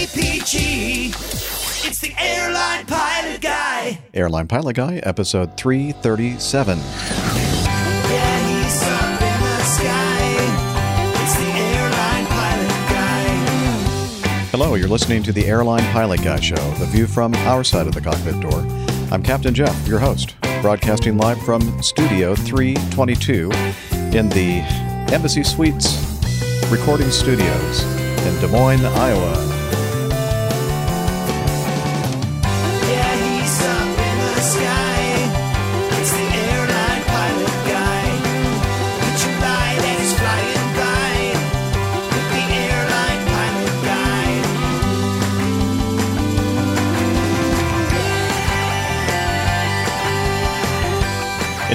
APG. It's the airline pilot guy. Airline Pilot Guy, episode 337. Yeah, he's up in the sky. It's the airline pilot guy. Hello, you're listening to the Airline Pilot Guy Show, the view from our side of the cockpit door. I'm Captain Jeff, your host, broadcasting live from Studio 322 in the Embassy Suites Recording Studios in Des Moines, Iowa.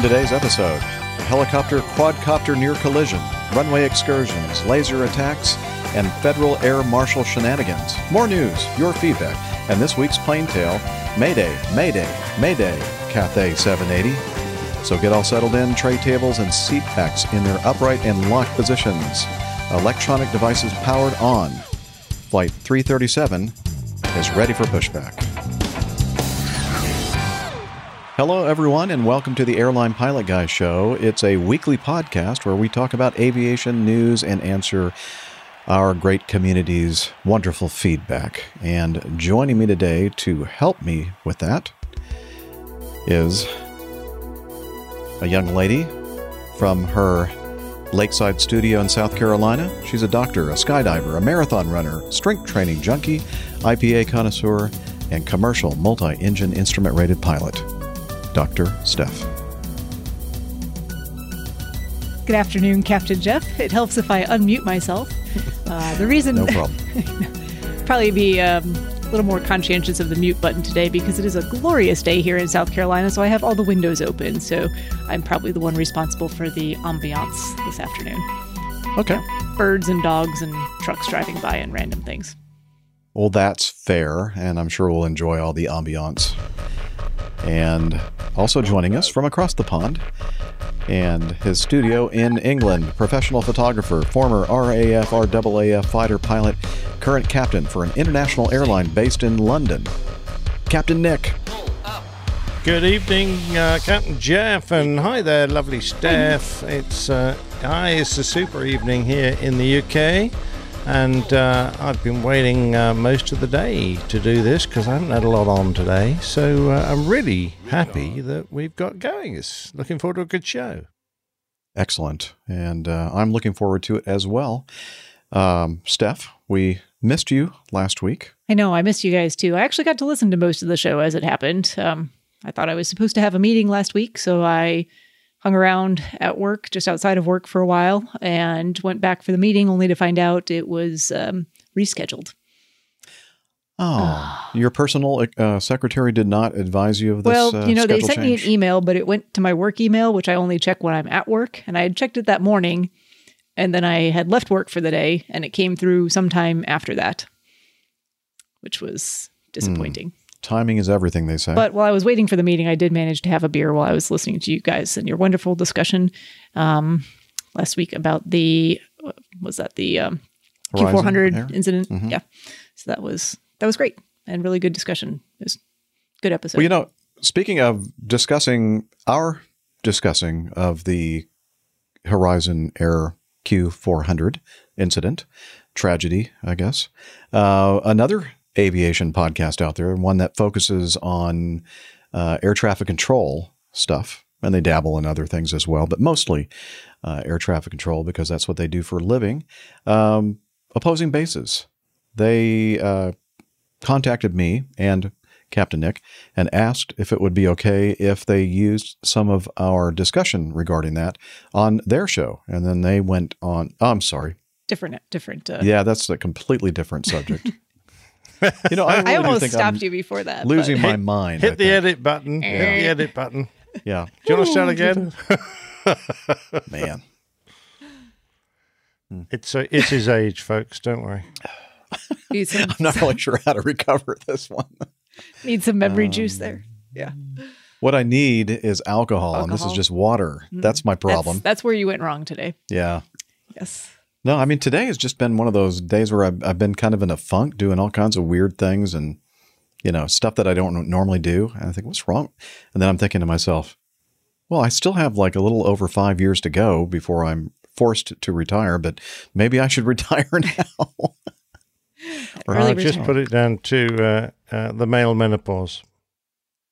Today's episode, helicopter quadcopter near collision, runway excursions, laser attacks, and federal air marshal shenanigans. More news, your feedback, and this week's plane tale Mayday, Mayday, Mayday, Cathay 780. So get all settled in, tray tables and seat backs in their upright and locked positions. Electronic devices powered on. Flight 337 is ready for pushback. Hello, everyone, and welcome to the Airline Pilot Guy Show. It's a weekly podcast where we talk about aviation news and answer our great community's wonderful feedback. And joining me today to help me with that is a young lady from her lakeside studio in South Carolina. She's a doctor, a skydiver, a marathon runner, strength training junkie, IPA connoisseur, and commercial multi engine instrument rated pilot. Dr. Steph. Good afternoon, Captain Jeff. It helps if I unmute myself. Uh, the reason No problem. probably be um, a little more conscientious of the mute button today because it is a glorious day here in South Carolina, so I have all the windows open. So I'm probably the one responsible for the ambiance this afternoon. Okay. Birds and dogs and trucks driving by and random things. Well, that's fair, and I'm sure we'll enjoy all the ambiance. And also joining us from across the pond and his studio in England, professional photographer, former RAF RAAF fighter pilot, current captain for an international airline based in London, Captain Nick. Good evening, uh, Captain Jeff, and hi there, lovely Steph. It's uh, hi, it's a super evening here in the UK, and uh, I've been waiting uh, most of the day to do this because I haven't had a lot on today. So uh, I'm really happy that we've got going. It's looking forward to a good show. Excellent. And uh, I'm looking forward to it as well. Um, Steph, we missed you last week. I know, I missed you guys too. I actually got to listen to most of the show as it happened. Um, I thought I was supposed to have a meeting last week, so I hung around at work, just outside of work for a while, and went back for the meeting only to find out it was um, rescheduled. Oh, your personal uh, secretary did not advise you of this. well, uh, you know, they sent me an email, but it went to my work email, which I only check when I'm at work. And I had checked it that morning, and then I had left work for the day, and it came through sometime after that, which was disappointing. Timing is everything, they say. But while I was waiting for the meeting, I did manage to have a beer while I was listening to you guys and your wonderful discussion um, last week about the was that the um, Q400 incident? Mhm. Yeah, so that was that was great and really good discussion. It was a good episode. well, you know, speaking of discussing our discussing of the Horizon Air Q400 incident, tragedy, I guess. Uh, another aviation podcast out there, one that focuses on uh, air traffic control stuff, and they dabble in other things as well, but mostly uh, air traffic control because that's what they do for a living. Um, opposing bases. They uh, contacted me and Captain Nick and asked if it would be okay if they used some of our discussion regarding that on their show. And then they went on, oh, I'm sorry. different, different. Uh, Yeah, that's a completely different subject. you know, I, really I almost think stopped I'm you before that. losing but- my mind. I Hit the think. edit button. Hit the edit button. Yeah, Do you want to start again? man. It's uh, it's his age, folks. Don't worry. some, I'm not really sure how to recover this one. need some memory Um, juice there. Yeah, What I need is alcohol, and this is just water. Mm. That's my problem. That's, that's where you went wrong today. yeah. Yes. No, I mean today has just been one of those days where I've, I've been kind of in a funk, doing all kinds of weird things and you know stuff that I don't normally do. And I think, what's wrong? And then I'm thinking to myself, well, I still have like a little over five years to go before I'm forced to retire, but maybe I should retire now. Early I'll just put it down to uh, uh, the male menopause.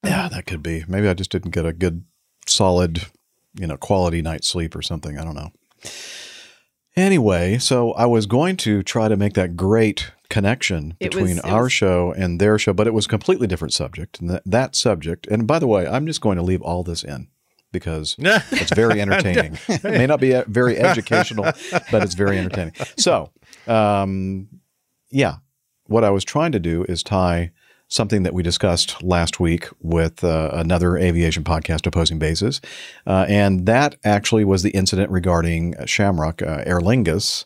yeah, that could be. Maybe I just didn't get a good, solid, you know, quality night's sleep or something. I don't know. Anyway, so I was going to try to make that great connection It between was- our was- show and their show, but it was a completely different subject. And that, that subject, and by the way, I'm just going to leave all this in because it's very entertaining. it may not be very educational, but it's very entertaining. So, um, yeah, what I was trying to do is tie something that we discussed last week with uh, another aviation podcast, Opposing Bases. Uh, and that actually was the incident regarding Shamrock uh, Aer Lingus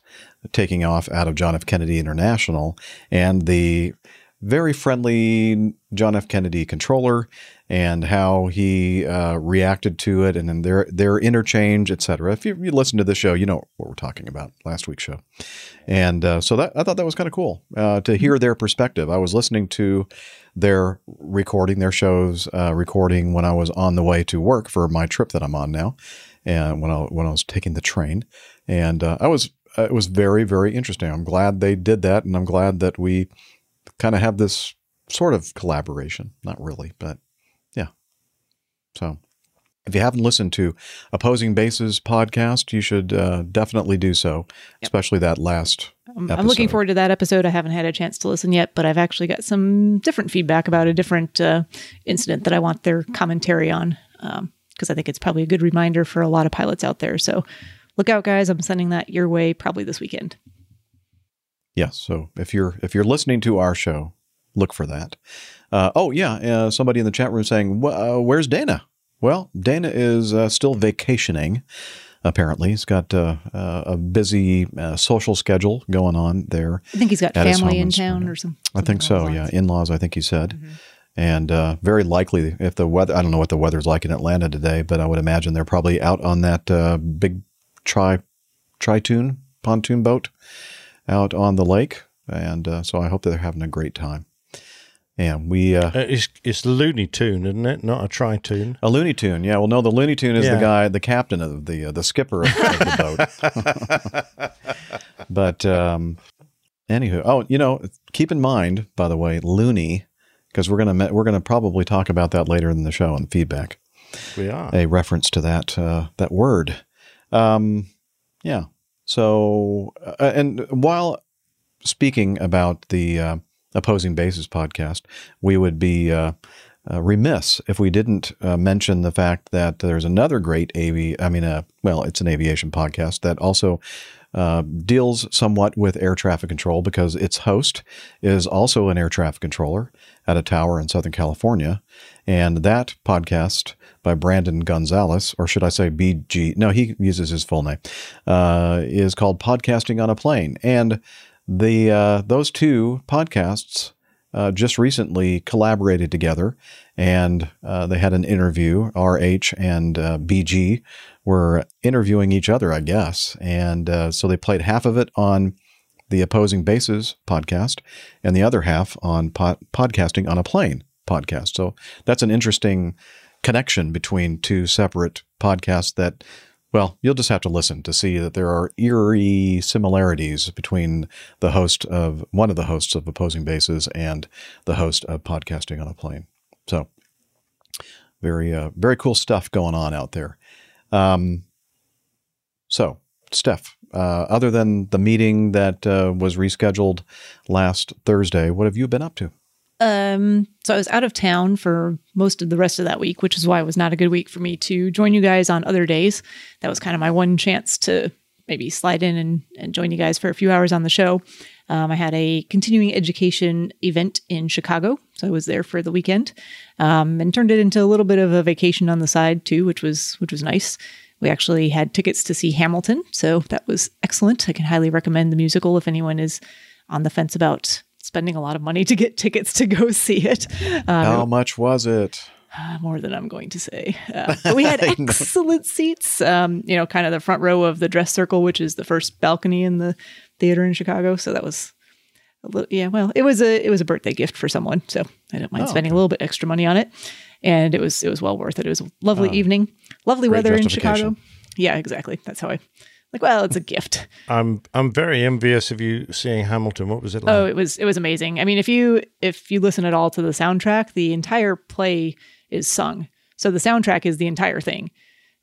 taking off out of John F. Kennedy International and the very friendly John F. Kennedy controller and how he uh, reacted to it and then their their interchange, etc. If you, you listen to the show, you know what we're talking about last week's show. And uh, so that I thought that was kind of cool uh, to hear their perspective. I was listening to their recording, their shows uh, recording when I was on the way to work for my trip that I'm on now, and when I when I was taking the train, and uh, I was uh, it was very very interesting. I'm glad they did that, and I'm glad that we kind of have this sort of collaboration. Not really, but yeah. So. If you haven't listened to Opposing Bases podcast, you should uh, definitely do so, especially that last I'm, I'm looking forward to that episode. I haven't had a chance to listen yet, but I've actually got some different feedback about a different uh, incident that I want their commentary on because I think it's probably a good reminder for a lot of pilots out there. So look out, guys. I'm sending that your way probably this weekend. Yes. So if you're if you're listening to our show, look for that. Uh, oh yeah, uh, somebody in the chat room saying, uh, "Where's Dana?" Well, Dana is uh, still vacationing. Apparently, he's got uh, uh, a busy uh, social schedule going on there. I think he's got family in town Smyrna. or something. I think so. Yeah, in-laws. I think he said, Mm-hmm. and uh, very likely if the weather. I don't know what the weather's like in Atlanta today, but I would imagine they're probably out on that uh, big tri tritoon pontoon boat out on the lake, and uh, so I hope that they're having a great time. And we uh, Uh, it's it's Looney Tune, isn't it? Not a tri-tune. a Looney Tune, yeah. Well, no, the Looney Tune is the guy, the captain of the uh, the skipper of, of the boat. but um, anywho, oh, you know, keep in mind, by the way, Looney, because we're gonna we're gonna probably talk about that later in the show in feedback. We are. a reference to that uh, that word. Um, yeah. So, uh, and while speaking about the uh, opposing bases podcast, we would be uh, uh, remiss if we didn't uh, mention the fact that there's another great avi. I mean, uh, well, it's an aviation podcast that also. Uh, deals somewhat with air traffic control because its host is also an air traffic controller at a tower in Southern California. And that podcast by Brandon Gonzalez, or should I say BG? No, he uses his full name, uh, is called Podcasting on a Plane. And the uh, those two podcasts uh, just recently collaborated together, and uh, they had an interview. RH and uh, BG were interviewing each other, I guess, and uh, so they played half of it on the Opposing Bases podcast, and the other half on pod- podcasting on a plane podcast. So that's an interesting connection between two separate podcasts that well, you'll just have to listen to see that there are eerie similarities between the host of one of the hosts of Opposing Bases and the host of Podcasting on a Plane. So, very, uh, very cool stuff going on out there. Um, so, Steph, uh, other than the meeting that uh, was rescheduled last Thursday, what have you been up to? Um, so I was out of town for most of the rest of that week, which is why it was not a good week for me to join you guys on other days. That was kind of my one chance to maybe slide in and, and join you guys for a few hours on the show. Um, I had a continuing education event in Chicago, so I was there for the weekend, um, and turned it into a little bit of a vacation on the side too, which was which was nice. We actually had tickets to see Hamilton, so that was excellent. I can highly recommend the musical if anyone is on the fence about spending a lot of money to get tickets to go see it. Um, How much was it? Uh, more than I'm going to say. Uh, but we had excellent seats. Um, you know, kind of the front row of the dress circle, which is the first balcony in the theater in Chicago. So that was a little, yeah. Well, it was a it was a birthday gift for someone, so I don't mind Oh, spending a little bit extra money on it. And it was it was well worth it. It was a lovely evening, lovely Oh. weather in. Chicago. Yeah, exactly. That's how I like. Well, it's a gift. I'm I'm very envious of you seeing Hamilton. What was it like? Oh, it was it was amazing. I mean, if you if you listen at all to the soundtrack, the entire play is sung. So the soundtrack is the entire thing.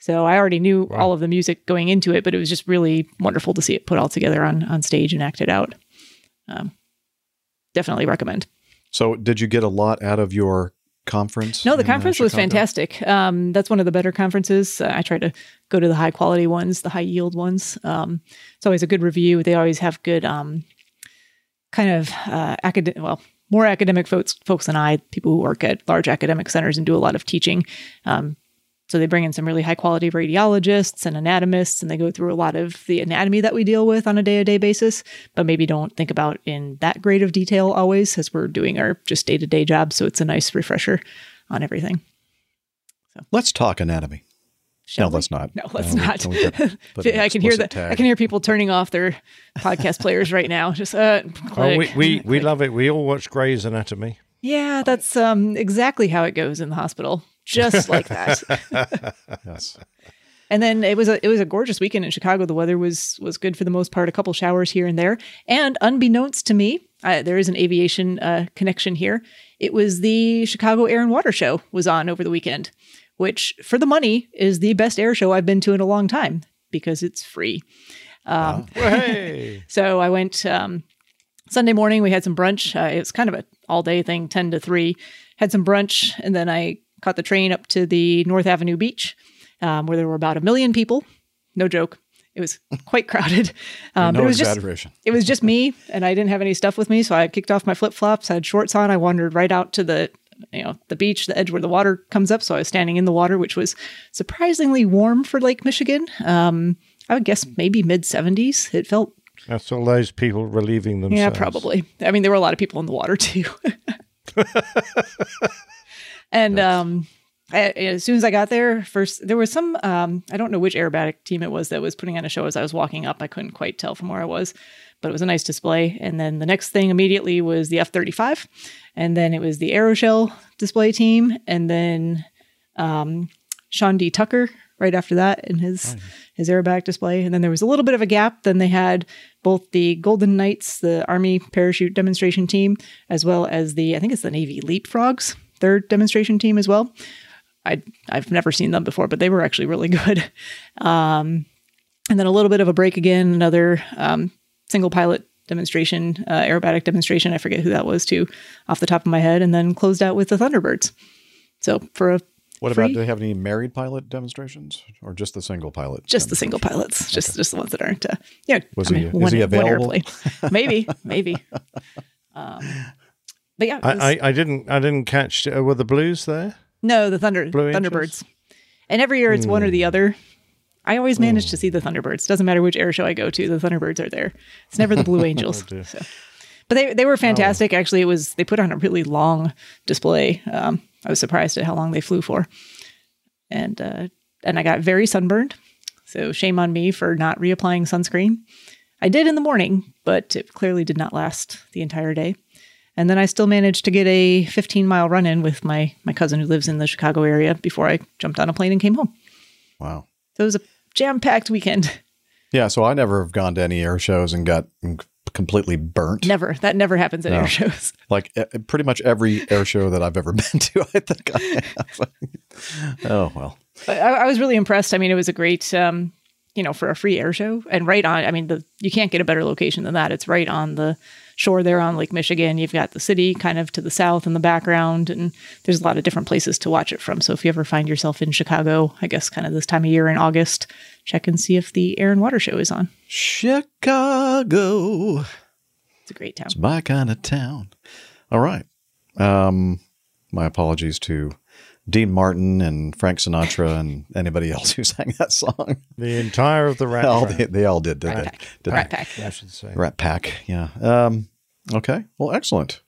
So I already knew all of the music going into it, but it was just really wonderful to see it put all together on on stage and acted out. Um, definitely recommend. So, did you get a lot out of your conference? No, the uh, conference was fantastic. Um, that's one of the better conferences. Uh, I try to go to the high quality ones, the high yield ones. Um, it's always a good review. They always have good um, kind of uh, academic, well, more academic folks, folks than I, people who work at large academic centers and do a lot of teaching. Um, so they bring in some really high quality radiologists and anatomists, and they go through a lot of the anatomy that we deal with on a day to day basis, but maybe don't think about in that great of detail always as we're doing our just day to day job. So it's a nice refresher on everything. So. Let's talk anatomy. Shall no, we? let's not. No, let's Uh, not. we put- put I can hear that. tag. I can hear people turning off their podcast players right now. Just uh, Oh, we we, we love it. We all watch Grey's Anatomy. yeah, that's um exactly how it goes in the hospital, just like that. Yes. And then it was a it was a gorgeous weekend in Chicago. The weather was was good for the most part. A couple showers here and there. And unbeknownst to me, uh, there is an aviation uh, connection here. It was the Chicago Air and Water Show was on over the weekend, which for the money is the best air show I've been to in a long time because it's free. Um, Hey, So I went um, Sunday morning. We had some brunch. Uh, it was kind of a all day thing, ten to three. Had some brunch, and then I caught the train up to the North Avenue Beach, um, where there were about a million people. No joke. It was quite crowded. Um, no but it was just exaggeration. it was just me, and I didn't have any stuff with me, so I kicked off my flip flops. Had shorts on. I wandered right out to the you know the beach, the edge where the water comes up. So I was standing in the water, which was surprisingly warm for Lake Michigan. Um, I would guess maybe mid seventies. It felt that's all those people relieving themselves. yeah, probably. I mean, there were a lot of people in the water too. and um, I, as soon as I got there, first there was some um, I don't know which aerobatic team it was that was putting on a show as I was walking up. I couldn't quite tell from where I was, but it was a nice display. And then the next thing immediately was the F thirty five, and then it was the Aeroshell display team, and then um, Sean D. Tucker right after that in his his aerobatic display. And then there was a little bit of a gap. Then they had both the Golden Knights, the Army parachute demonstration team, as well as the I think it's the Navy Leapfrogs, their demonstration team as well. I I've never seen them before, but they were actually really good. Um, and then a little bit of a break again, another um, single pilot demonstration, uh, aerobatic demonstration. I forget who that was too, off the top of my head, and then closed out with the Thunderbirds. So for a What free- about? Do they have any married pilot demonstrations, or just the single pilot? just the single pilots, just just the ones that aren't. Uh, yeah, Was he- is one, he available? maybe, maybe. Um, but yeah, was- I, I, I didn't I didn't catch uh, were the Blues there. no, the Thunder Blue Angels? Thunderbirds, and every year it's one or Hmm. the other. I always manage to see the Thunderbirds. Doesn't matter which air show I go to, the Thunderbirds are there. It's never the Blue Angels. dear. So- But they they were fantastic. Actually, it was they put on a really long display. Um, I was surprised at how long they flew for, and uh, and I got very sunburned. So shame on me for not reapplying sunscreen. I did in the morning, but it clearly did not last the entire day. And then I still managed to get a 15 mile run in with my my cousin who lives in the Chicago area before I jumped on a plane and came home. Wow. So it was a jam packed weekend. Yeah. So I never have gone to any air shows and got completely burnt. Never that never happens at No. air shows. Like pretty much every air show that I've ever been to, I think I have. oh well. I, I was really impressed. I mean, it was a great, um, you know, for a free air show and right on. I mean, the you can't get a better location than that. It's right on the shore there on Lake Michigan. You've got the city kind of to the south in the background, and there's a lot of different places to watch it from. So if you ever find yourself in Chicago, I guess kind of this time of year in August, check and see if the Air and Water Show is on. Chicago. It's a great town. It's my kind of town. All right. Um, my apologies to Dean Martin and Frank Sinatra and anybody else who sang that song. The entire of the rat all trap, they, they all did, did Rat they? Pack. Did Rat they? Pack. I should say. Rat Pack. Yeah. Um, okay. Well, excellent.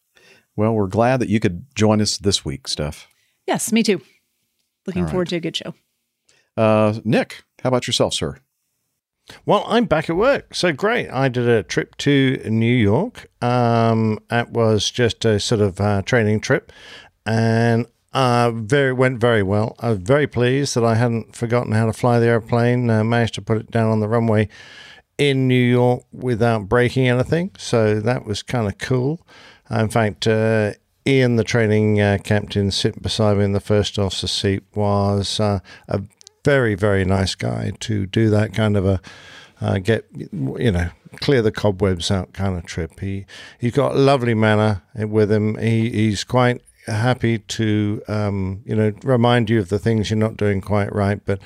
Well, we're glad that you could join us this week, Steph. Yes, me too. looking All forward to a good show. Uh, Nick, how about yourself, sir? Well, I'm back at work, so great. I did a trip to New York. Um, it was just a sort of uh, training trip, and uh, very went very well. I was very pleased that I hadn't forgotten how to fly the airplane. Uh, managed to put it down on the runway in New York without breaking anything, so that was kind of cool. in fact, uh, Ian, the training uh, captain, sitting beside me in the first officer seat, was uh, a very, very nice guy to do that kind of a uh, get, you know, clear the cobwebs out kind of trip. He he's got a lovely manner with him. He he's quite happy to um, you know remind you of the things you're not doing quite right, but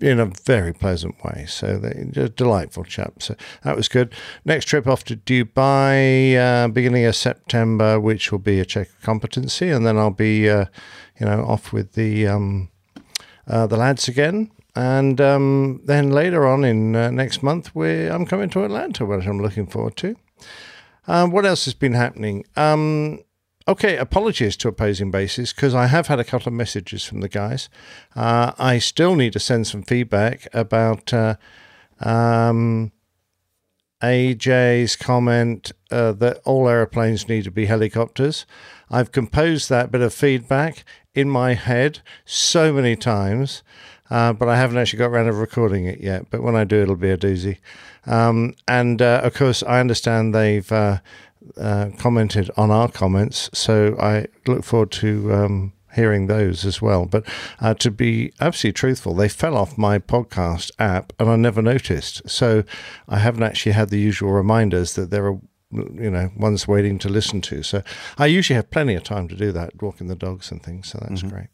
in a very pleasant way. So they just delightful chap. So that was good. Next trip off to Dubai, uh, beginning of September, which will be a check of competency, and then I'll be uh, you know off with the. Um, uh, the lads again. And um, then later on in uh, next month, we I'm coming to Atlanta, which I'm looking forward to. Um, what else has been happening? Um, okay, apologies to opposing bases because I have had a couple of messages from the guys. Uh, I still need to send some feedback about uh, um, AJ's comment uh, that all aeroplanes need to be helicopters. I've composed that bit of feedback in my head so many times, uh, but I haven't actually got around to recording it yet. But when I do, it'll be a doozy. Um, and uh, of course, I understand they've uh, commented on our comments, so I look forward to. Um, hearing those as well. But uh, to be absolutely truthful, they fell off my podcast app and I never noticed. So I haven't actually had the usual reminders that there are you know one's waiting to listen to. So I usually have plenty of time to do that, walking the dogs and things. So that's great.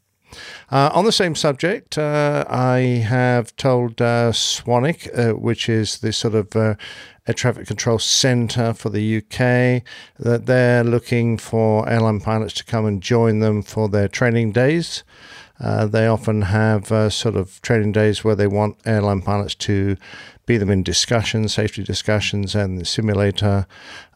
Uh, on the same subject, uh, I have told uh, uh, which is the sort of uh, air traffic control centre for the UK, that they're looking for airline pilots to come and join them for their training days. Uh, they often have uh, sort of training days where they want airline pilots to be them in discussions, safety discussions, and the simulator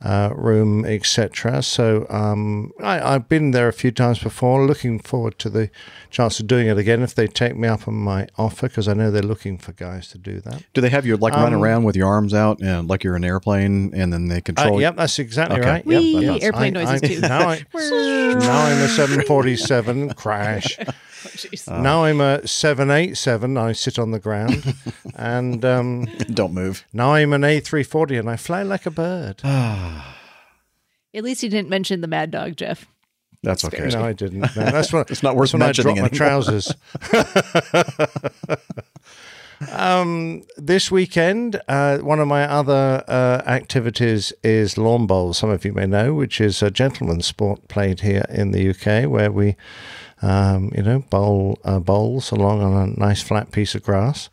uh, room, etc. So um, I, have been there a few times before. Looking forward to the chance of doing it again if they take me up on my offer, because I know they're looking for guys to do that. Do they have you like run Um, around with your arms out and like you're an airplane, and then they Uh, control? yep, that's exactly Okay. right. Whee! Yep, Airplane I- noises I- too. Now, I, now I'm a 747 crash. Oh. Now I'm a 787. I sit on the ground, and um, Don't move. now I'm an A340 and I fly like a bird. At least he didn't mention the Mad Dog, Jeff. That's okay. No, I didn't. No, that's what. It's not worth that's when I mentioning dropped my trousers. um, this weekend, uh, one of my other uh, activities is lawn bowls. Some of you may know, which is a gentleman's sport played here in the UK, where we. Um, you know, bowl uh, bowls along on a nice flat piece of grass.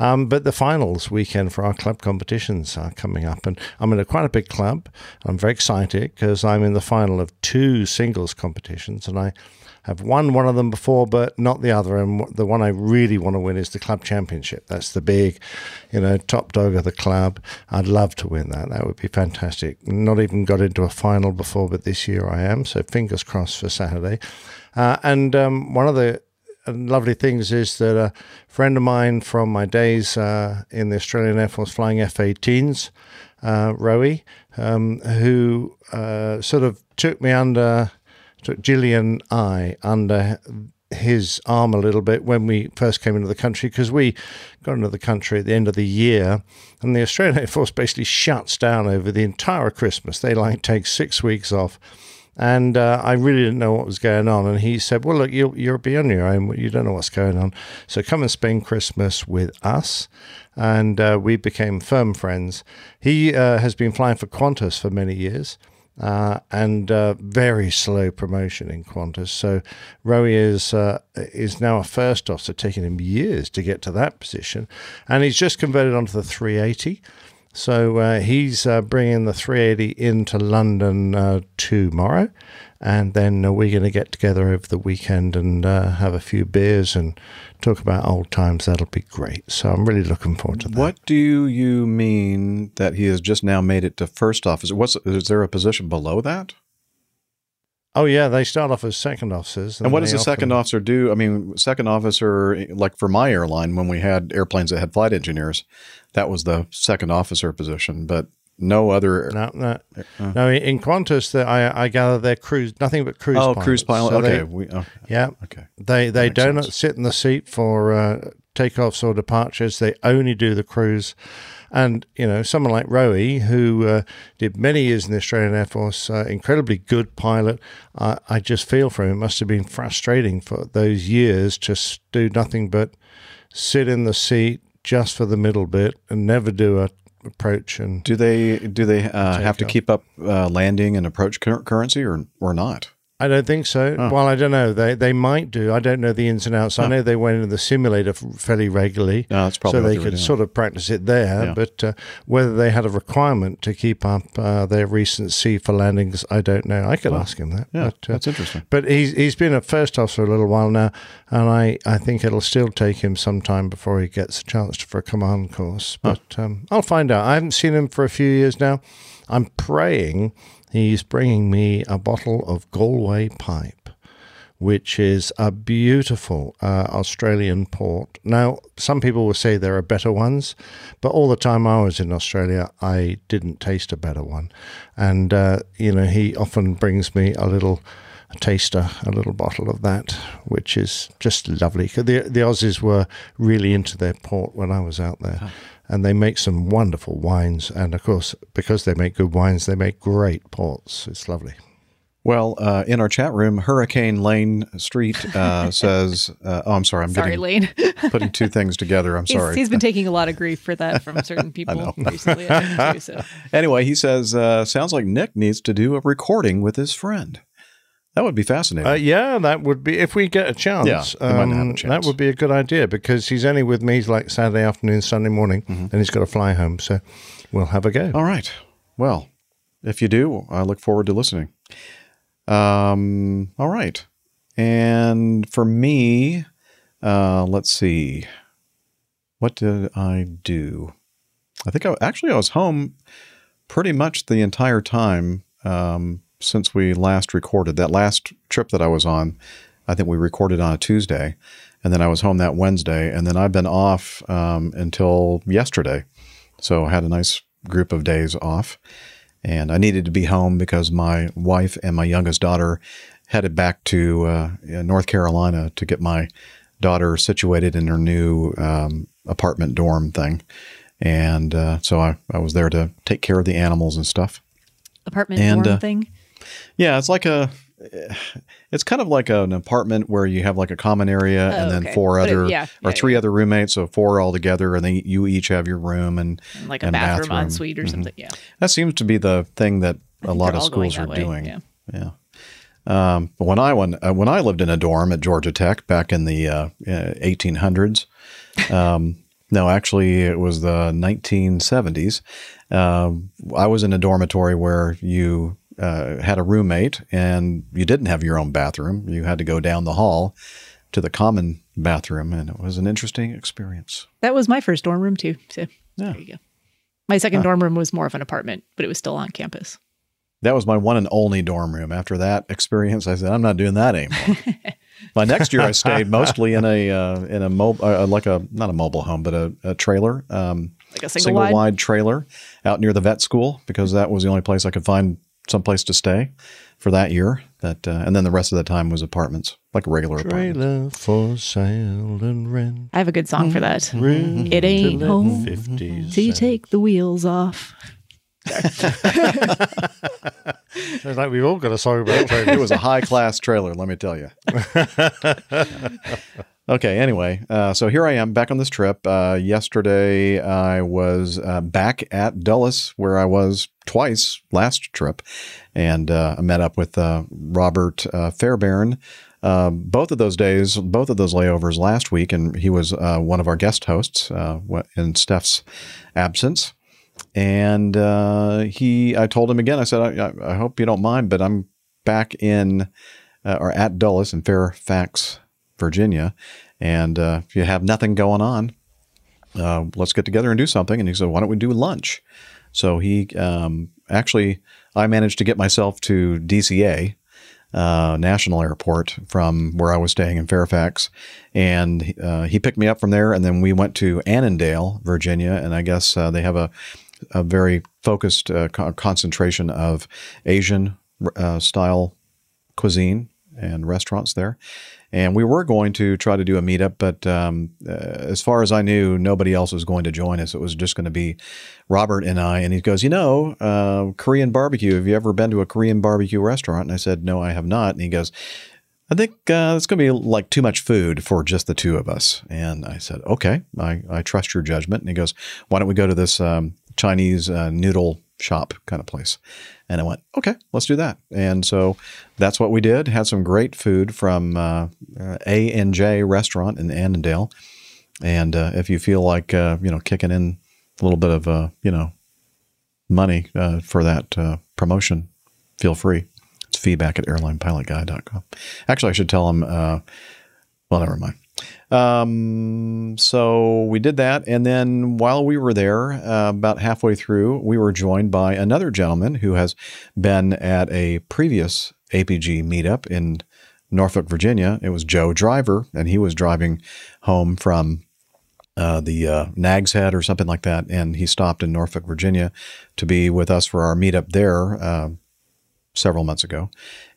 Um, but the finals weekend for our club competitions are coming up, and I'm in a quite a big club. I'm very excited because I'm in the final of two singles competitions, and I have won one of them before, but not the other. And the one I really want to win is the club championship. That's the big, you know, top dog of the club. I'd love to win that. That would be fantastic. Not even got into a final before, but this year I am. So fingers crossed for Saturday. Uh, and um, one of the lovely things is that a friend of mine from my days uh, in the Australian Air Force flying F 18s, uh, Rowie, um, who uh, sort of took me under, took Gillian I under his arm a little bit when we first came into the country because we got into the country at the end of the year and the Australian Air Force basically shuts down over the entire Christmas. They like take six weeks off. And uh, I really didn't know what was going on. And he said, Well, look, you'll, you'll be on your own. You don't know what's going on. So come and spend Christmas with us. And uh, we became firm friends. He uh, has been flying for Qantas for many years. Uh, and uh, very slow promotion in Qantas. So Rowie is uh, is now a first officer, taking him years to get to that position, and he's just converted onto the 380. So uh, he's uh, bringing the 380 into London uh, tomorrow, and then uh, we're going to get together over the weekend and uh, have a few beers and talk about old times. That'll be great. So I'm really looking forward to that. What do you mean that he has just now made it to first officer? What's is there a position below that? Oh yeah, they start off as second officers. And what does a second often- officer do? I mean, second officer, like for my airline, when we had airplanes that had flight engineers, that was the second officer position, but no other. No, no, no. In Qantas, that I, I gather they're cruise, nothing but cruise. oh, pilots. cruise pilot. So okay. they- we, oh, yeah, okay. they they don't sense. sit in the seat for uh, takeoffs or departures. They only do the cruise. And you know, someone like Rowie, who uh, did many years in the Australian Air Force, uh, incredibly good pilot. I I just feel for him. It must have been frustrating for those years to s- do nothing but sit in the seat just for the middle bit and never do a approach and Do they do they uh, have to keep up uh, landing and approach cur- currency or or not? I don't think so. Well, I don't know. They they might do. I don't know the ins and outs. I know they went into the simulator fairly regularly, probably so they they could sort of practice it there. Yeah. But uh, whether they had a requirement to keep up uh, their recency for landings, I don't know. I could ask him that. Yeah, but, uh, that's interesting. but he's he's been a first officer a little while now, and I, I think it'll still take him some time before he gets a chance for a command course. But um, I'll find out. I haven't seen him for a few years now. I'm praying he's bringing me a bottle of Galway pipe, which is a beautiful uh, Australian port. Now, some people will say there are better ones, but all the time I was in Australia, I didn't taste a better one. And, uh, you know, he often brings me a little taster, a little bottle of that, which is just lovely. 'Cause The, the Aussies were really into their port when I was out there. And they make some wonderful wines. And of course, because they make good wines, they make great ports. It's lovely. Well, uh, in our chat room, Hurricane Lane Street uh, says, uh, "Oh, I'm sorry, I'm Sorry, getting Lane. putting two things together. I'm he's, sorry." he's been taking a lot of grief for that from certain people recently. Too, so. Anyway, he says, uh, "Sounds like Nick needs to do a recording with his friend. That would be fascinating." Uh, yeah, that would be if we get a chance. Yeah, have a um, chance. That would be a good idea because he's only with me like Saturday afternoon, Sunday morning, Mm-hmm. and he's got to fly home. So we'll have a go. All right. Well, if you do, I look forward to listening. Um, all right. And for me, uh, let's see. What did I do? I think I actually I was home pretty much the entire time um, since we last recorded. That last trip that I was on, I think we recorded on a Tuesday, and then I was home that Wednesday, and then I've been off um, until yesterday. So I had a nice group of days off. And I needed to be home because my wife and my youngest daughter headed back to uh, North Carolina to get my daughter situated in her new um, apartment dorm thing. And uh, so I, I was there to take care of the animals and stuff. Apartment And, dorm uh, thing. Yeah, it's like a, it's kind of like an apartment where you have like a common area and Oh, then okay. four But it- other yeah, or yeah, three other roommates, so four all together, and then you each have your room and Like a and bathroom, bathroom. ensuite or something. Yeah. That seems to be the thing that a lot of schools are way, doing. yeah. Yeah. Um, but when I went, uh, when I lived in a dorm at Georgia Tech back in the uh, uh, 1800s, um, no, actually it was the 1970s. Um I was in a dormitory where you uh, had a roommate and you didn't have your own bathroom. You had to go down the hall to the common bathroom, and it was an interesting experience. That was my first dorm room too. So Yeah. there you go. My second dorm room was more of an apartment, but it was still on campus. That was my one and only dorm room. After that experience, I said, I'm not doing that anymore. My next year, I stayed mostly in a uh, in a mobile, uh, like a not a mobile home, but a, a trailer, um, Like a single, wide. trailer out near the vet school because that was the only place I could find some place to stay for that year. That uh, and then the rest of the time was apartments, like a regular apartment. Trailer for sale and rent. I have a good song for that. Room It ain't home 50 till you take the wheels off. Sounds like we've all got a song about It trailers. was a high class trailer, let me tell you. okay, anyway, uh, so here I am back on this trip. Uh, yesterday, I was uh, back at Dulles, where I was twice last trip, and uh, I met up with uh, Robert uh, Fairbairn. Uh, both of those days, both of those layovers last week, and he was uh, one of our guest hosts uh, in Steph's absence. And he, I told him again. I said, I, I hope you don't mind, but I'm back in or at Dulles in Fairfax, Virginia, and if you have nothing going on, let's get together and do something. And he said, Why don't we do lunch? So he um, actually, I managed to get myself to DCA uh, National Airport from where I was staying in Fairfax, and uh, he picked me up from there, and then we went to Annandale, Virginia, and I guess uh, they have a a very focused uh, co- concentration of Asian uh, style cuisine and restaurants there. And we were going to try to do a meetup, but um, uh, as far as I knew, nobody else was going to join us. It was just going to be Robert and I. And he goes, You know, uh, Korean barbecue. Have you ever been to a Korean barbecue restaurant? And I said, No, I have not. And he goes, I think uh, it's going to be like too much food for just the two of us. And I said, Okay, I, I trust your judgment. And he goes, Why don't we go to this um, Chinese uh, noodle shop kind of place? And I went, okay, let's do that. And so that's what we did. Had some great food from uh, uh, A and J Restaurant in Annandale. And uh, if you feel like uh, you know kicking in a little bit of uh, you know money uh, for that uh, promotion, feel free. It's feedback at airlinepilotguy.com. Actually, I should tell them. Uh, well, never mind. Um, so we did that. And then while we were there, uh, about halfway through, we were joined by another gentleman who has been at a previous APG meetup in Norfolk, Virginia. It was Joe Driver, and he was driving home from uh, the uh, Nag's Head or something like that. And he stopped in Norfolk, Virginia to be with us for our meetup there uh, several months ago.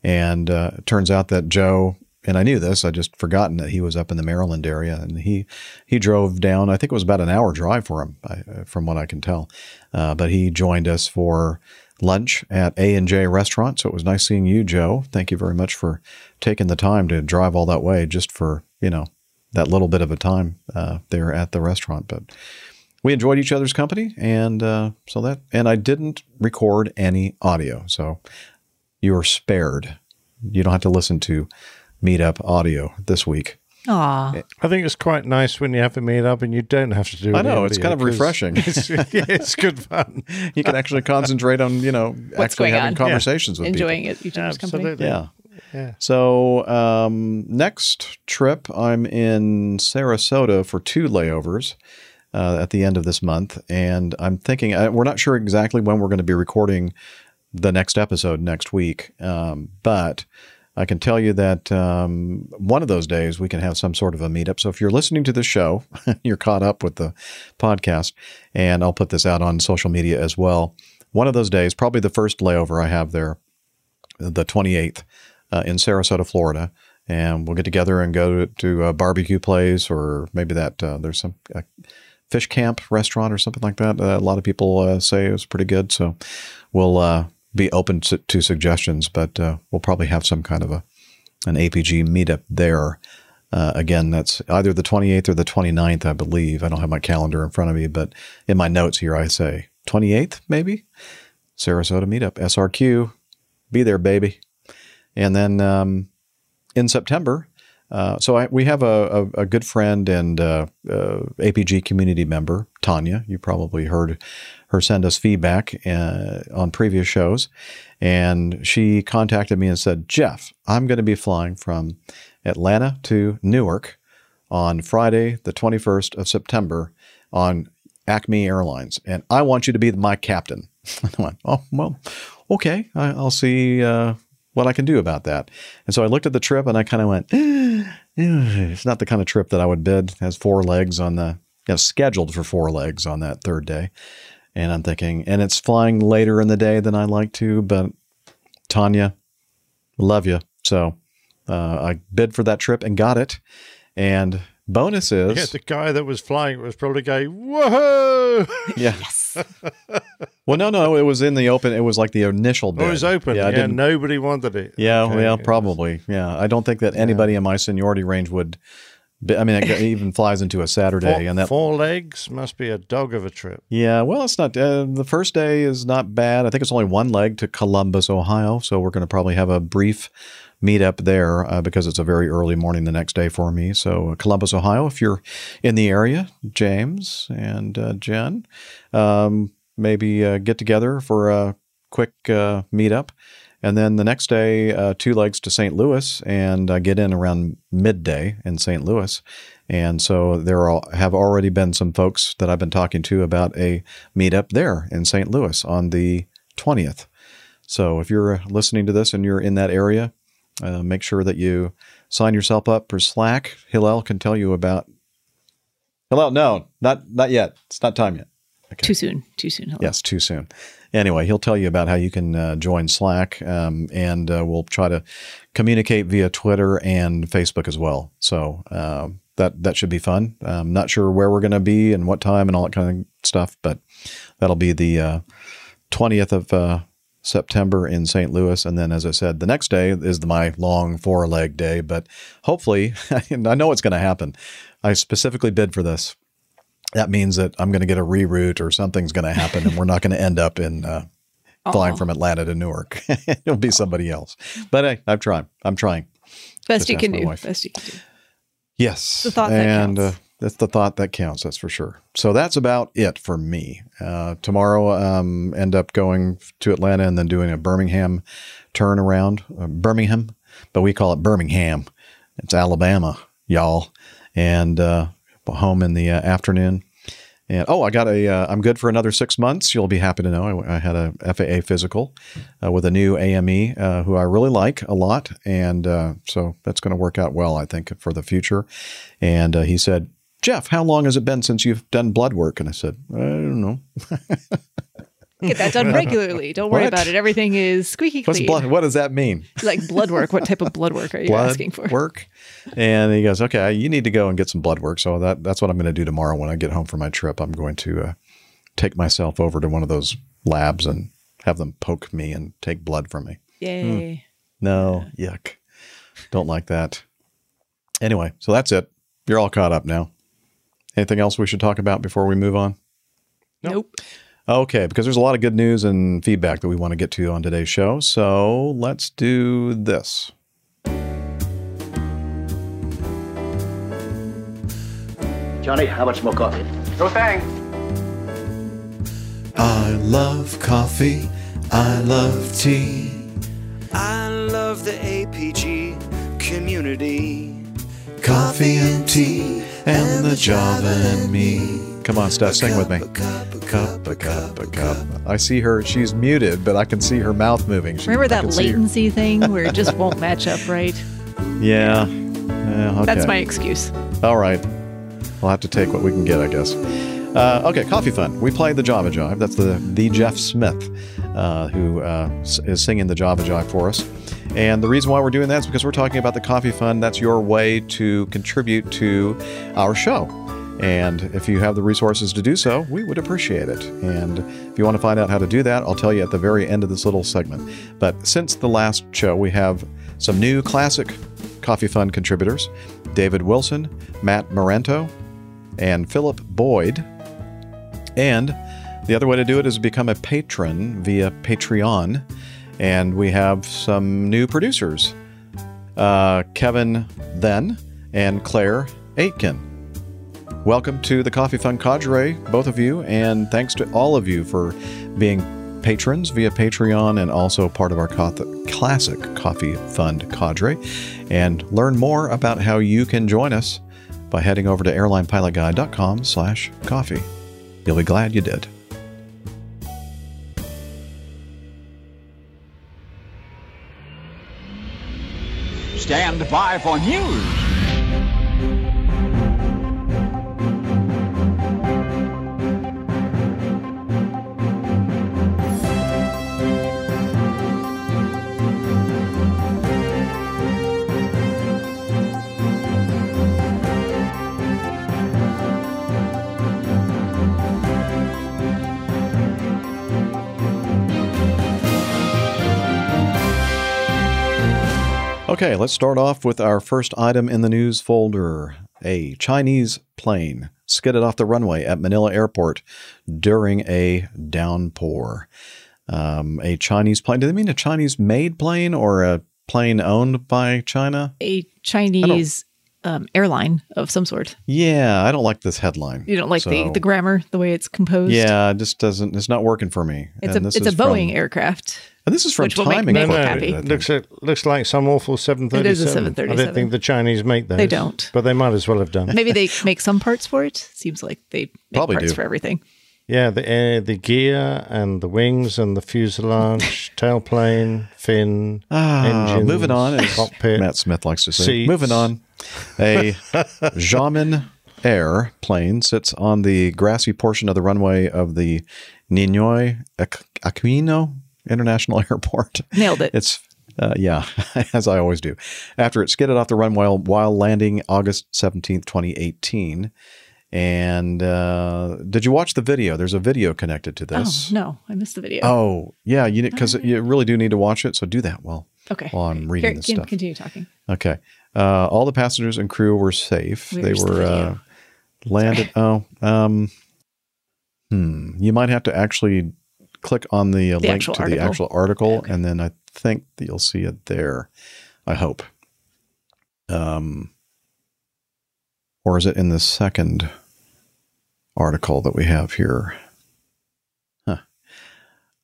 And uh, it turns out that Joe and I knew this. I just forgotten that he was up in the Maryland area, and he he drove down. I think it was about an hour drive for him, from what I can tell. Uh, but he joined us for lunch at A and J Restaurant. So it was nice seeing you, Joe. Thank you very much for taking the time to drive all that way, just for you know that little bit of a time uh, there at the restaurant. But we enjoyed each other's company, and uh, so that and I didn't record any audio, so you are spared. You don't have to listen to meetup audio this week. Aw. I think it's quite nice when you have a meetup and you don't have to do. I know, it's kind of refreshing. It's, yeah, it's good fun. You can actually concentrate on you know What's actually having on? conversations with Enjoying it, each other's company. Absolutely. people. Yeah. Yeah. So um, next trip, I'm in Sarasota for two layovers uh, at the end of this month, and I'm thinking uh, we're not sure exactly when we're going to be recording the next episode next week, um, but I can tell you that um, one of those days we can have some sort of a meetup. So if you're listening to the show, you're caught up with the podcast, and I'll put this out on social media as well. One of those days, probably the first layover I have there, the 28th uh, in Sarasota, Florida, and we'll get together and go to, to a barbecue place or maybe that uh, there's some fish camp restaurant or something like that. Uh, a lot of people uh, say it was pretty good, so we'll uh, be open to, to suggestions, but uh, we'll probably have some kind of a an APG meetup there. Uh, again, that's either the 28th or the 29th, I believe. I don't have my calendar in front of me, but in my notes here, I say 28th, maybe Sarasota meetup, SRQ. Be there, baby. And then um, in September, uh, so I, we have a, a, a good friend and uh, uh, APG community member, Tanya. You probably heard her send us feedback uh, on previous shows. And she contacted me and said, Jeff, I'm going to be flying from Atlanta to Newark on Friday, the 21st of September on Acme Airlines. And I want you to be my captain. I went, oh, well, okay. I, I'll see uh, what I can do about that. And so I looked at the trip and I kind of went, eh, it's not the kind of trip that I would bid. It has four legs on the, you know, scheduled for four legs on that third day. And I'm thinking, and it's flying later in the day than I like to, but Tanya, love you. So uh, I bid for that trip and got it. And bonus is, Yeah, the guy that was flying was probably going, whoa! yeah. well, no, no, it was in the open. It was like the initial bid. it was open. Yeah, Yeah, nobody wanted it. yeah, Okay, well, it probably. Yeah, I don't think that anybody in my seniority range would. I mean, it even flies into a Saturday, Four, and that. four legs must be a dog of a trip. Yeah, well, it's not. Uh, the first day is not bad. I think it's only one leg to Columbus, Ohio. So we're going to probably have a brief meetup there uh, because it's a very early morning the next day for me. So uh, Columbus, Ohio, if you're in the area, James and uh, Jen, um, maybe uh, get together for a quick uh, meetup. And then the next day, uh, two legs to St. Louis, and I get in around midday in St. Louis. And so there are, have already been some folks that I've been talking to about a meetup there in St. Louis on the 20th. So if you're listening to this and you're in that area, Uh, make sure that you sign yourself up for Slack. Hillel can tell you about. Hillel, no, not not yet. It's not time yet. Too soon. Too soon. Hello. Yes, too soon. Anyway, he'll tell you about how you can uh, join Slack, um, and uh, we'll try to communicate via Twitter and Facebook as well. So uh, that that should be fun. I'm not sure where we're going to be and what time and all that kind of stuff, but that'll be the uh, twentieth of uh, September in St. Louis, and then, as I said, the next day is my long four leg day. But hopefully, I know it's going to happen. I specifically bid for this that means that I'm going to get a reroute or something's going to happen and we're not going to end up in uh, flying from Atlanta to Newark. It'll be somebody else. But hey, I'm trying. I'm trying. Best Just you can do. wife. Best you can do. Yes. The thought that and counts. Uh, that's the thought that counts. That's for sure. So that's about it for me. Uh, tomorrow, um, end up going to Atlanta and then doing a Birmingham turnaround. Uh, Birmingham, but we call it Birmingham. It's Alabama, y'all. And uh, home in the uh, afternoon. And oh, I got a. Uh, I'm good for another six months. You'll be happy to know I, I had a FAA physical uh, with a new AME uh, who I really like a lot, and uh, so that's going to work out well, I think, for the future. And uh, he said, "Jeff, how long has it been since you've done blood work?" And I said, "I don't know. Get that done regularly. Don't worry What? about it. Everything is squeaky clean. What's clean. blood? What does that mean? Like blood work. What type of blood work are you blood asking for? work?" And he goes, "Okay, you need to go and get some blood work." So that that's what I'm going to do tomorrow when I get home from my trip. I'm going to uh, take myself over to one of those labs and have them poke me and take blood from me. Yay. No, yuck. Don't like that. Anyway, so that's it. You're all caught up now. Anything else we should talk about before we move on? Nope. Okay, because there's a lot of good news and feedback that we want to get to on today's show. So let's do this. Johnny, how much more coffee? No thanks. I love coffee. I love tea. I love the APG community. Coffee and tea and the Java and me. Come on, Steph, sing with me. Cup, a Cup, a cup. I see her. She's muted, but I can see her mouth moving. She, Remember that can see her- latency thing where it just won't match up right? Yeah. Yeah, okay. That's my excuse. All right. We'll have to take what we can get, I guess. Uh, okay, Coffee Fund. We played the Java Jive. That's the the Jeff Smith uh, who uh, is singing the Java Jive for us. And the reason why we're doing that is because we're talking about the Coffee Fund. That's your way to contribute to our show. And if you have the resources to do so, we would appreciate it. And if you want to find out how to do that, I'll tell you at the very end of this little segment. But since the last show, we have some new classic Coffee Fund contributors David Wilson, Matt Moranto, and Philip Boyd. And the other way to do it is become a patron via Patreon. And we have some new producers uh, Kevin Then and Claire Aitken. Welcome to the Coffee Fund Cadre, both of you, and thanks to all of you for being patrons via Patreon and also part of our classic Coffee Fund Cadre. And learn more about how you can join us by heading over to airlinepilotguide.com slash coffee. You'll be glad you did. Stand by for news. Okay, let's start off with our first item in the news folder. A Chinese plane skidded off the runway at Manila Airport during a downpour. Um, a Chinese plane. Do they mean a Chinese made plane or a plane owned by China? A Chinese um, airline of some sort. Yeah, I don't like this headline. You don't like the, So- the grammar, the way it's composed. Yeah, it just doesn't. It's not working for me. It's And a this it's a from- Boeing aircraft. And this is from which will make timing. me No, no, happy. It looks it looks like some awful 737. It is a I 737. don't think the Chinese make those. They don't. but they might as well have done. Maybe they make some parts for it. Seems like they make Probably parts do. for everything. Yeah, the air, the gear and the wings and the fuselage, tailplane, fin, Ah, engines, moving on, as cockpit. Matt Smith likes to say. seats. Moving on, a Xiamen Air plane sits on the grassy portion of the runway of the Ninoy Aqu- Aquino International Airport. Nailed it. It's uh, yeah, as I always do. After it skidded off the runway while, while landing August seventeenth, twenty eighteen. And uh, did you watch the video? There's a video connected to this. Oh no, I missed the video. Oh, yeah, you because you really do need to watch it. So do that. Well, okay. while I'm reading Here, this stuff. Continue talking. Okay. Uh, all the passengers and crew were safe. they Where's the were uh, video? landed. Oh, um, hmm. You might have to actually click on the, uh, The link to the actual article, and then I think that you'll see it there. I hope. Um, or is it in the second article that we have here?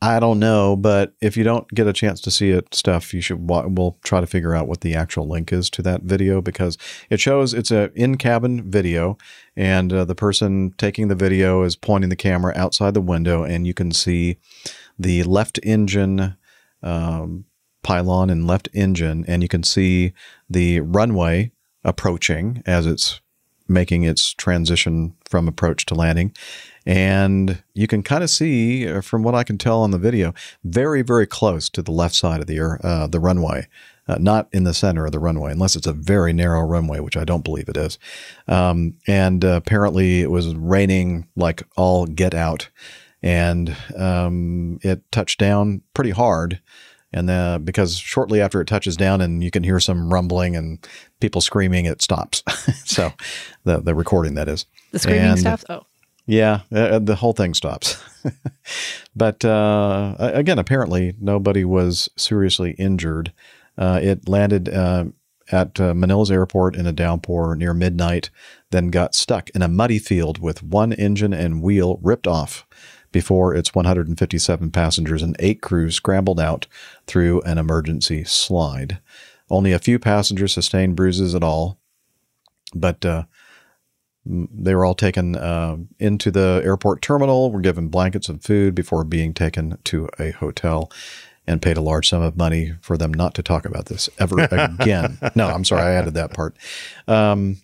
I don't know, but if you don't get a chance to see it, stuff you should. We'll try to figure out what the actual link is to that video because it shows it's a in cabin video, and uh, the person taking the video is pointing the camera outside the window, and you can see the left engine um, pylon and left engine, and you can see the runway approaching as it's making its transition from approach to landing. And you can kind of see, uh, from what I can tell on the video, very, very close to the left side of the uh, the runway, uh, not in the center of the runway, unless it's a very narrow runway, which I don't believe it is. Um, and uh, apparently, it was raining like all get out, and um, it touched down pretty hard. And then, because shortly after it touches down, and you can hear some rumbling and people screaming, it stops. so, the the recording that is. The screaming And- stuff. Oh, yeah, uh, the whole thing stops. but uh, again, apparently nobody was seriously injured. Uh, it landed uh, at uh, Manila's airport in a downpour near midnight, then got stuck in a muddy field with one engine and wheel ripped off before its 157 passengers and eight crew scrambled out through an emergency slide. Only a few passengers sustained bruises at all, but uh, they were all taken uh, into the airport terminal, were given blankets and food before being taken to a hotel and paid a large sum of money for them not to talk about this ever again. no, I'm sorry, I added that part. Um,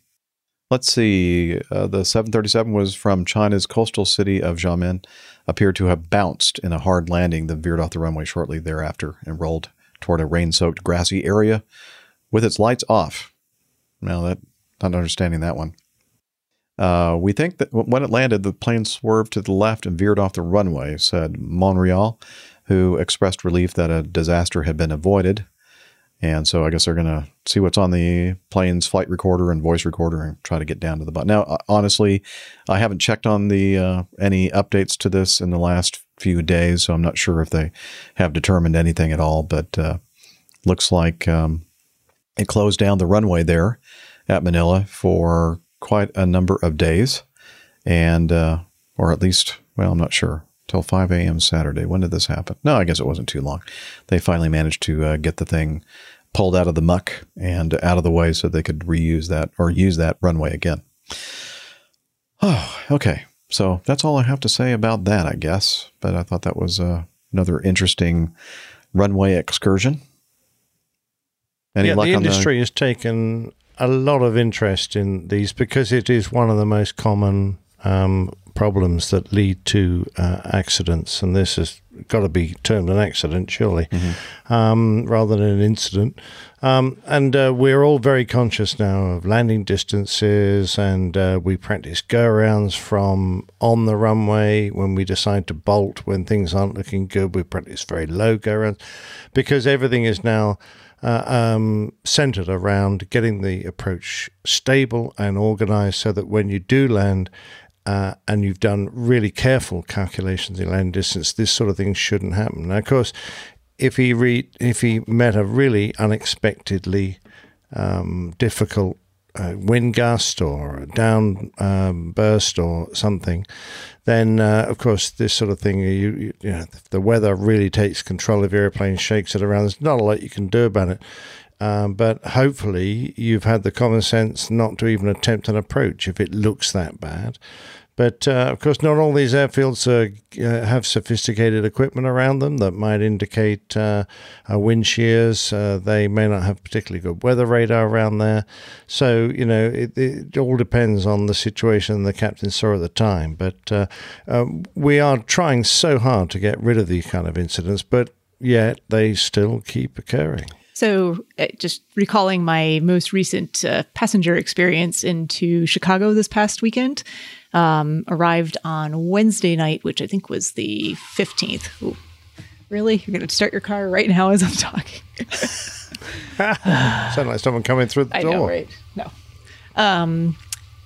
let's see. Uh, the 737 was from China's coastal city of Xiamen, appeared to have bounced in a hard landing, then veered off the runway shortly thereafter and rolled toward a rain soaked grassy area with its lights off. Now, that, not understanding that one. Uh, we think that when it landed, the plane swerved to the left and veered off the runway, said Monreal, who expressed relief that a disaster had been avoided. And so I guess they're going to see what's on the plane's flight recorder and voice recorder and try to get down to the bottom. Now, uh, honestly, I haven't checked on the uh, any updates to this in the last few days, so I'm not sure if they have determined anything at all. But uh, looks like um, it closed down the runway there at Manila for quite a number of days, and uh, or at least, well, I'm not sure till 5 a.m. Saturday. When did this happen? No, I guess it wasn't too long. They finally managed to uh, get the thing pulled out of the muck and out of the way so they could reuse that or use that runway again. Oh, okay. So that's all I have to say about that, I guess. But I thought that was uh, another interesting runway excursion. Any yeah, the industry has taken a lot of interest in these because it is one of the most common um, problems that lead to uh, accidents, and this has got to be termed an accident, surely, um, rather than an incident. Um, and uh, we're all very conscious now of landing distances, and uh, we practice go arounds from on the runway when we decide to bolt when things aren't looking good. We practice very low go arounds because everything is now uh, um, centered around getting the approach stable and organized so that when you do land uh, and you've done really careful calculations in land distance, this sort of thing shouldn't happen. Now, of course, if he re- if he met a really unexpectedly um, difficult uh, wind gust or a down um, burst or something, then uh, of course this sort of thing, you, you, you know, the weather really takes control of your airplane, shakes it around. There's not a lot you can do about it. Um, but hopefully you've had the common sense not to even attempt an approach if it looks that bad, But uh, of course, not all these airfields uh, have sophisticated equipment around them that might indicate uh, uh, wind shears. Uh, they may not have particularly good weather radar around there. So, you know, it, it all depends on the situation the captain saw at the time. But uh, um, we are trying so hard to get rid of these kind of incidents, but yet they still keep occurring. So, just recalling my most recent uh, passenger experience into Chicago this past weekend, um, arrived on Wednesday night, which I think was the 15th. Ooh, really? You're going to start your car right now as I'm talking? Sound like someone coming through the I door. know, right? No. Um,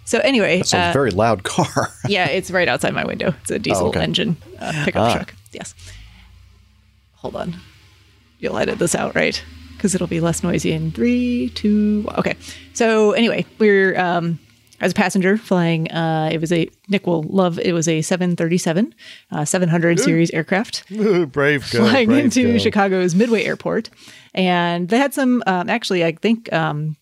so, anyway, It's a uh, very loud car. yeah, it's right outside my window. It's a diesel okay. engine uh, pickup Ah. truck. Yes. Hold on. You'll edit this out, right? Because it'll be less noisy in three, two. Okay. So anyway, we're um, as a passenger flying. Uh, it was a Nick will love. It was a 737, uh, 700 series aircraft Ooh, brave girl. flying brave into girl. Chicago's Midway Airport, and they had some. Um, actually, I think um,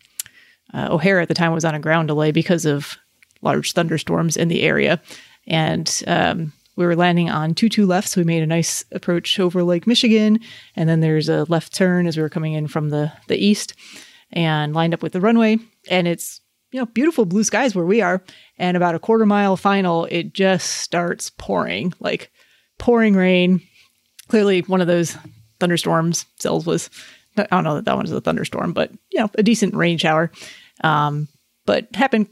uh, O'Hare at the time was on a ground delay because of large thunderstorms in the area, and um, we were landing on two two left, so we made a nice approach over Lake Michigan, and then there's a left turn as we were coming in from the the east, and lined up with the runway, and it's you know beautiful blue skies where we are, and about a quarter mile final, it just starts pouring like pouring rain. Clearly one of those thunderstorms cells was i don't know that that one was a thunderstorm but you know a decent rain shower. Um, but happened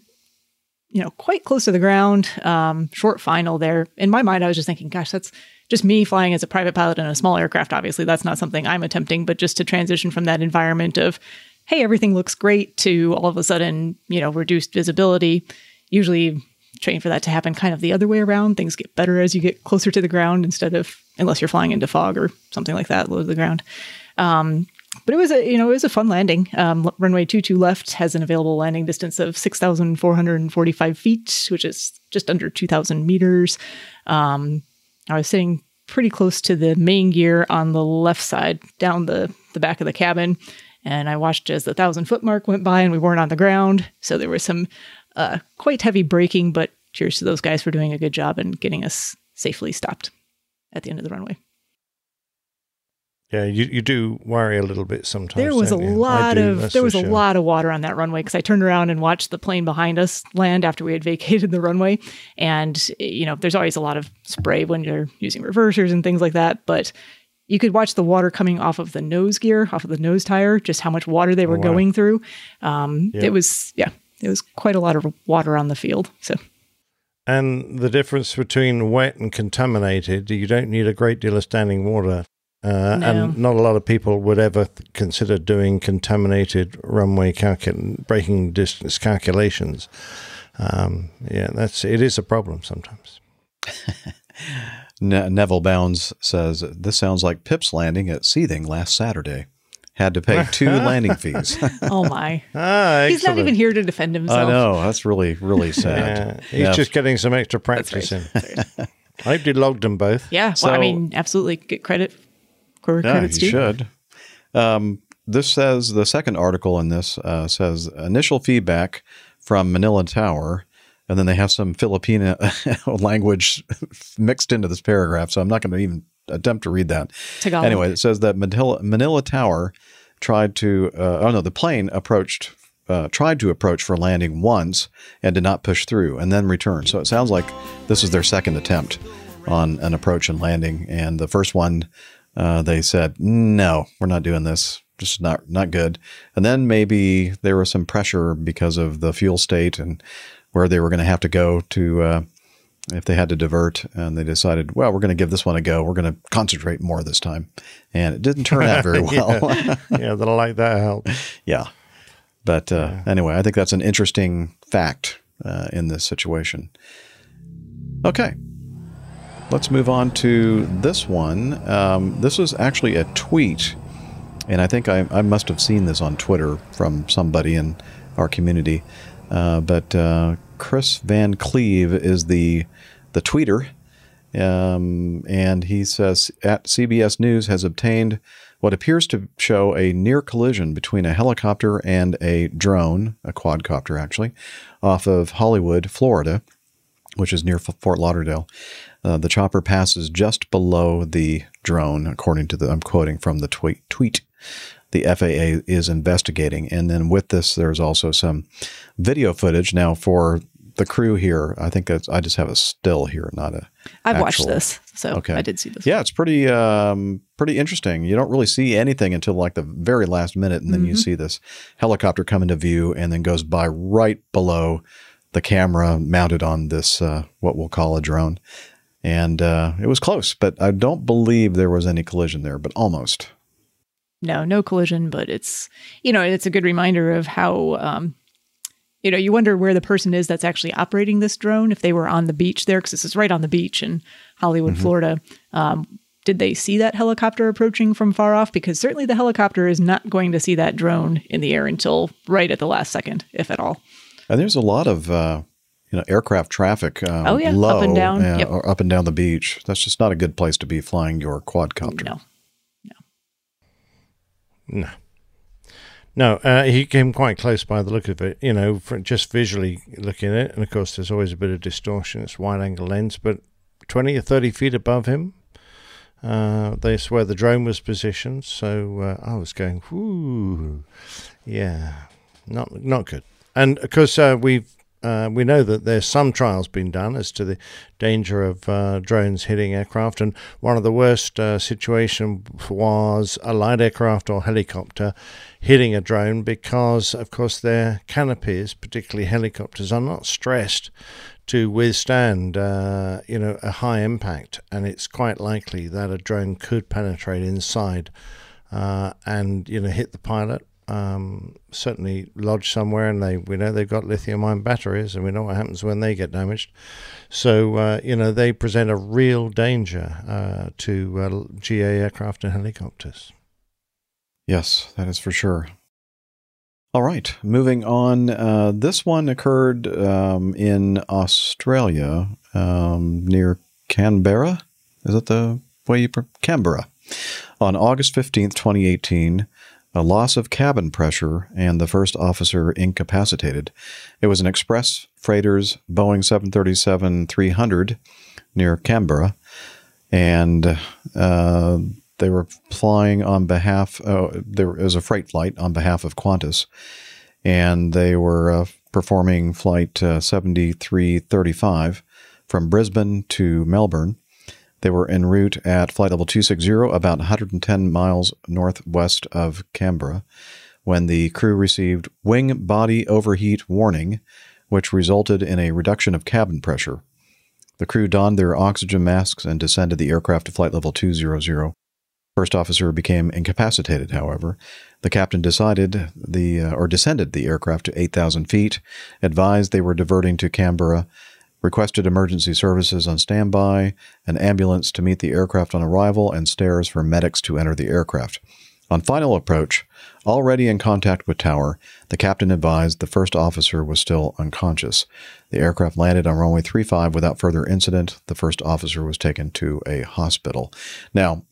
you know quite close to the ground um, short final there. In my mind i was just thinking gosh that's just me flying as a private pilot in a small aircraft. Obviously that's not something i'm attempting but just to transition from that environment of hey everything looks great to all of a sudden you know reduced visibility usually train for that to happen kind of the other way around. Things get better as you get closer to the ground instead of unless you're flying into fog or something like that, low to the ground. Um, but it was a you know it was a fun landing. Um, runway two two left has an available landing distance of six thousand four hundred and forty five feet, which is just under two thousand meters. Um, I was sitting pretty close to the main gear on the left side, down the the back of the cabin, and I watched as the thousand foot mark went by, and we weren't on the ground, so there was some uh, quite heavy braking. But cheers to those guys for doing a good job and getting us safely stopped at the end of the runway. Yeah, you, you do worry a little bit sometimes. There was a you? Lot do, of there was a lot of water on that runway because I turned around and watched the plane behind us land after we had vacated the runway, and you know there's always a lot of spray when you're using reversers and things like that, but you could watch the water coming off of the nose gear, off of the nose tire, just how much water they were Oh, wow. going through. Um, Yeah. It was yeah, it was quite a lot of water on the field. So And the difference between wet and contaminated, you don't need a great deal of standing water. Uh, No. And not a lot of people would ever th- consider doing contaminated runway calcul- braking distance calculations. Um, yeah, that's it is a problem sometimes. Ne- Neville Bounds says, This sounds like Pip's landing at Seething last Saturday. Had to pay two landing fees. oh my, Ah, he's not even here to defend himself. I know. That's really, really Yeah, sad. he's Yeah. just getting some extra practice in. Right. I hope you logged them both. Yeah, well, I mean, absolutely get credit where Yeah, credit's you should. Um, this says the second article in this uh, says initial feedback from Manila Tower, and then they have some Filipino language mixed into this paragraph. So I'm not going to even attempt to read that. Tagalog. Anyway, it says that Manila, Manila Tower tried to. Uh, oh no, the plane approached. Uh, tried to approach for landing once and did not push through and then return. So it sounds like this is their second attempt on an approach and landing. And the first one, uh, they said, no, we're not doing this. Just not not good. And then maybe there was some pressure because of the fuel state and where they were going to have to go to uh, if they had to divert. And they decided, well, we're going to give this one a go. We're going to concentrate more this time. And it didn't turn out very well. yeah, they'll like that help. yeah. But uh, anyway, I think that's an interesting fact uh, in this situation. Okay. Let's move on to this one. Um, this was actually a tweet, and I think I, I must have seen this on Twitter from somebody in our community. Uh, but uh, Kris Van Cleave is the the tweeter, um, and he says at CBS News has obtained what appears to show a near collision between a helicopter and a drone, a quadcopter actually, off of Hollywood, Florida. which is near Fort Lauderdale. Uh, the chopper passes just below the drone, according to the, I'm quoting from the tweet. tweet. The FAA is investigating. And then with this, there's also some video footage. Now, for the crew here, I think that's, I just have a still here, not a. I've watched this, so Okay. I did see this. Yeah, it's pretty um, pretty interesting. You don't really see anything until like the very last minute, and then you see this helicopter come into view, and then goes by right below the camera mounted on this uh, what we'll call a drone. And uh, it was close, but I don't believe there was any collision there, but almost. No, no collision, but it's you know it's a good reminder of how um, you know you wonder where the person is that's actually operating this drone if they were on the beach there because this is right on the beach in Hollywood, Florida. Um, did they see that helicopter approaching from far off? Because certainly the helicopter is not going to see that drone in the air until right at the last second, if at all. And there's a lot of uh, you know aircraft traffic. Um, Oh, yeah, up and down. uh, Yep. or up and down the beach. That's just not a good place to be flying your quadcopter. No, No. No, uh, he came quite close by the look of it, you know, just visually looking at it. And of course, there's always a bit of distortion. It's wide angle lens, but 20 or 30 feet above him, uh, that's where the drone was positioned. So uh, I was going, whoo, yeah, not not good. And of course, uh, we've uh, we know that there's some trials being done as to the danger of uh, drones hitting aircraft, and one of the worst uh, situation was a light aircraft or helicopter hitting a drone because, of course, their canopies, particularly helicopters, are not stressed to withstand, uh, you know, a high impact, and it's quite likely that a drone could penetrate inside uh, and you know hit the pilot. Um, certainly lodge somewhere, and they we know they've got lithium-ion batteries, and we know what happens when they get damaged. So uh, you know they present a real danger uh, to uh, GA aircraft and helicopters. Yes, that is for sure. All right, moving on. Uh, this one occurred um, in Australia um, near Canberra. Is that the way you pro- Canberra? On August 15th, 2018, a loss of cabin pressure and the first officer incapacitated. It was an express freighters Boeing 737 300 near Canberra. And uh, they were flying on behalf. Uh, there was a freight flight on behalf of Qantas, and they were uh, performing flight uh, 7335 from Brisbane to Melbourne. They were en route at flight level 260, about 110 miles northwest of Canberra, when the crew received wing body overheat warning, which resulted in a reduction of cabin pressure. The crew donned their oxygen masks and descended the aircraft to flight level 200. First officer became incapacitated, however. The captain decided the uh, or descended the aircraft to 8,000 feet, advised they were diverting to Canberra, requested emergency services on standby, an ambulance to meet the aircraft on arrival, and stairs for medics to enter the aircraft. On final approach, already in contact with Tower, the captain advised the first officer was still unconscious. The aircraft landed on runway 35 without further incident. The first officer was taken to a hospital. Now,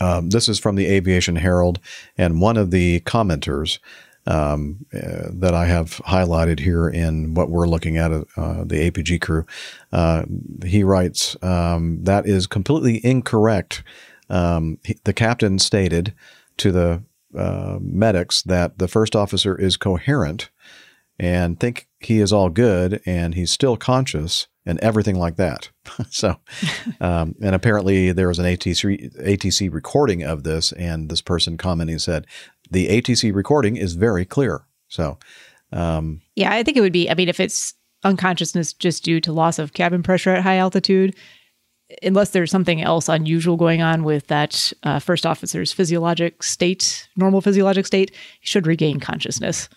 um, this is from the Aviation Herald, and one of the commenters um, uh, that I have highlighted here in what we're looking at, uh, the APG crew, uh, he writes um, that is completely incorrect. Um, he, the captain stated to the uh, medics that the first officer is coherent and think he is all good and he's still conscious and everything like that. so, um, and apparently there was an ATC ATC recording of this, and this person commenting said the ATC recording is very clear. So, um, Yeah, I think it would be. I mean, if it's unconsciousness just due to loss of cabin pressure at high altitude, unless there's something else unusual going on with that uh, first officer's physiologic state, normal physiologic state, he should regain consciousness.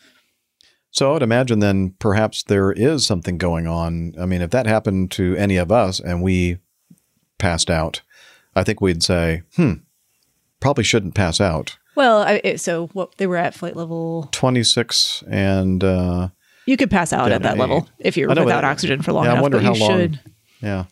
so I would imagine then perhaps there is something going on. I mean, if that happened to any of us and we passed out, I think we'd say, "Hmm, probably shouldn't pass out." Well, I, it- so what they were at flight level. Twenty six and uh, You could pass out at that eight. level if you're know, without but- oxygen for long yeah, I enough. wonder but how you long- should. yeah.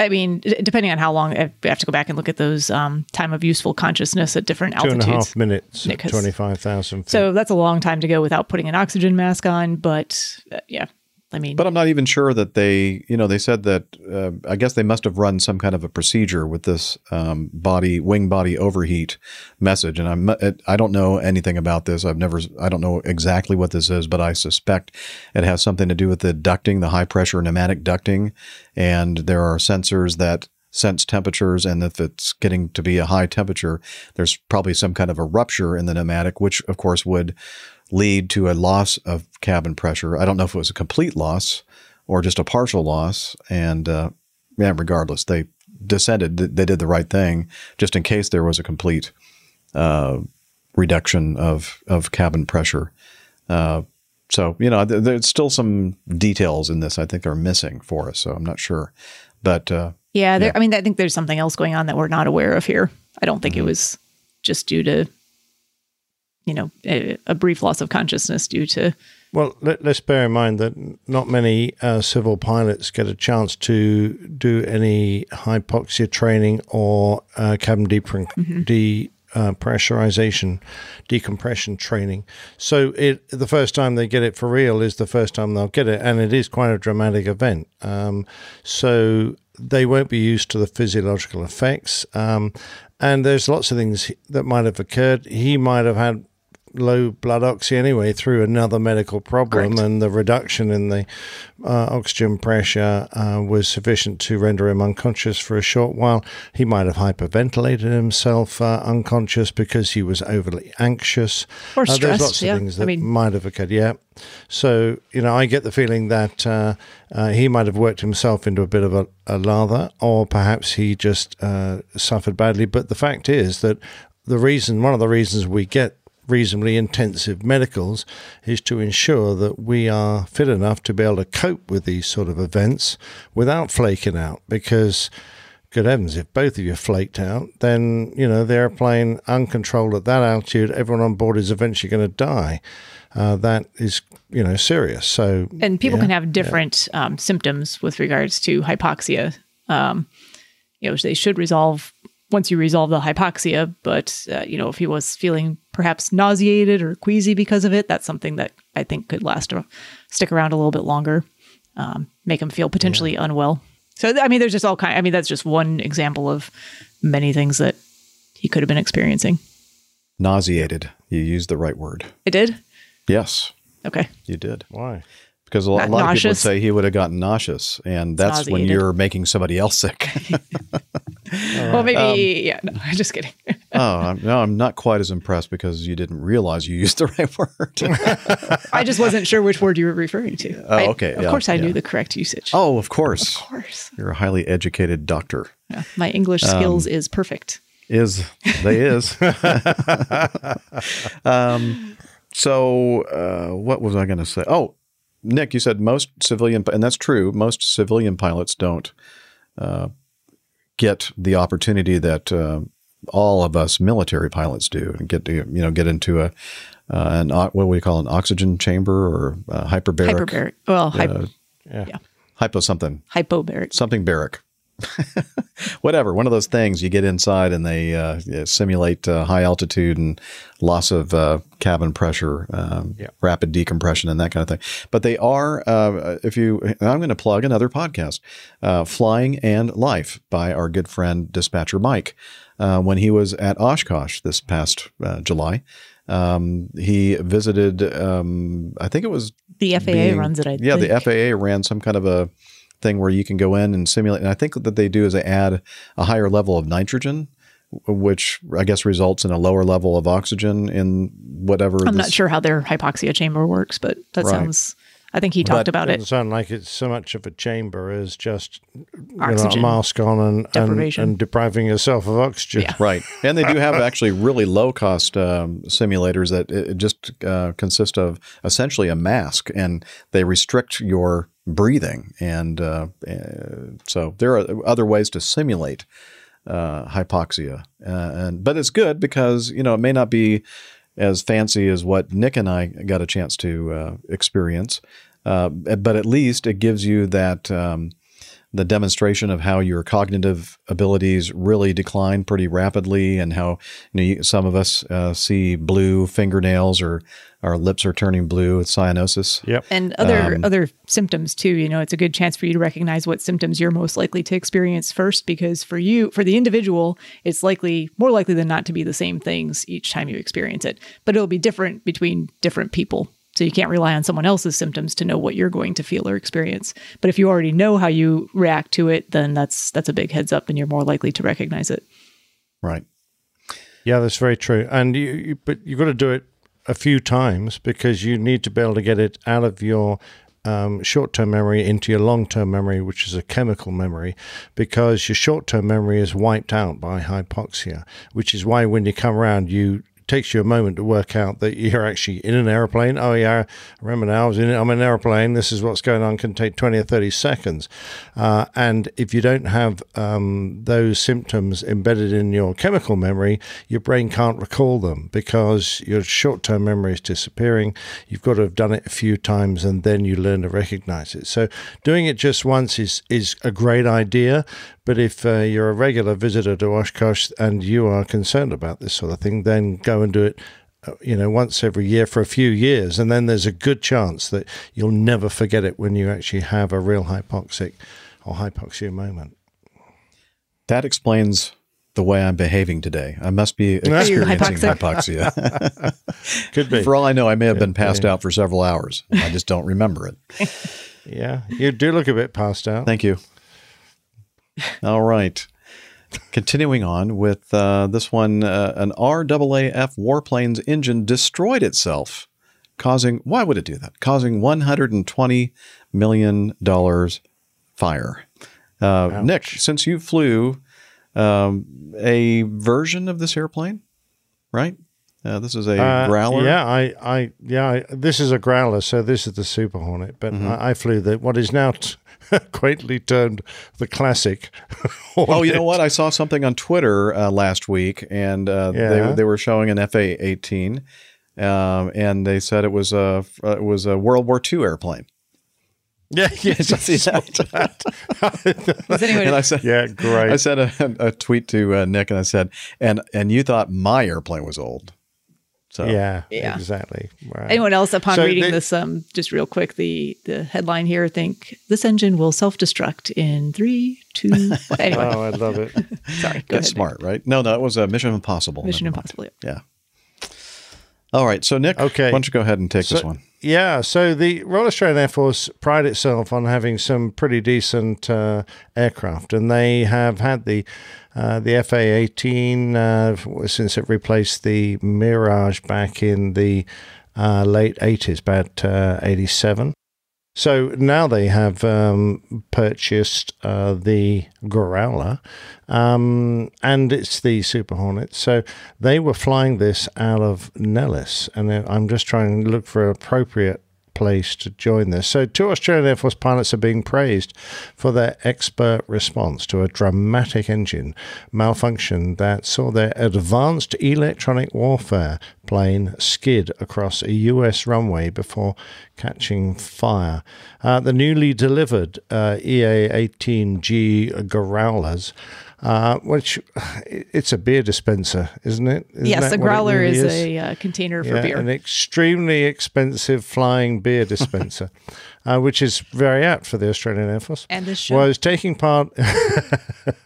I mean, depending on how long, I have to go back and look at those um, time of useful consciousness at different Two altitudes. a half minutes Yeah, at 'cause- 25,000. So that's a long time to go without putting an oxygen mask on. But uh, yeah, I mean, But I'm not even sure that they, you know, they said that uh, I guess they must have run some kind of a procedure with this um, body wing body overheat message, and I'm I don't know anything about this. I've never, I don't know exactly what this is, but I suspect it has something to do with the ducting, the high pressure pneumatic ducting, and there are sensors that sense temperatures, and if it's getting to be a high temperature, there's probably some kind of a rupture in the pneumatic, which of course would lead to a loss of cabin pressure. I don't know if it was a complete loss or just a partial loss. And uh, yeah, regardless, they descended. They did the right thing, just in case there was a complete uh, reduction of of cabin pressure. Uh, so you know, th- there's still some details in this I think are missing for us. So I'm not sure, but uh, yeah, there, I mean, I think there's something else going on that we're not aware of here. I don't think it was just due to, you know, a, a brief loss of consciousness due to. Well, let, us bear in mind that not many uh, civil pilots get a chance to do any hypoxia training or uh, cabin depre- de uh, pressurization, decompression training. So it the first time they get it for real is the first time they'll get it, and it is quite a dramatic event. Um, so they won't be used to the physiological effects. Um, and there's lots of things that might have occurred. He might have had low blood oxy anyway through another medical problem, Correct. and the reduction in the uh, oxygen pressure uh, was sufficient to render him unconscious for a short while. He might have hyperventilated himself uh, unconscious because he was overly anxious. Or Uh, there's stressed, lots yeah. of things I that mean- might have occurred. Yeah. So you know, I get the feeling that uh, uh, he might have worked himself into a bit of a, a lather, or perhaps he just uh, suffered badly. But the fact is that the reason, one of the reasons we get reasonably intensive medicals, is to ensure that we are fit enough to be able to cope with these sort of events without flaking out. Because good heavens, if both of you flaked out, then you know the airplane uncontrolled at that altitude, everyone on board is eventually going to die. Uh, that is, you know, serious. So, And people yeah, can have different um, symptoms with regards to hypoxia. Um, you know, they should resolve once you resolve the hypoxia. But uh, you know, if he was feeling perhaps nauseated or queasy because of it, that's something that I think could last or stick around a little bit longer, um, make him feel potentially unwell. So I mean, there's just all kind. I mean, that's just one example of many things that he could have been experiencing. nauseated. You used the right word. I did. Yes, Okay. you did. Why? Because a lot, a lot of people would say he would have gotten nauseous, and that's when you're making somebody else sick. Well, maybe. yeah. No, I'm just kidding. oh, I'm, no, I'm not quite as impressed because you didn't realize you used the right word. I just wasn't sure which word you were referring to. Oh, I- okay, Of yeah, course, I yeah. knew the correct usage. oh, of course. of course. You're a highly educated doctor. Yeah, my English Um, skills is perfect. Is they is. um, so uh, what was I going to say? Oh, Nick, you said most civilian, and that's true. Most civilian pilots don't uh, get the opportunity that uh, all of us military pilots do, and get to you know get into a uh, an o- what do we call an oxygen chamber or uh, hyperbaric, Hyperbaric. Well, hyp- uh, Yeah. hypo something hypobaric. something barrack. Whatever, one of those things you get inside and they uh, simulate uh, high altitude and loss of uh, cabin pressure, um, Yeah. rapid decompression, and that kind of thing. But they are, uh, if you, I'm going to plug another podcast, uh, Flying and Life by our good friend Dispatcher Mike. Uh, when he was at Oshkosh this past uh, July, um, he visited, um, I think it was The FAA being- runs it. I yeah, think. the FAA ran some kind of a thing where you can go in and simulate. And I think that they do is they add a higher level of nitrogen, which I guess results in a lower level of oxygen in whatever. I'm not sure how their hypoxia chamber works, but that Right. sounds. I think he talked But- about it. Doesn't sound like it's so much of a chamber as just you know, a mask on and, and, and depriving yourself of oxygen. Yeah. Right. And they do have actually really low cost um, simulators that it it just uh, consist of essentially a mask and they restrict your breathing. And uh, uh, so there are other ways to simulate uh, hypoxia. Uh, and But it's good because, you know, it may not be as fancy as what Nick and I got a chance to uh, experience. Uh, but at least it gives you that. Um, the demonstration of how your cognitive abilities really decline pretty rapidly, and how you know some of us uh, see blue fingernails or our lips are turning blue with cyanosis. Yep. and other Um, other symptoms too you know it's a good chance for you to recognize what symptoms you're most likely to experience first because for you for the individual it's likely more likely than not to be the same things each time you experience it but it'll be different between different people so you can't rely on someone else's symptoms to know what you're going to feel or experience but if you already know how you react to it then that's that's a big heads up and you're more likely to recognize it Right. Yeah, that's very true. And you, you but you've got to do it a few times because you need to be able to get it out of your um, short-term memory into your long-term memory, which is a chemical memory, because your short-term memory is wiped out by hypoxia. Which is why when you come around, you takes you a moment to work out that you're actually in an airplane. Oh yeah, I remember now. I was in. I'm in an airplane. This is what's going on. Can take twenty or thirty seconds. Uh, and if you don't have um, those symptoms embedded in your chemical memory, your brain can't recall them because your short-term memory is disappearing. You've got to have done it a few times, and then you learn to recognize it. So doing it just once is is a great idea. But if uh, you're a regular visitor to Oshkosh and you are concerned about this sort of thing, then go and do it uh, you know, once every year for a few years, and then there's a good chance that you'll never forget it when you actually have a real hypoxic or hypoxia moment. That explains the way I'm behaving today. I must be experiencing hypoxic? hypoxia. Could be. for all I know, I may have been passed yeah. out for several hours. I just don't remember it. Yeah, you do look a bit passed out. Thank you. All right. Continuing on with uh, this one, uh, an RAAF warplane's engine destroyed itself, causing, why would it do that? Causing $120 million fire. Uh, Nick, since you flew um, a version of this airplane, right? Uh, this is a Uh, Growler. Yeah, I, I, yeah. I, this is a growler, so this is the Super Hornet. But Mm-hmm. I, I flew the what is now t- quaintly termed the classic. Oh, you know what? I saw something on Twitter uh, last week, and uh, Yeah. they they were showing an FA eighteen, um, and they said it was a it was a World War II airplane. Yeah, yes, I saw that. Does And I said, yeah, great. I sent a, a tweet to uh, Nick, and I said, and and you thought my airplane was old. So yeah, Yeah. exactly. Right. Anyone else upon So reading the- this, um, just real quick, the the headline here, think this engine will self destruct in three, two. Well, anyway, Oh, I love it. sorry. Go that's ahead, smart, right? No, that was a Mission Impossible. Mission Impossible. yeah. Yeah. All right, so Nick, Okay. why don't you go ahead and take this one? Yeah, so the Royal Australian Air Force pride itself on having some pretty decent uh, aircraft, and they have had the uh, the FA-18 uh, since it replaced the Mirage back in the uh, late 80s, about uh, 87. So now they have um, purchased uh, the Growler, um, and it's the Super Hornet. So they were flying this out of Nellis, and I'm just trying to look for appropriate place to join this. So, two Australian Air Force pilots are being praised for their expert response to a dramatic engine malfunction that saw their advanced electronic warfare plane skid across a US runway before catching fire. Uh, the newly delivered uh, EA 18G Growlers. Uh, which it's a beer dispenser, isn't it? Isn't Yes, a growler really is, a uh, container for yeah, beer. an extremely expensive flying beer dispenser, uh, which is very apt for the Australian Air Force. And this show. was taking part.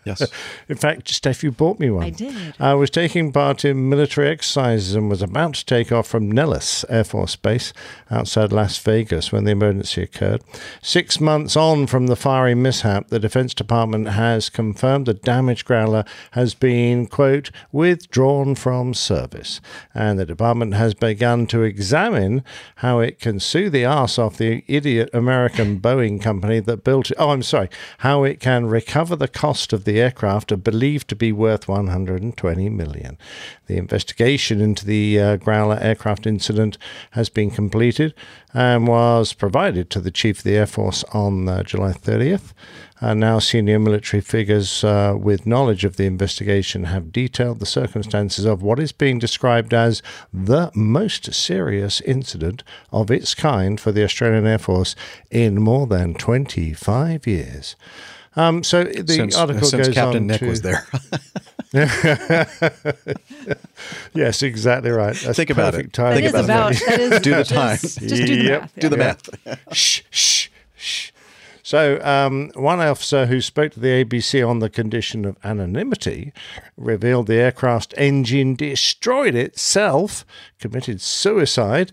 Yes. in fact, Steph, you bought me one. I did. I was taking part in military exercises and was about to take off from Nellis Air Force Base outside Las Vegas when the emergency occurred. Six months on from the fiery mishap, the Defense Department has confirmed the damaged growler has been, quote, withdrawn from service. And the department has begun to examine how it can sue the arse off the idiot American Boeing company that built it. Oh, I'm sorry. How it can recover the cost of the aircraft are believed to be worth 120 million. The investigation into the uh, Growler aircraft incident has been completed and was provided to the Chief of the Air Force on uh, July 30th. Uh, now, senior military figures uh, with knowledge of the investigation have detailed the circumstances of what is being described as the most serious incident of its kind for the Australian Air Force in more than 25 years. Um, so the since, article since goes Captain on Nick to, was there. Yes, exactly right. That's Think about perfect it. timing. That is about. That is, Do the time. is- Just do the Yep. math. Do the yeah. math. shh, shh, shh. So, um, one officer who spoke to the ABC on the condition of anonymity revealed the aircraft engine destroyed itself, committed suicide,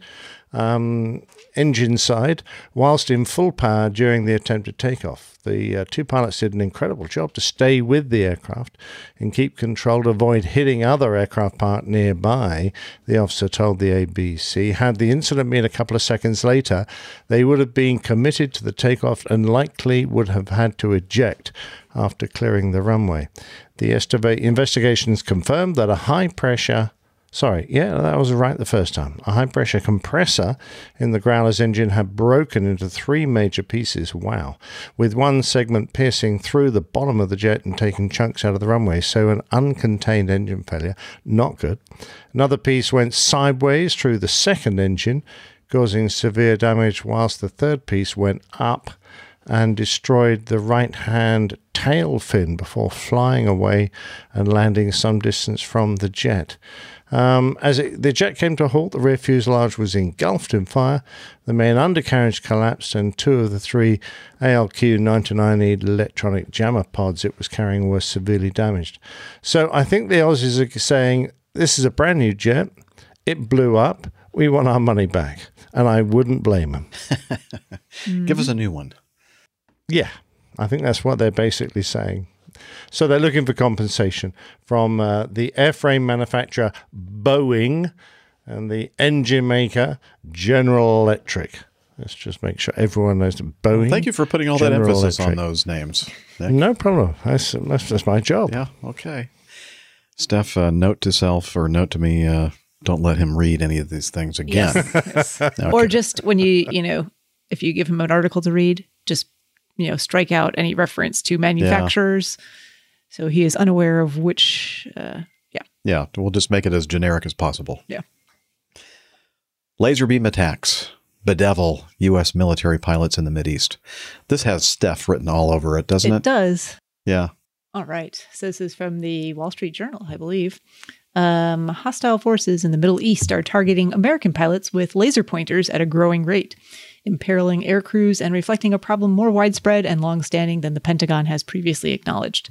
um, engine side, whilst in full power during the attempted takeoff. The uh, two pilots did an incredible job to stay with the aircraft and keep control to avoid hitting other aircraft part nearby, the officer told the ABC. Had the incident been a couple of seconds later, they would have been committed to the takeoff and likely would have had to eject after clearing the runway. The estiva- investigations confirmed that a high pressure Sorry, yeah, that was right the first time. A high pressure compressor in the Growler's engine had broken into three major pieces. Wow. With one segment piercing through the bottom of the jet and taking chunks out of the runway. So, an uncontained engine failure. Not good. Another piece went sideways through the second engine, causing severe damage, whilst the third piece went up and destroyed the right hand tail fin before flying away and landing some distance from the jet. Um, as it, the jet came to a halt, the rear fuselage was engulfed in fire. The main undercarriage collapsed, and two of the three ALQ 99E electronic jammer pods it was carrying were severely damaged. So I think the Aussies are saying this is a brand new jet. It blew up. We want our money back. And I wouldn't blame them. Give us a new one. Yeah, I think that's what they're basically saying. So they're looking for compensation from uh, the airframe manufacturer Boeing and the engine maker General Electric. Let's just make sure everyone knows that Boeing. Thank you for putting all that General emphasis on those names. Nick. No problem. That's, that's just my job. Yeah. Okay. Steph, uh, note to self or note to me: uh, don't let him read any of these things again. Yes. Or just when you, you know, if you give him an article to read, just, you know, strike out any reference to manufacturers. So he is unaware of which, uh, yeah. Yeah, we'll just make it as generic as possible. Yeah. Laser beam attacks bedevil U.S. military pilots in the Mid East. This has Steph written all over it, doesn't it it? does. Yeah. All right. So this is from the Wall Street Journal, I believe. Um, hostile forces in the Middle East are targeting American pilots with laser pointers at a growing rate, imperiling air crews and reflecting a problem more widespread and long-standing than the Pentagon has previously acknowledged.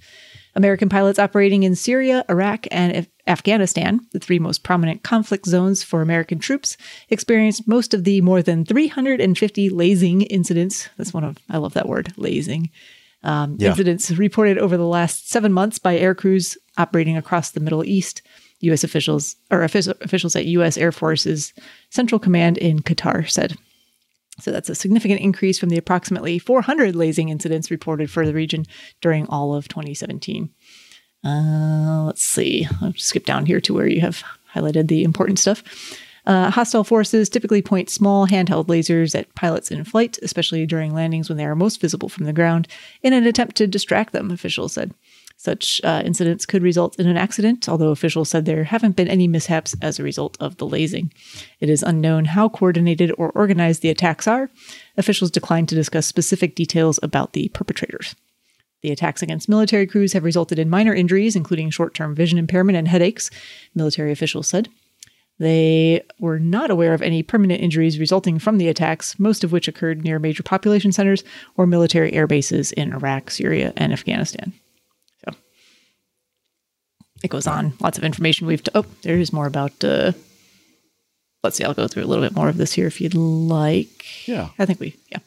American pilots operating in Syria, Iraq, and Af- Afghanistan, the three most prominent conflict zones for American troops, experienced most of the more than 350 lasing incidents. That's one of, I love that word, lasing. Um, Yeah. Incidents reported over the last seven months by air crews operating across the Middle East. U.S. officials or officials at U.S. Air Force's Central Command in Qatar said. So that's a significant increase from the approximately 400 lasing incidents reported for the region during all of 2017. Uh, let's see. I'll skip down here to where you have highlighted the important stuff. Uh, hostile forces typically point small handheld lasers at pilots in flight, especially during landings when they are most visible from the ground, in an attempt to distract them, officials said. Such uh, incidents could result in an accident, although officials said there haven't been any mishaps as a result of the lasing. It is unknown how coordinated or organized the attacks are. Officials declined to discuss specific details about the perpetrators. The attacks against military crews have resulted in minor injuries, including short term vision impairment and headaches, military officials said. They were not aware of any permanent injuries resulting from the attacks, most of which occurred near major population centers or military air bases in Iraq, Syria, and Afghanistan. It goes on. Lots of information we've. T- oh, there is more about. Uh, let's see. I'll go through a little bit more of this here if you'd like. Yeah. I think we. Yeah.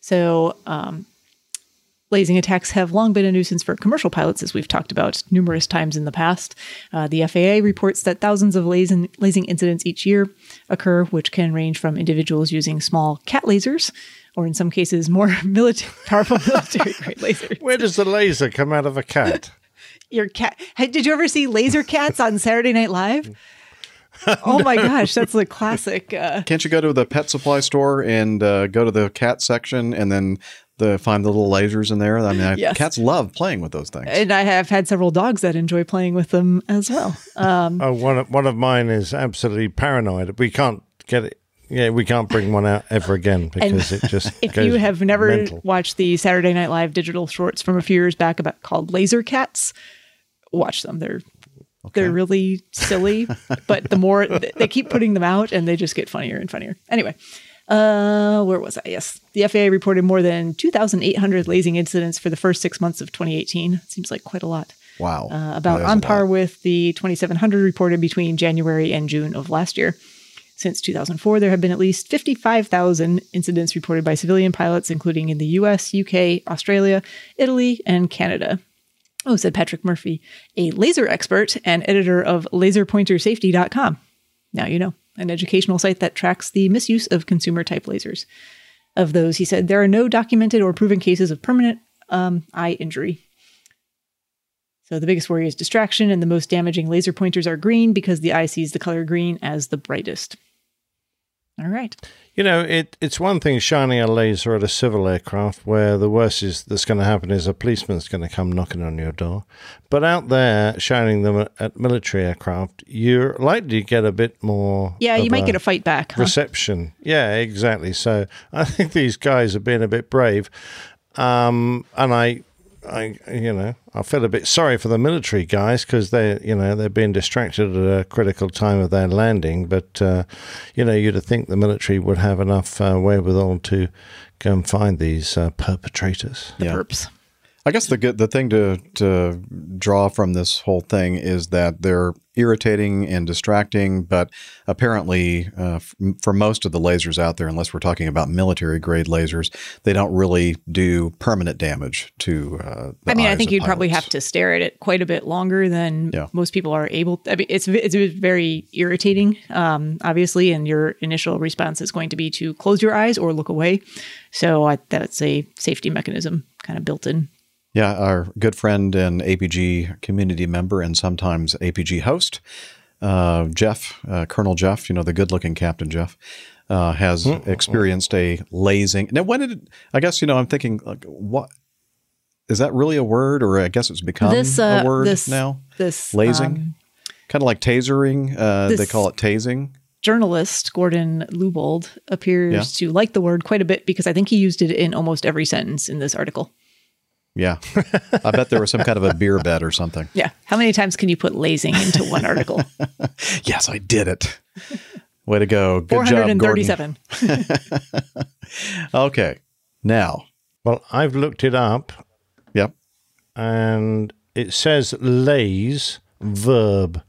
So um, Lasing attacks have long been a nuisance for commercial pilots, as we've talked about numerous times in the past. Uh, the FAA reports that thousands of lasing, lasing incidents each year occur, which can range from individuals using small cat lasers, or in some cases, more military, powerful military grade lasers. Where does the laser come out of a cat? Your cat. Hey, did you ever see Laser Cats on Saturday Night Live? oh my gosh, that's a classic. Uh, Can't you go to the pet supply store and uh, go to the cat section and then the find the little lasers in there? I mean, I, Yes. cats love playing with those things. and I have had several dogs that enjoy playing with them as well. Um, Oh, one of, one of mine is absolutely paranoid. We can't get it Yeah, we can't bring one out ever again because it just. If goes you have never mental. watched the Saturday Night Live digital shorts from a few years back about called Laser Cats, watch them. They're they're really silly, but the more they keep putting them out, and they just get funnier and funnier. Anyway, uh, where was I? Yes, the FAA reported more than 2,800 lasing incidents for the first six months of 2018. Seems like quite a lot. Wow. Uh, about on par with the 2,700 reported between January and June of last year. Since 2004, there have been at least 55,000 incidents reported by civilian pilots, including in the US, UK, Australia, Italy, and Canada. Oh, said Patrick Murphy, a laser expert and editor of laserpointersafety.com. Now you know, an educational site that tracks the misuse of consumer type lasers. Of those, he said, there are no documented or proven cases of permanent um, eye injury. So the biggest worry is distraction, and the most damaging laser pointers are green because the eye sees the color green as the brightest. All right. You know, it, it's one thing shining a laser at a civil aircraft where the worst is that's going to happen is a policeman's going to come knocking on your door. But out there, shining them at, military aircraft, you're likely to get a bit more. Yeah, you might get a fight back. huh? reception. Yeah, exactly. So I think these guys are being a bit brave, um, and I, I, you know, I feel a bit sorry for the military guys because they, you know, they're being distracted at a critical time of their landing. But uh, you know, you'd think the military would have enough uh, wherewithal to go and find these uh, perpetrators. Yeah. Perps. I guess the good the thing to to draw from this whole thing is that they're irritating and distracting, but apparently, uh, f- for most of the lasers out there, unless we're talking about military grade lasers, they don't really do permanent damage to. Uh, the I mean, I think you'd probably have to stare at it quite a bit longer than Yeah. most people are able. I mean, it's it's very irritating, um, obviously, and your initial response is going to be to close your eyes or look away. So I, that's a safety mechanism kind of built in. Yeah, our good friend and APG community member and sometimes APG host, uh, Jeff, uh, Colonel Jeff, you know, the good looking Captain Jeff, uh, has experienced a lasing. Now, when did I guess, you know, I'm thinking, like, what is that really a word? Or I guess it's become this uh, a word this now? this Lasing? um, kind of like tasering. Uh, they call it tasing. journalist Gordon Lubold appears Yeah. to like the word quite a bit because I think he used it in almost every sentence in this article. Yeah. I bet there was some kind of a beer bet or something. Yeah, how many times can you put lasing into one article? Yes, I did it. Way to go. Good Four job, hundred Gordon. Okay. Now, Well, I've looked it up, yep. and it says lays verb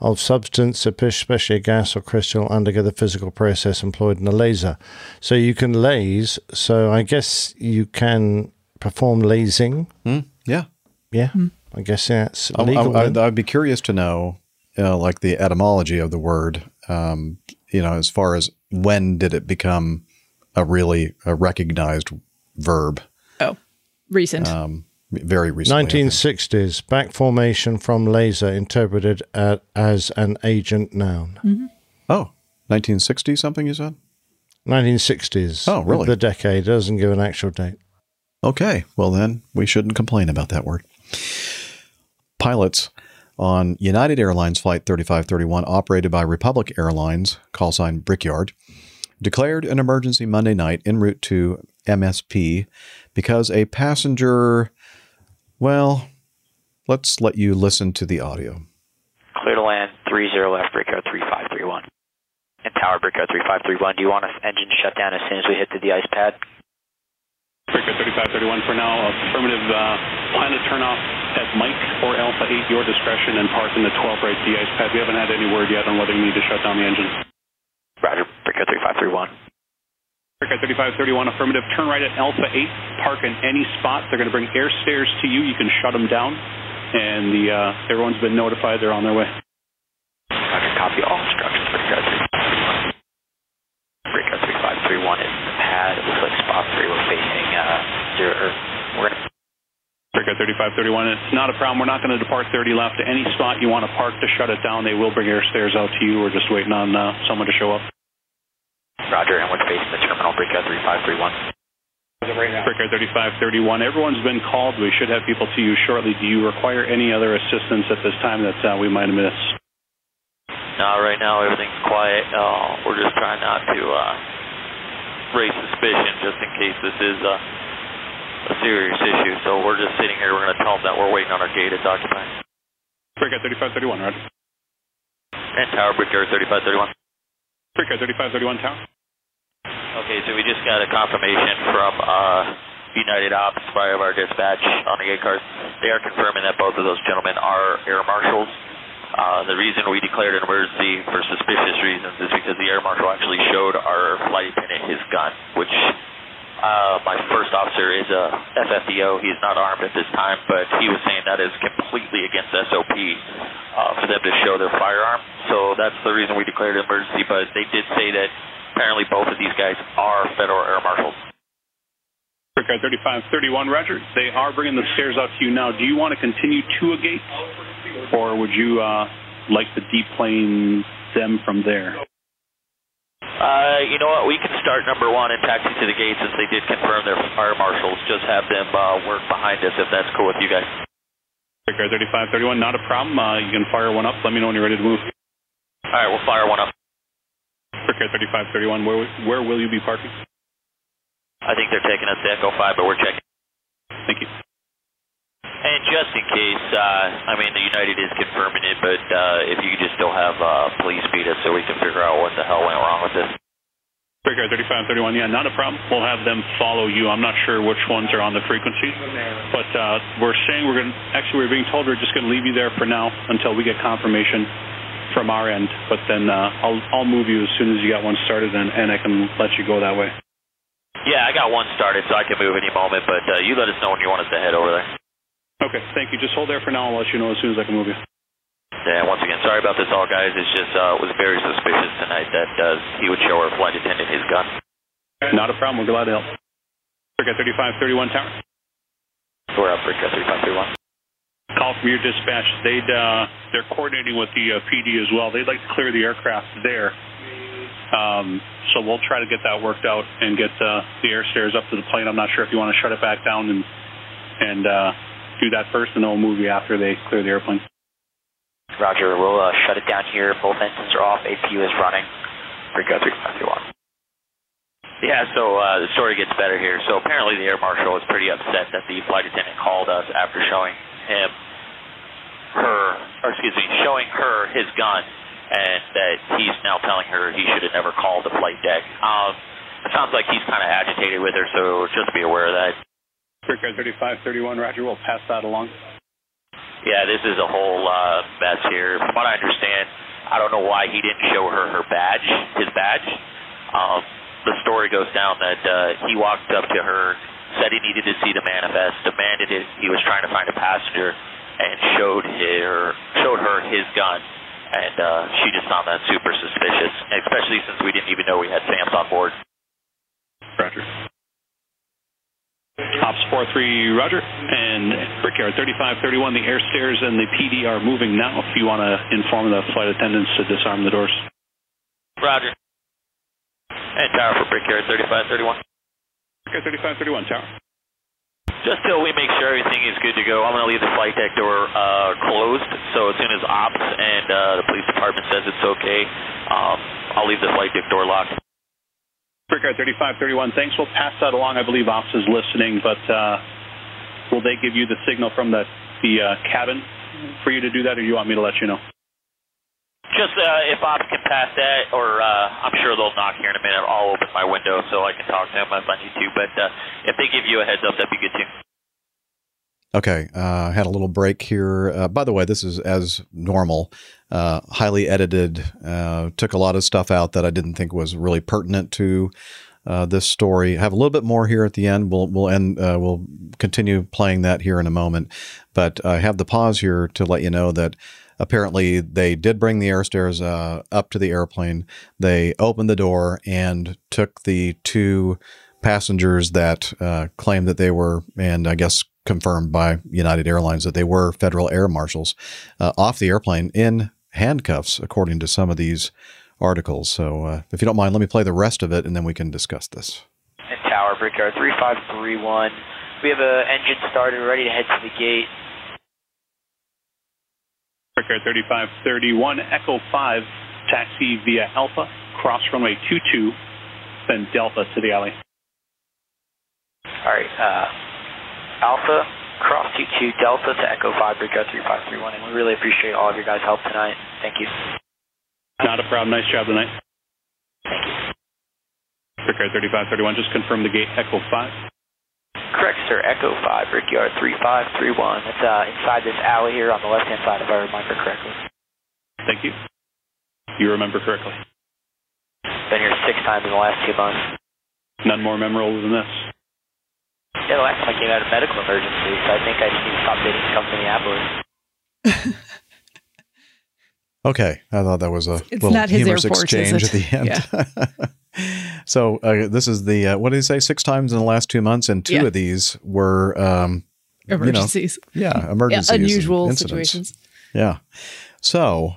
of substance, especially a gas or crystal, undergo the physical process employed in a laser. So you can laze. So I guess you can perform lasing. Yeah. Yeah, I guess that's I, legal. I, then. I'd be curious to know, you know, like the etymology of the word. Um, you know, as far as when did it become a really a recognized verb? Oh, recent. Um, very recently. 1960s back formation from laser interpreted at, as an agent noun. Oh, 1960 something you said? 1960s. Oh, really? The decade doesn't give an actual date. Okay. Well, then we shouldn't complain about that word. Pilots on United Airlines Flight 3531, operated by Republic Airlines, call sign Brickyard, declared an emergency Monday night en route to MSP because a passenger. Well, let's let you listen to the audio. Clear to land 30 left, Brickyard 3531. And Tower Brickyard 3531, do you want us engine shut down as soon as we hit the de-ice pad? Brickyard 3531 for now. Affirmative. Uh, plan to turn off at Mike or Alpha 8, your discretion, and park in the 12 right de-ice pad. We haven't had any word yet on whether you need to shut down the engine. Roger, Brickyard 3531. Brickyard 3531, affirmative. Turn right at Alpha 8. Park in any spot. They're going to bring air stairs to you. You can shut them down. And the uh, everyone's been notified. They're on their way. Roger, copy all instructions, Brickyard 3531. Brickyard 3531 is in the pad. It looks like spot 3. We're facing uh, zero, or we're going to Brickyard 3531, it's not a problem. We're not going to depart 30 left. Any spot you want to park to shut it down, they will bring air stairs out to you. We're just waiting on uh, someone to show up. Roger, and we're facing the terminal, Brickyard 3531. Brickyard 3531. Everyone's been called. We should have people to you shortly. Do you require any other assistance at this time that uh, we might have missed? No, right now everything's quiet. Uh, we're just trying not to uh, raise suspicion just in case this is a, a serious issue. So we're just sitting here. We're going to tell them that we're waiting on our gate. It's occupied. Brickyard 3531, Roger. And Tower Brickyard 3531. Brickyard 3531, Tower. Okay, so we just got a confirmation from uh, United Ops via our dispatch on the ACARS. They are confirming that both of those gentlemen are air marshals. Uh, the reason we declared an emergency for suspicious reasons is because the air marshal actually showed our flight attendant his gun, which uh, my first officer is a FFDO. He's not armed at this time, but he was saying that is completely against SOP uh, for them to show their firearm. So that's the reason we declared an emergency. But they did say that apparently both of these guys are federal air marshals. Brickyard 3531, Roger. They are bringing the stairs out to you now. Do you want to continue to a gate, or would you uh, like to deplane them from there? Uh, you know what? We can start number one and taxi to the gate since they did confirm their fire marshals. Just have them uh, work behind us if that's cool with you guys. Brickyard 3531, not a problem. Uh, you can fire one up. Let me know when you're ready to move. All right, we'll fire one up. Brickyard 3531, where, where will you be parking? I think they're taking us to Echo 5, but we're checking. Thank you. And just in case, uh, I mean, the United is confirming it, but uh, if you could just still have uh, police beat us so we can figure out what the hell went wrong with this. Brickyard 3531, yeah, not a problem. We'll have them follow you. I'm not sure which ones are on the frequency, but uh, we're saying we're going to, actually, we're being told we're just going to leave you there for now until we get confirmation from our end. But then uh, I'll, I'll move you as soon as you got one started and, and I can let you go that way. Yeah, I got one started, so I can move any moment, but uh, you let us know when you want us to head over there. Okay, thank you. Just hold there for now. I'll let you know as soon as I can move you. Yeah, once again, sorry about this all, guys. It's just, uh, it was very suspicious tonight that uh, he would show our flight attendant his gun. Not a problem. We're glad to help. Brickyard 3531 Tower. We're up, Brickyard 3531. Call from your dispatch. They'd, uh, they're coordinating with the uh, PD as well. They'd like to clear the aircraft there. Um, so we'll try to get that worked out and get uh, the air stairs up to the plane. I'm not sure if you want to shut it back down and and uh, do that first, and then we'll move you after they clear the airplane. Roger, we'll uh, shut it down here. Both engines are off. APU is running. Brickyard 3531. Yeah, so uh, the story gets better here. So apparently the air marshal was pretty upset that the flight attendant called us after showing him her, or excuse me, showing her his gun, and that he's now telling her he should have never called the flight deck. Um, it sounds like he's kind of agitated with her, so just be aware of that. Brickyard 3531, Roger. We'll pass that along. Yeah, this is a whole uh, mess here. From what I understand, I don't know why he didn't show her her badge, his badge. Um, the story goes down that uh, he walked up to her, said he needed to see the manifest, demanded it. He was trying to find a passenger, and showed her showed her his gun. And uh, she just found that super suspicious, especially since we didn't even know we had FAMs on board. Roger. Ops 43, Roger. And Brickyard 3531, the air stairs and the PD are moving now if you want to inform the flight attendants to disarm the doors. Roger. And tower for Brickyard 3531. Brickyard 3531, tower. Just till we make sure everything is good to go, I'm going to leave the flight deck door uh, closed. So as soon as ops and uh, the police department says it's okay, um, I'll leave the flight deck door locked. Brickyard 3531, thanks. We'll pass that along. I believe ops is listening, but uh, will they give you the signal from the, the uh, cabin for you to do that, or do you want me to let you know? Just uh, if ops can pass that, or uh, I'm sure they'll knock here in a minute. I'll open my window so I can talk to them if I need to. But uh, if they give you a heads up, that'd be good too. Okay, uh, had a little break here. Uh, by the way, this is as normal, uh, highly edited. Uh, took a lot of stuff out that I didn't think was really pertinent to uh, this story. Have a little bit more here at the end. We'll we'll end. Uh, we'll continue playing that here in a moment. But I have the pause here to let you know that apparently they did bring the air stairs uh, up to the airplane. They opened the door and took the two passengers that uh, claimed that they were, and I guess confirmed by United Airlines that they were federal air marshals uh, off the airplane in handcuffs, according to some of these articles. So, uh, if you don't mind, let me play the rest of it and then we can discuss this. Tower, Brickyard 3531. We have an engine started, ready to head to the gate. Brickyard 3531, Echo 5, taxi via Alpha, cross runway 22, then Delta to the alley. All right, uh, Alpha, cross 22, Delta to Echo 5, Brickyard 3531, and we really appreciate all of your guys' help tonight. Thank you. Not a problem. Nice job tonight. Thank you. Brickyard 3531, just confirm the gate Echo 5. Correct, sir. Echo 5, Brickyard 3531. It's uh, inside this alley here on the left-hand side, if I remember correctly. Thank you. You remember correctly. Been here six times in the last two months. None more memorable than this. Yeah, the last time I came out of medical emergency, so I think I just need to stop dating to come to Minneapolis. Okay, I thought that was a It's little not his humorous Force, exchange at the end. so uh, this is the uh, what did he say? Six times in the last two months, and two Yeah. of these were um, you know, Emergencies. yeah, emergencies, and unusual incidents. situations. Yeah. So,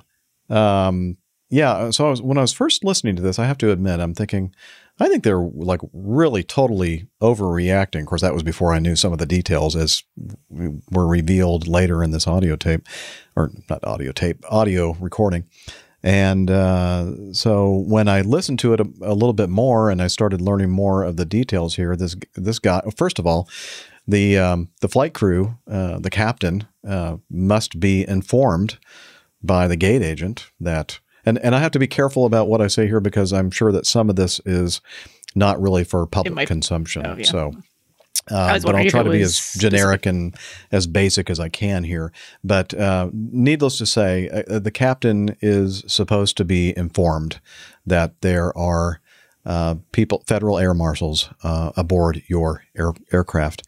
um, yeah. So I was, when I was first listening to this, I have to admit, I'm thinking, I think they're like really totally overreacting. Of course, that was before I knew some of the details as were revealed later in this audio tape, or not audio tape, audio recording. And uh, so when I listened to it a, a little bit more, and I started learning more of the details here, this this guy, first of all, the um, the flight crew, uh, the captain, uh, must be informed by the gate agent that, and and I have to be careful about what I say here because I'm sure that some of this is not really for public might- consumption. oh, yeah. So. Uh, but I'll try to be as generic and as basic as I can here. But uh, needless to say, uh, the captain is supposed to be informed that there are uh, people, federal air marshals, uh, aboard your air, aircraft,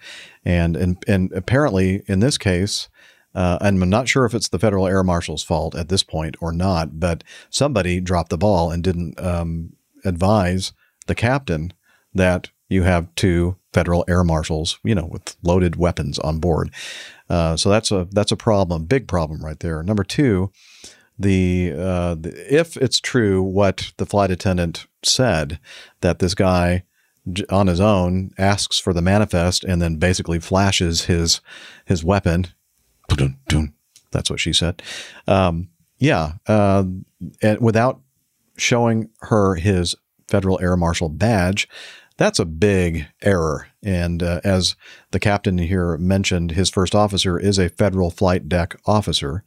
and, and and apparently in this case, uh, and I'm not sure if it's the federal air marshal's fault at this point or not, but somebody dropped the ball and didn't um, advise the captain that you have two federal air marshals, you know, with loaded weapons on board. Uh, so that's a that's a problem, big problem right there. Number two, the, uh, the if it's true what the flight attendant said that this guy on his own asks for the manifest and then basically flashes his his weapon. That's what she said. Um, yeah, uh, and without showing her his federal air marshal badge, that's a big error. And uh, as the captain here mentioned, his first officer is a federal flight deck officer,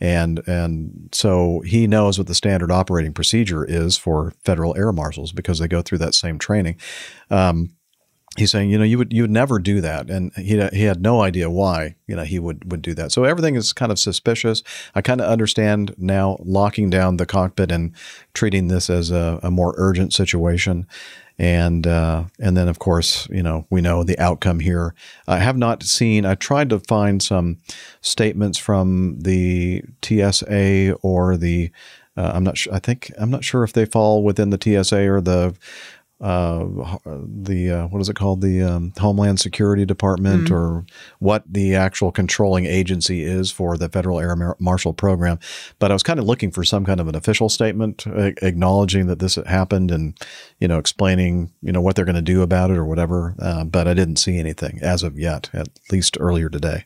and and so he knows what the standard operating procedure is for federal air marshals because they go through that same training. Um, he's saying, you know, you would you would never do that, and he he had no idea why, you know, he would would do that. So everything is kind of suspicious. I kind of understand now locking down the cockpit and treating this as a, a more urgent situation, and uh, and then of course, you know, we know the outcome here. I have not seen. I tried to find some statements from the TSA or the. Uh, I'm not sure. I think I'm not sure if they fall within the TSA or the uh, the uh, what is it called the um, Homeland Security Department Mm. or what the actual controlling agency is for the Federal Air Mar- Marshal Program. But I was kind of looking for some kind of an official statement uh, acknowledging that this happened and you know explaining you know what they're going to do about it or whatever. Uh, but I didn't see anything as of yet, at least earlier today.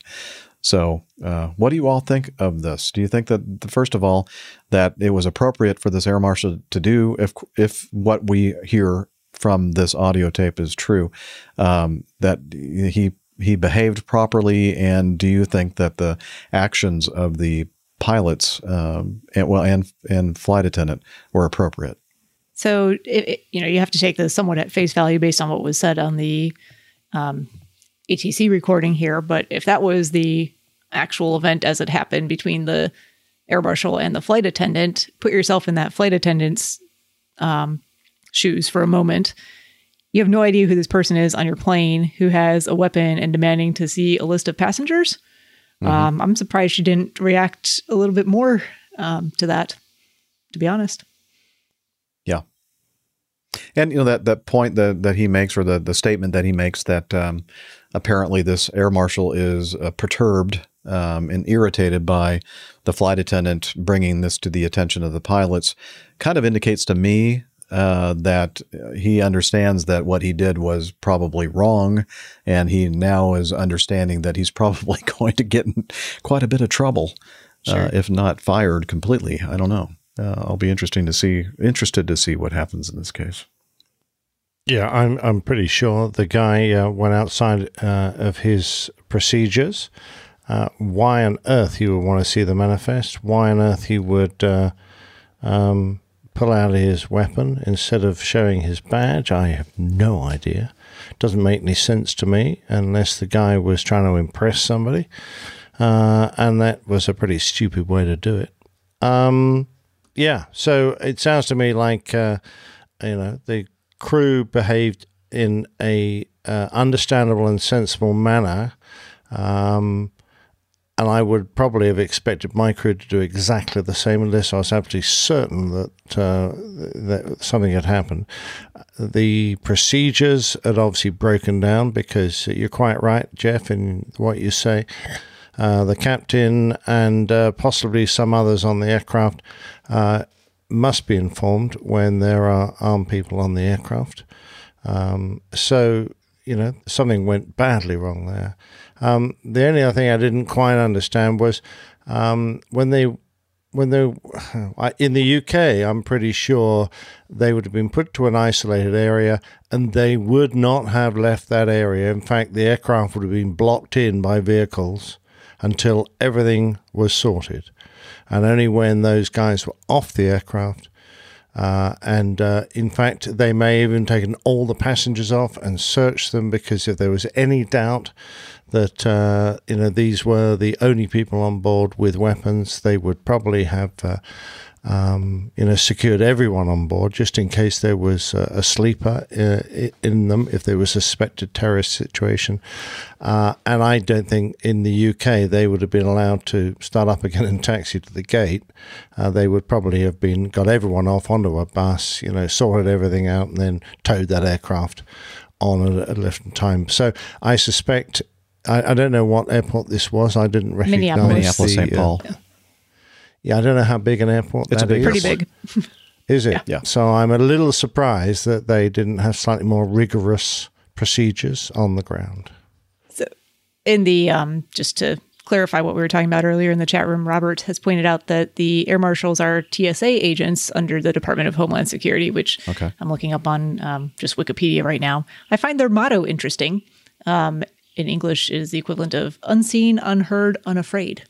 So, uh, what do you all think of this? Do you think that, first of all, that it was appropriate for this air marshal to do if if what we hear from this audio tape is true, um, that he he behaved properly, and do you think that the actions of the pilots, um, and well, and and flight attendant were appropriate? So, it, it- you know, you have to take this somewhat at face value based on what was said on the um, ATC recording here. But if that was the actual event as it happened between the air marshal and the flight attendant, put yourself in that flight attendant's um, shoes for a moment. You have no idea who this person is on your plane who has a weapon and demanding to see a list of passengers. Um, I'm surprised she didn't react a little bit more um, to that, to be honest. Yeah. And you know that that point that that he makes, or the the statement that he makes, that um, apparently this air marshal is uh, perturbed um, and irritated by the flight attendant bringing this to the attention of the pilots, kind of indicates to me uh, that he understands that what he did was probably wrong, and he now is understanding that he's probably going to get in quite a bit of trouble. uh, if not fired completely. I don't know. Uh, I'll be interesting to see interested to see what happens in this case. Yeah, I'm I'm pretty sure the guy uh, went outside uh, of his procedures. Uh, why on earth he would want to see the manifest? Why on earth he would uh, um, pull out his weapon instead of showing his badge? I have no idea. Doesn't make any sense to me unless the guy was trying to impress somebody, uh, and that was a pretty stupid way to do it. Um, yeah, so it sounds to me like uh, you know the crew behaved in a uh, understandable and sensible manner. Um, and I would probably have expected my crew to do exactly the same unless I was absolutely certain that uh, that something had happened. The procedures had obviously broken down because you're quite right, Jeff, in what you say. Uh, the captain and uh, possibly some others on the aircraft uh, must be informed when there are armed people on the aircraft. Um, so, you know, something went badly wrong there. Um, the only other thing I didn't quite understand was um, when they when they in the UK, I'm pretty sure they would have been put to an isolated area and they would not have left that area. In fact, the aircraft would have been blocked in by vehicles until everything was sorted. And only when those guys were off the aircraft, uh, and uh, in fact, they may have even taken all the passengers off and searched them because if there was any doubt that uh, you know these were the only people on board with weapons, they would probably have uh, um, you know secured everyone on board just in case there was a, sleeper uh, in them if there was a suspected terrorist situation. Uh, and I don't think in the UK they would have been allowed to start up again and taxi to the gate. Uh, they would probably have been got everyone off onto a bus, you know, sorted everything out, and then towed that aircraft on at a different time. So I suspect I, I, don't know what airport this was. I didn't recognize Minneapolis, Minneapolis St. Paul. Uh, yeah, I don't know how big an airport it's that a big pretty airport. big. is. Is it? Yeah. Yeah. So I'm a little surprised that they didn't have slightly more rigorous procedures on the ground. So, in the um, just to clarify what we were talking about earlier in the chat room, Robert has pointed out that the air marshals are TSA agents under the Department of Homeland Security, which Okay. I'm looking up on um, just Wikipedia right now. I find their motto interesting. Um, in English, is the equivalent of unseen, unheard, unafraid.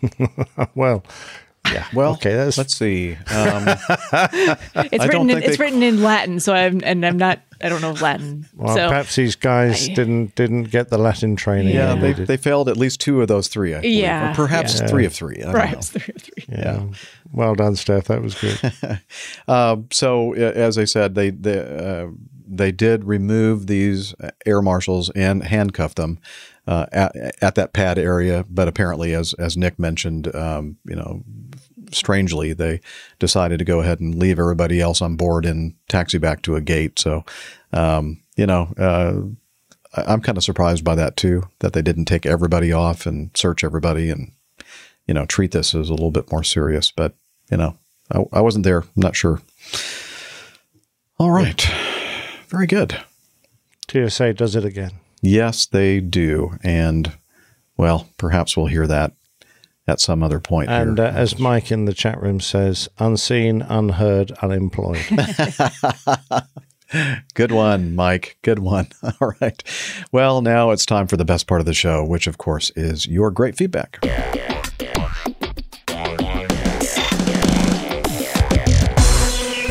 well, yeah. Well, okay. That's let's see. Um, It's written in, it's they- written in Latin, so I'm and I'm not I don't know Latin. well, so perhaps these guys I- didn't didn't get the Latin training. yeah, they they, they failed at least two of those three. I believe. Yeah, or perhaps yeah. three of three. I don't perhaps know. three or three. yeah. Well done, Steph. That was good. Uh, so, uh, as I said, they they uh, they did remove these air marshals and handcuff them uh, at, at that pad area. But apparently, as as Nick mentioned, um, you know, strangely, they decided to go ahead and leave everybody else on board and taxi back to a gate. So, um, you know. Uh, I'm kind of surprised by that too, that they didn't take everybody off and search everybody and, you know, treat this as a little bit more serious. But, you know, I, I wasn't there. I'm not sure. All right. Very good. TSA does it again. Yes, they do. And, well, perhaps we'll hear that at some other point. And here. uh, as Mike in the chat room says, unseen, unheard, unemployed. Good one, Mike. Good one. All right. Well, now it's time for the best part of the show, which, of course, is your great feedback.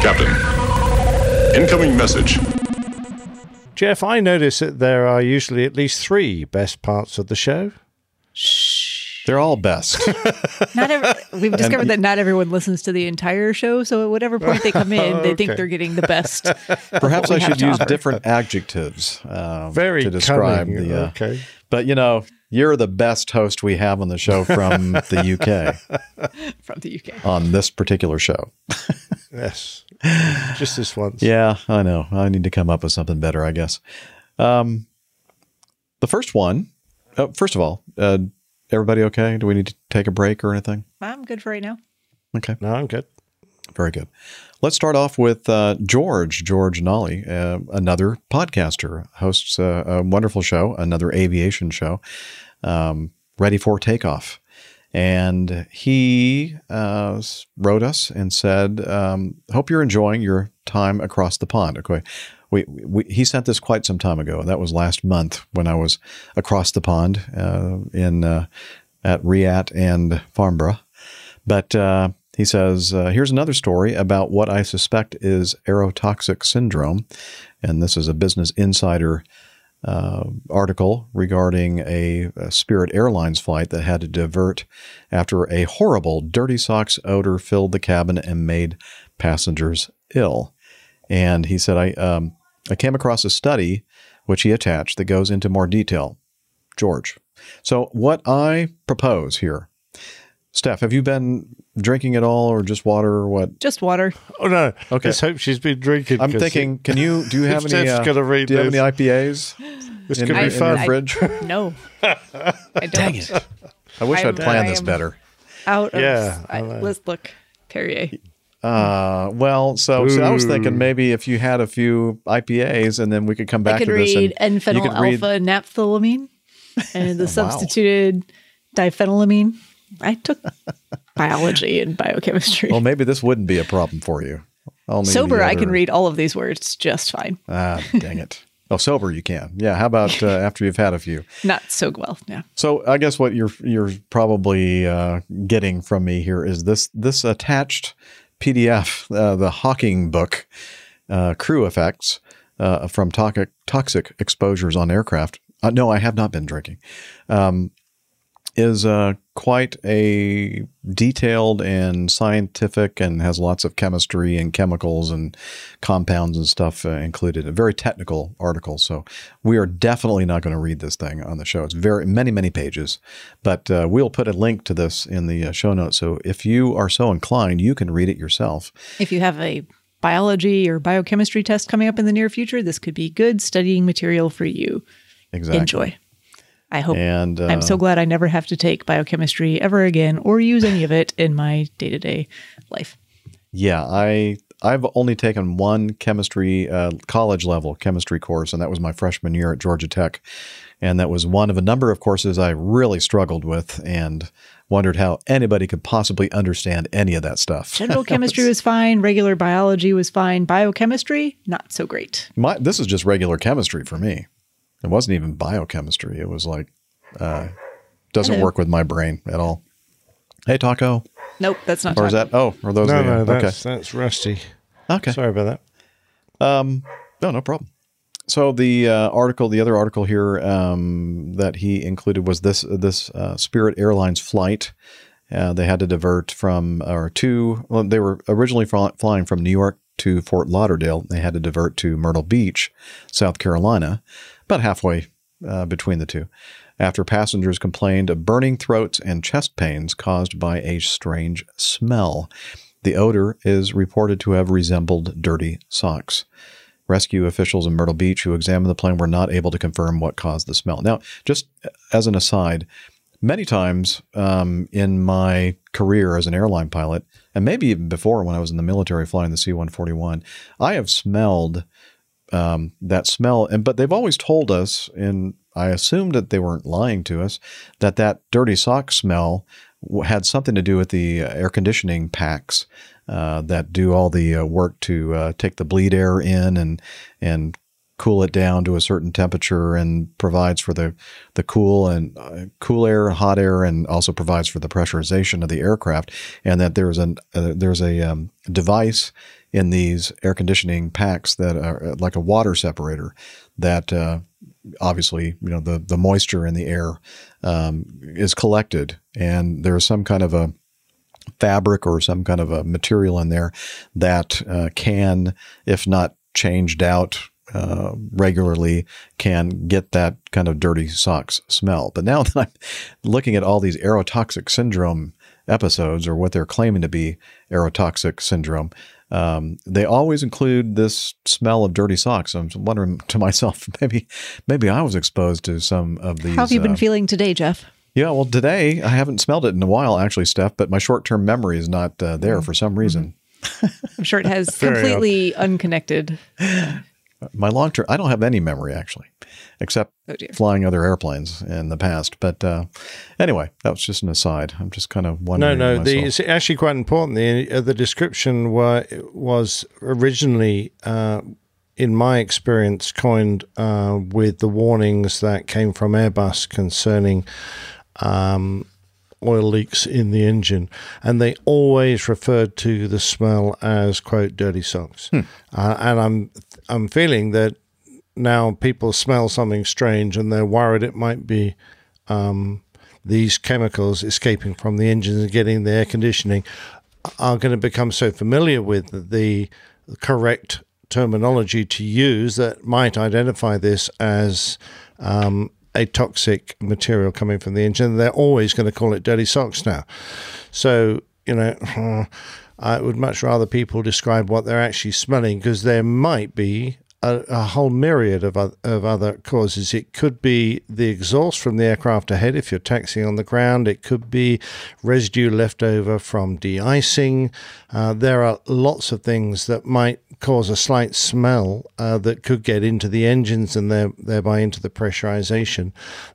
Captain. Incoming message. Jeff, I notice that there are usually at least three best parts of the show. They're all best. Not every, we've discovered that not everyone listens to the entire show, so at whatever point they come in, they think they're getting the best. Perhaps I should use offer. different adjectives um, Very to describe cunning. the. Uh, okay. But you know, you're the best host we have on the show from the UK from the UK. on this particular show. Yes. Just this once. Yeah, I know. I need to come up with something better, I guess. Um, the first one. Uh, first of all, uh, everybody okay? Do we need to take a break or anything? I'm good for right now. Okay. No, I'm good. Very good. Let's start off with uh, George, George Nolly, uh, another podcaster, hosts a, a wonderful show, another aviation show, um, Ready for Takeoff. And he uh, wrote us and said, um, Hope you're enjoying your time across the pond. Okay. We, we, he sent this quite some time ago. That was last month when I was across the pond uh, in uh, at Riat and Farnborough. But uh, he says, uh, here's another story about what I suspect is aerotoxic syndrome. And this is a Business Insider uh, article regarding a, a Spirit Airlines flight that had to divert after a horrible dirty socks odor filled the cabin and made passengers ill. And he said, I, um, I came across a study which he attached that goes into more detail. George. So, what I propose here, Steph, have you been drinking at all or just water or what? Just water. Oh no! Okay. Let's hope she's been drinking. I'm thinking, can you, do you have any, Steph's uh, gonna read do you have any this. IPAs This in, could be in fun. your fridge? No. I don't. Dang it. I wish I'm- I'd planned this better. Out of. Yeah, I, I let's look. Perrier. Uh, well, so, so I was thinking maybe if you had a few IPAs and then we could come back I could to this read and you N-phenyl could read- alpha naphthylamine and the substituted diphenylamine. I took biology and biochemistry. Well, maybe this wouldn't be a problem for you. Only Sober, I can read all of these words just fine. Ah, dang it. Oh, sober you can. Yeah. How about uh, after you've had a few? Not so well. Yeah. So I guess what you're you're probably uh, getting from me here is this this attached PDF, uh, the Hawking book, uh, crew effects uh, from toxic toxic exposures on aircraft. Uh, no, I have not been drinking. Um, is uh, quite a detailed and scientific and has lots of chemistry and chemicals and compounds and stuff uh, included. A very technical article. So we are definitely not going to read this thing on the show. It's very many many pages, but uh, we'll put a link to this in the uh, show notes. So if you are so inclined, you can read it yourself. If you have a biology or biochemistry test coming up in the near future, this could be good studying material for you. Exactly. Enjoy. I hope. And I'm uh, so glad I never have to take biochemistry ever again or use any of it in my day to day life. Yeah, I I've only taken one chemistry uh, college level chemistry course, and that was my freshman year at Georgia Tech, and that was one of a number of courses I really struggled with and wondered how anybody could possibly understand any of that stuff. General chemistry was fine. Regular biology was fine. Biochemistry, not so great. My, this is just regular chemistry for me. It wasn't even biochemistry. It was like uh, doesn't Hello. work with my brain at all. Hey, Taco. Nope, that's not. Or is that? Oh, are those? no, the, no, okay. that's that's rusty. Okay. Sorry about that. Um, no, no problem. So the uh, article, the other article here um, that he included was this this uh, Spirit Airlines flight. Uh, they had to divert from or to. Well, they were originally flying from New York to Fort Lauderdale. They had to divert to Myrtle Beach, South Carolina, about halfway uh, between the two. After passengers complained of burning throats and chest pains caused by a strange smell. The odor is reported to have resembled dirty socks. Rescue officials in Myrtle Beach who examined the plane were not able to confirm what caused the smell. Now, just as an aside, many times um, in my career as an airline pilot, and maybe even before when I was in the military flying the C 141, I have smelled um, that smell. And but they've always told us, and I assumed that they weren't lying to us, that that dirty sock smell had something to do with the uh, air conditioning packs uh, that do all the uh, work to uh, take the bleed air in and and cool it down to a certain temperature and provides for the the cool and uh, cool air, hot air, and also provides for the pressurization of the aircraft. And that there's an uh, there's a um, device in these air conditioning packs that are uh, like a water separator that uh, obviously you know the the moisture in the air um, is collected and there's some kind of a fabric or some kind of a material in there that uh, can, if not changed out uh, regularly, can get that kind of dirty socks smell. But now that I'm looking at all these aerotoxic syndrome episodes, or what they're claiming to be aerotoxic syndrome, um, they always include this smell of dirty socks. I'm wondering to myself, maybe, maybe I was exposed to some of these. How have you been uh, feeling today, Jeff? yeah, well, today I haven't smelled it in a while, actually, Steph. But my short-term memory is not uh, there for some reason. I'm sure it has completely unconnected My long term, I don't have any memory actually, except Oh, flying other airplanes in the past. But uh, anyway, that was just an aside. I'm just kind of wondering. no, no the, it's actually quite important. The uh, the description wa- was originally, uh, in my experience, coined uh, with the warnings that came from Airbus concerning um, oil leaks in the engine, and they always referred to the smell as quote dirty socks. Uh, and I'm I'm feeling that now people smell something strange and they're worried it might be um, these chemicals escaping from the engines and getting the air conditioning are going to become so familiar with the correct terminology to use that might identify this as um, a toxic material coming from the engine. They're always going to call it dirty socks now. So, you know, I would much rather people describe what they're actually smelling because there might be a, a whole myriad of, of other causes. It could be the exhaust from the aircraft ahead if you're taxiing on the ground. It could be residue left over from de-icing. Uh, there are lots of things that might cause a slight smell uh, that could get into the engines and there, thereby into the pressurization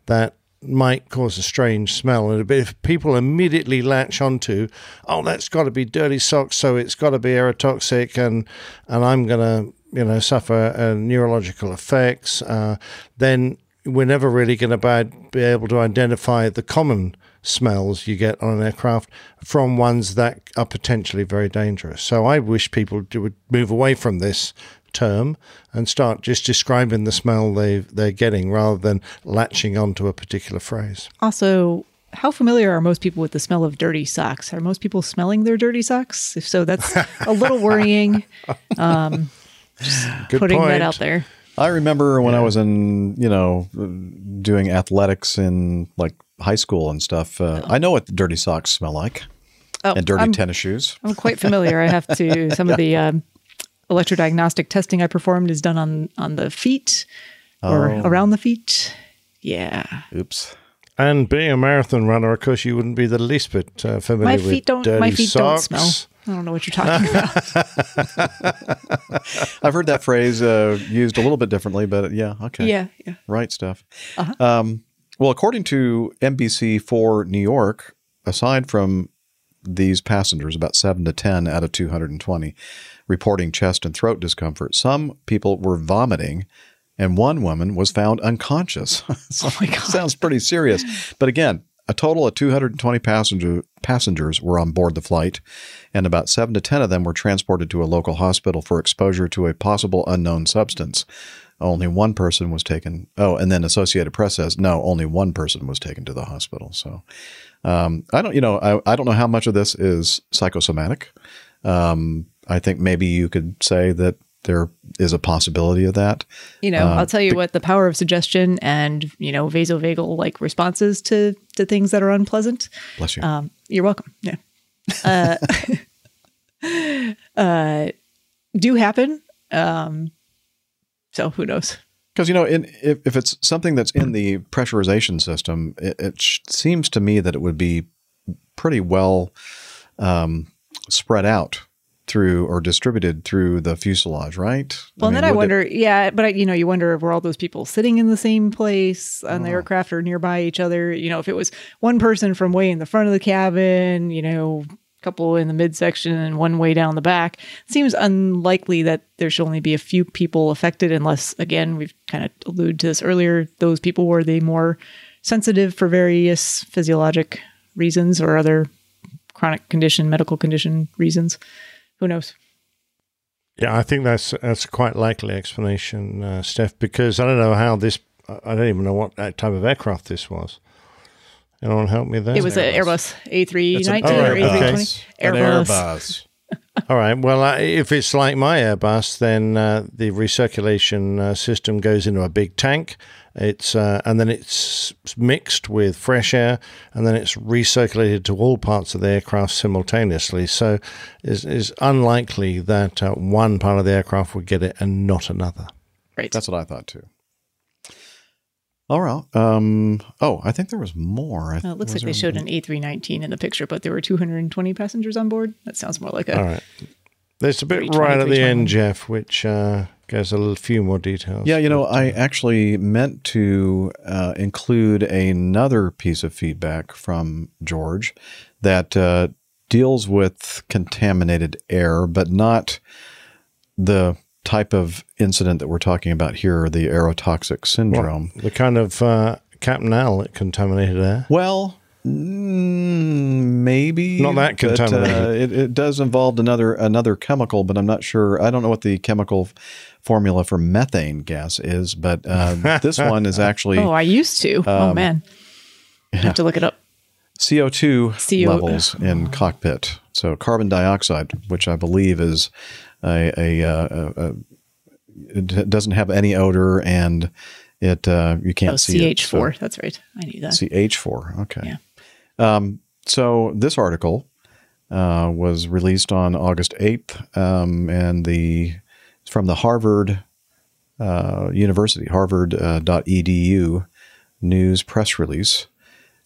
that might cause a strange smell. And if people immediately latch onto, oh, that's got to be dirty socks, so it's got to be aerotoxic, and and I'm gonna you know suffer uh, neurological effects, uh, then we're never really going to be able to identify the common smells you get on an aircraft from ones that are potentially very dangerous. So I wish people would move away from this term and start just describing the smell they they're getting rather than latching onto a particular phrase. Also, how familiar are most people with the smell of dirty socks? Are most people smelling their dirty socks? If so, that's a little worrying. Um, just Good putting that out there. I remember when I was in, you know, doing athletics in like high school and stuff. Uh, I know what the dirty socks smell like, Oh, and dirty I'm- tennis shoes. I'm quite familiar. I have to. Some of the um, electrodiagnostic testing I performed is done on on the feet or Oh. around the feet. Yeah, Oops. And being a marathon runner, of course, you wouldn't be the least bit uh, familiar my with feet don't. dirty My feet socks. don't smell. I don't know what you're talking about. I've heard that phrase uh, used a little bit differently, but yeah, okay. Yeah, yeah. Right stuff. Um, well, according to NBC4 New York, aside from these passengers, about 7 to 10 out of 220, reporting chest and throat discomfort, some people were vomiting, and one woman was found unconscious. So Oh my God. Sounds pretty serious. But again, a total of 220 passenger, passengers were on board the flight, and about 7 to 10 of them were transported to a local hospital for exposure to a possible unknown substance. Only one person was taken. Oh, and then Associated Press says no, only one person was taken to the hospital. So um, I don't, you know, I, I don't know how much of this is psychosomatic. Um, I think maybe you could say that there is a possibility of that. You know, Uh, I'll tell you what the power of suggestion and you know vasovagal like responses to to things that are unpleasant. Bless you. Um, you're welcome. Yeah. Uh, uh, do happen. Um, so who knows? Because you know, in, if, if it's something that's in the pressurization system, it, it sh- seems to me that it would be pretty well um, spread out through or distributed through the fuselage, right? Well, mean, then I would it- wonder, yeah, but I, you know, you wonder if were all those people sitting in the same place on the Oh. Ah. aircraft or nearby each other? You know, if it was one person from way in the front of the cabin, you know, a couple in the midsection and one way down the back, it seems unlikely that there should only be a few people affected, unless, again, we've kind of alluded to this earlier, those people were the more sensitive for various physiologic reasons or other chronic condition, medical condition reasons. Who knows? Yeah, I think that's that's a quite likely explanation, uh, Steph, because I don't know how this. I don't even know what that type of aircraft this was. Anyone help me there? It was an Airbus A319 or A320. okay. An Airbus. All right. Well, uh, if it's like my Airbus, then uh, the recirculation uh, system goes into a big tank. It's uh, and then it's mixed with fresh air, and then it's recirculated to all parts of the aircraft simultaneously. So, it's, it's unlikely that uh, one part of the aircraft would get it and not another. Right. That's what I thought too. All right. Um, oh, I think there was more. I- Uh, it looks was like they there- showed an A319 in the picture, but there were 220 passengers on board. That sounds more like a. All right. There's a bit right at the end, Jeff, which uh, Gives a little few more details. Yeah, you know, I actually meant to uh, include another piece of feedback from George that uh, deals with contaminated air, but not the type of incident that we're talking about here, the aerotoxic syndrome. The kind of uh, Captain Al contaminated air. Well, mm, maybe Not that but, uh, contaminated. it, it does involve another another chemical, but I'm not sure. I don't know what the chemical formula for methane gas is, but uh, this one is actually Oh, I used to. oh Um, man, I have to look it up. CO2 CO levels in cockpit. So carbon dioxide, which I believe is a, a, uh, a, a it doesn't have any odor and it uh, you can't Oh, see. CH four. That's right. I knew that. CH4. Okay. Um, so this article uh, was released on August 8th, um, and the it's from the Harvard uh, University, harvard.edu news press release.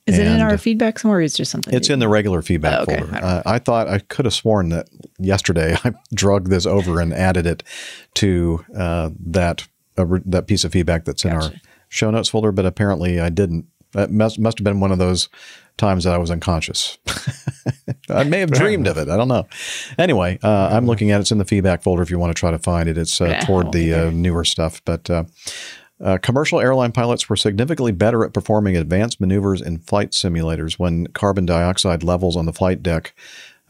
Is it in our feedback somewhere? Or is it just something? it's in the regular feedback Oh, okay. folder. Uh, I thought I could have sworn that yesterday I drug this over and added it to uh, that uh, that piece of feedback that's in our show notes folder, but apparently I didn't. That must must have been one of those times that I was unconscious. I may have dreamed of it. I don't know. Anyway, uh, I'm looking at it. It's in the feedback folder if you want to try to find it. It's uh, toward the uh, newer stuff, but. Uh, uh, commercial airline pilots were significantly better at performing advanced maneuvers in flight simulators when carbon dioxide levels on the flight deck,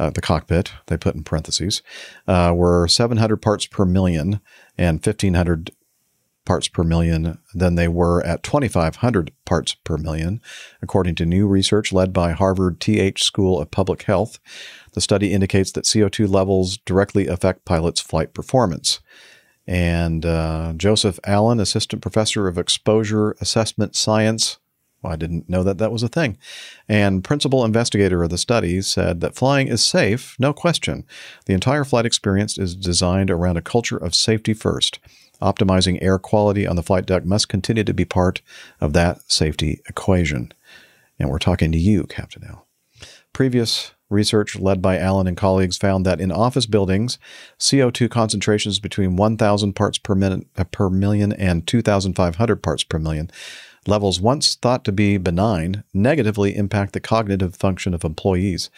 uh, the cockpit, they put in parentheses, uh, were 700 parts per million and 1500 parts per million than they were at 2500 parts per million, according to new research led by Harvard TH School of Public Health. The study indicates that CO2 levels directly affect pilots' flight performance and uh, Joseph Allen, assistant professor of exposure assessment science. Well, I didn't know that that was a thing. And principal investigator of the study said that flying is safe, no question. The entire flight experience is designed around a culture of safety first. Optimizing air quality on the flight deck must continue to be part of that safety equation. And we're talking to you, Captain Al. Previous research led by Allen and colleagues found that in office buildings, CO2 concentrations between 1,000 parts per minute uh, per million and 2,500 parts per million, levels once thought to be benign, negatively impact the cognitive function of employees.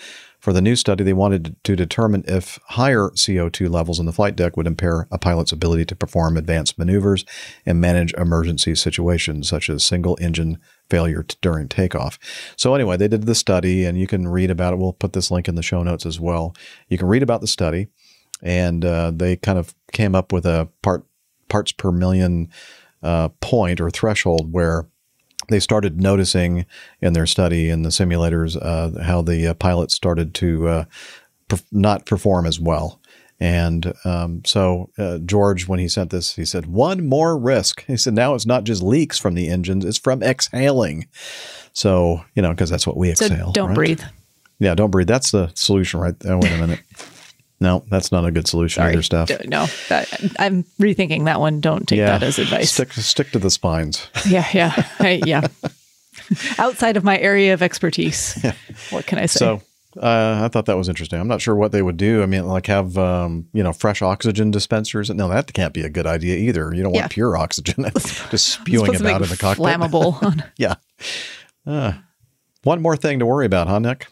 For the new study, they wanted to determine if higher CO2 levels in the flight deck would impair a pilot's ability to perform advanced maneuvers and manage emergency situations, such as single engine failure t- during takeoff. So, anyway, they did the study, and you can read about it. We'll put this link in the show notes as well. You can read about the study, and uh, they kind of came up with a part parts per million uh, point or threshold where they started noticing in their study in the simulators uh, how the uh, pilots started to uh, perf- not perform as well. And um, so uh, George, when he sent this, he said, one more risk. He said, now it's not just leaks from the engines, it's from exhaling. So, you know, because that's what we So exhale. don't right? breathe. Yeah, don't breathe. That's the solution right there. Wait a minute. no, that's not a good solution Sorry. either, Steph. D- No, that, I'm rethinking that one. Don't take that as advice. Stick, stick to the spines. Yeah, yeah, I- yeah. Outside of my area of expertise, what can I say? So uh, I thought that was interesting. I'm not sure what they would do. I mean, like have um, you know fresh oxygen dispensers. No, that can't be a good idea either. You don't Yeah. want pure oxygen just spewing to about in the cockpit. flammable. yeah. Uh, one more thing to worry about, huh, Nick?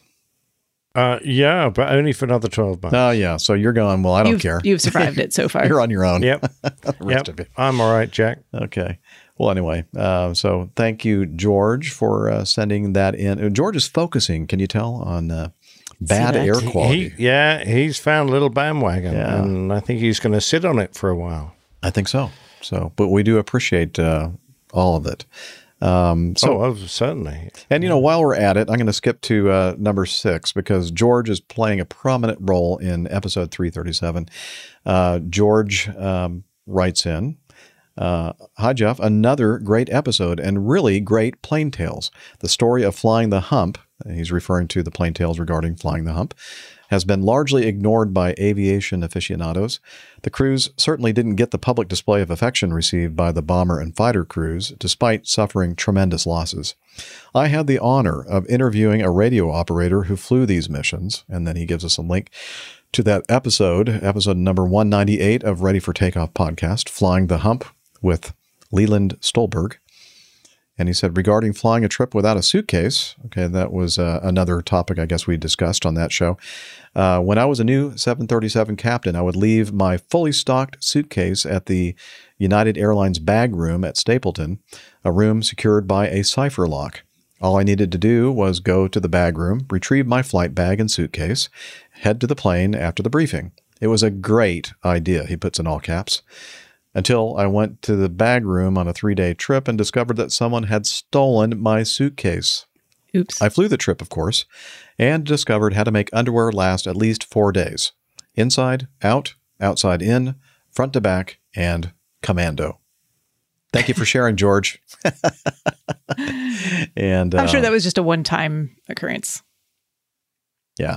Uh, yeah, but only for another 12 months. Oh, yeah. So you're going. Well, I don't You've- care. you've survived it so far. you're on your own. Yep. The rest yep. of you. I'm all right, Jack. Okay. Well, anyway, uh, so thank you, George, for uh, sending that in. Uh, George is focusing, can you tell, on uh, bad See that? air He- quality. he- yeah, he's found a little bandwagon, Yeah. and I think he's going to sit on it for a while. I think so. So, but we do appreciate uh, all of it. Um, so, oh, oh, certainly. and you know, while we're at it, I'm going to skip to uh, number six because George is playing a prominent role in episode 337. Uh, George um, writes in. Uh, Hi, Jeff. Another great episode and really great plane tales. The story of flying the hump, he's referring to the plane tales regarding flying the hump, has been largely ignored by aviation aficionados. The crews certainly didn't get the public display of affection received by the bomber and fighter crews, despite suffering tremendous losses. I had the honor of interviewing a radio operator who flew these missions, and then he gives us a link to that episode, episode number 198 of Ready for Takeoff podcast, Flying the Hump with Leland Stolberg. And he said, regarding flying a trip without a suitcase, okay, that was uh, another topic I guess we discussed on that show. Uh, when I was a new 737 captain, I would leave my fully stocked suitcase at the United Airlines bag room at Stapleton, a room secured by a cipher lock. All I needed to do was go to the bag room, retrieve my flight bag and suitcase, head to the plane after the briefing. It was a great idea, he puts in all caps until I went to the bag room on a three day trip and discovered that someone had stolen my suitcase. Oops. I flew the trip, of course, and discovered how to make underwear last at least four days inside, out, outside in, front to back, and commando. Thank you for sharing, George. and I'm sure uh, that was just a one time occurrence. yeah.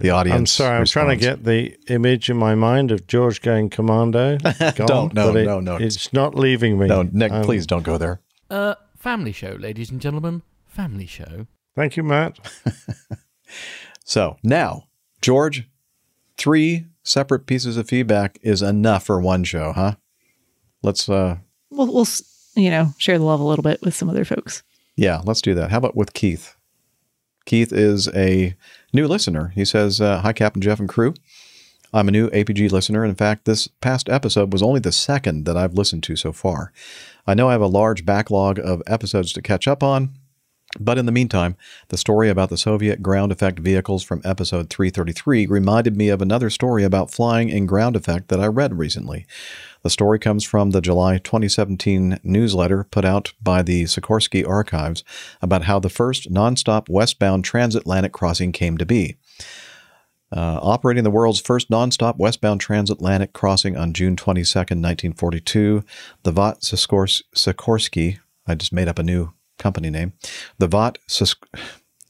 The audience. I'm sorry, I'm trying to get the image in my mind of George going commando. Gone, Don't, no, it- no, no. It's not leaving me. No, Nick, Um, please don't go there. Uh, family show, ladies and gentlemen. Family show. Thank you, Matt. So now, George, three separate pieces of feedback is enough for one show, huh? Let's, uh, We'll, we'll s- you know, share the love a little bit with some other folks. yeah, let's do that. How about with Keith? Keith is a new listener. He says, uh, Hi, Captain Jeff and crew. I'm a new APG listener. In fact, this past episode was only the second that I've listened to so far. I know I have a large backlog of episodes to catch up on, but in the meantime, the story about the Soviet ground effect vehicles from episode 333 reminded me of another story about flying in ground effect that I read recently. The story comes from the July 2017 newsletter put out by the Sikorsky Archives about how the first nonstop westbound transatlantic crossing came to be. Uh, operating the world's first nonstop westbound transatlantic crossing on June 22, 1942, the Vought Sikorsky, I just made up a new company name, the Vought,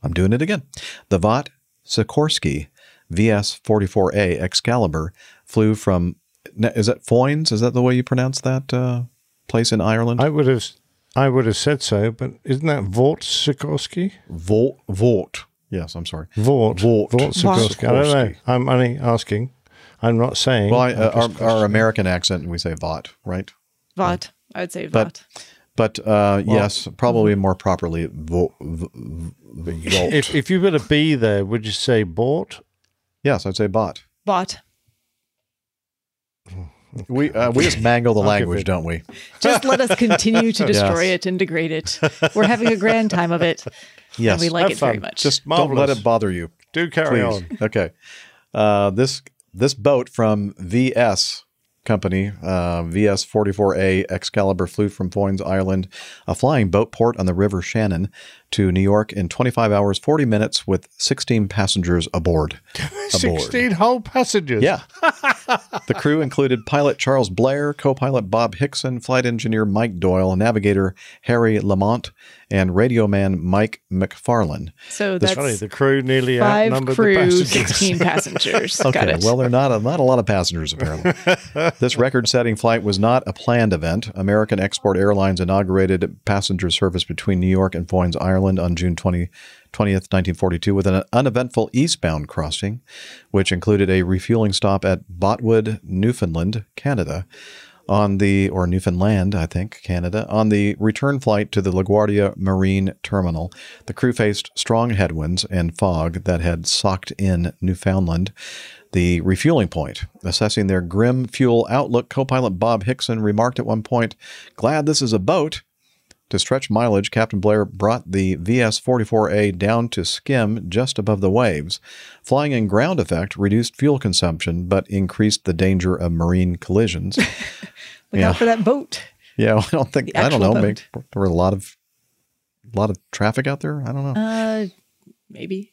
I'm doing it again, the Vought Sikorsky VS-44A Excalibur flew from, is that Foynes? Is that the way you pronounce that uh, place in Ireland? I would have, I would have said so, but isn't that Vort Sikorsky? Vought, Vought. Yes, I'm sorry. Vort, Vought Vort Sikorsky. I don't know. I'm only asking. I'm not saying. Well, I, uh, our, our American accent, we say Vought, right? Vought. I would say But- But uh, yes, probably more properly, Vort. v- v- if if you put a B there, would you say bought? yes, I'd say bot. Vought. We uh, we just mangle the language, don't we? Just let us continue to destroy Yes. it and degrade it. We're having a grand time of it. Yes, And we like Have it very much. just don't let it bother you. Do carry please. on. Okay. Uh, this this boat from VS Company, uh, VS 44A Excalibur flew from Foynes, Ireland, a flying boat port on the River Shannon, to New York in 25 hours 40 minutes with 16 passengers aboard. aboard. Sixteen whole passengers. Yeah. the crew included pilot Charles Blair, co pilot Bob Hickson, flight engineer Mike Doyle, navigator Harry Lamont, and radio man Mike McFarlane. So This- that's Funny, the crew nearly five outnumbered the passengers. 16 passengers. Got Okay, it. well, they're not a, not a lot of passengers, apparently. this record setting flight was not a planned event. American Export Airlines inaugurated passenger service between New York and Foynes, Ireland on June 20, 20th, 1942, with an uneventful eastbound crossing, which included a refueling stop at Botwood, Newfoundland, Canada. On the, or Newfoundland, I think, Canada, on the return flight to the LaGuardia Marine Terminal, the crew faced strong headwinds and fog that had socked in Newfoundland the refueling point. Assessing their grim fuel outlook, co pilot Bob Hickson remarked at one point, Glad this is a boat. To stretch mileage, Captain Blair brought the VS 44A down to skim just above the waves. Flying in ground effect reduced fuel consumption but increased the danger of marine collisions. Look Yeah. out for that boat. yeah, I don't think, I don't know, boat. maybe there were a lot of, a lot of traffic out there. I don't know. Uh, maybe.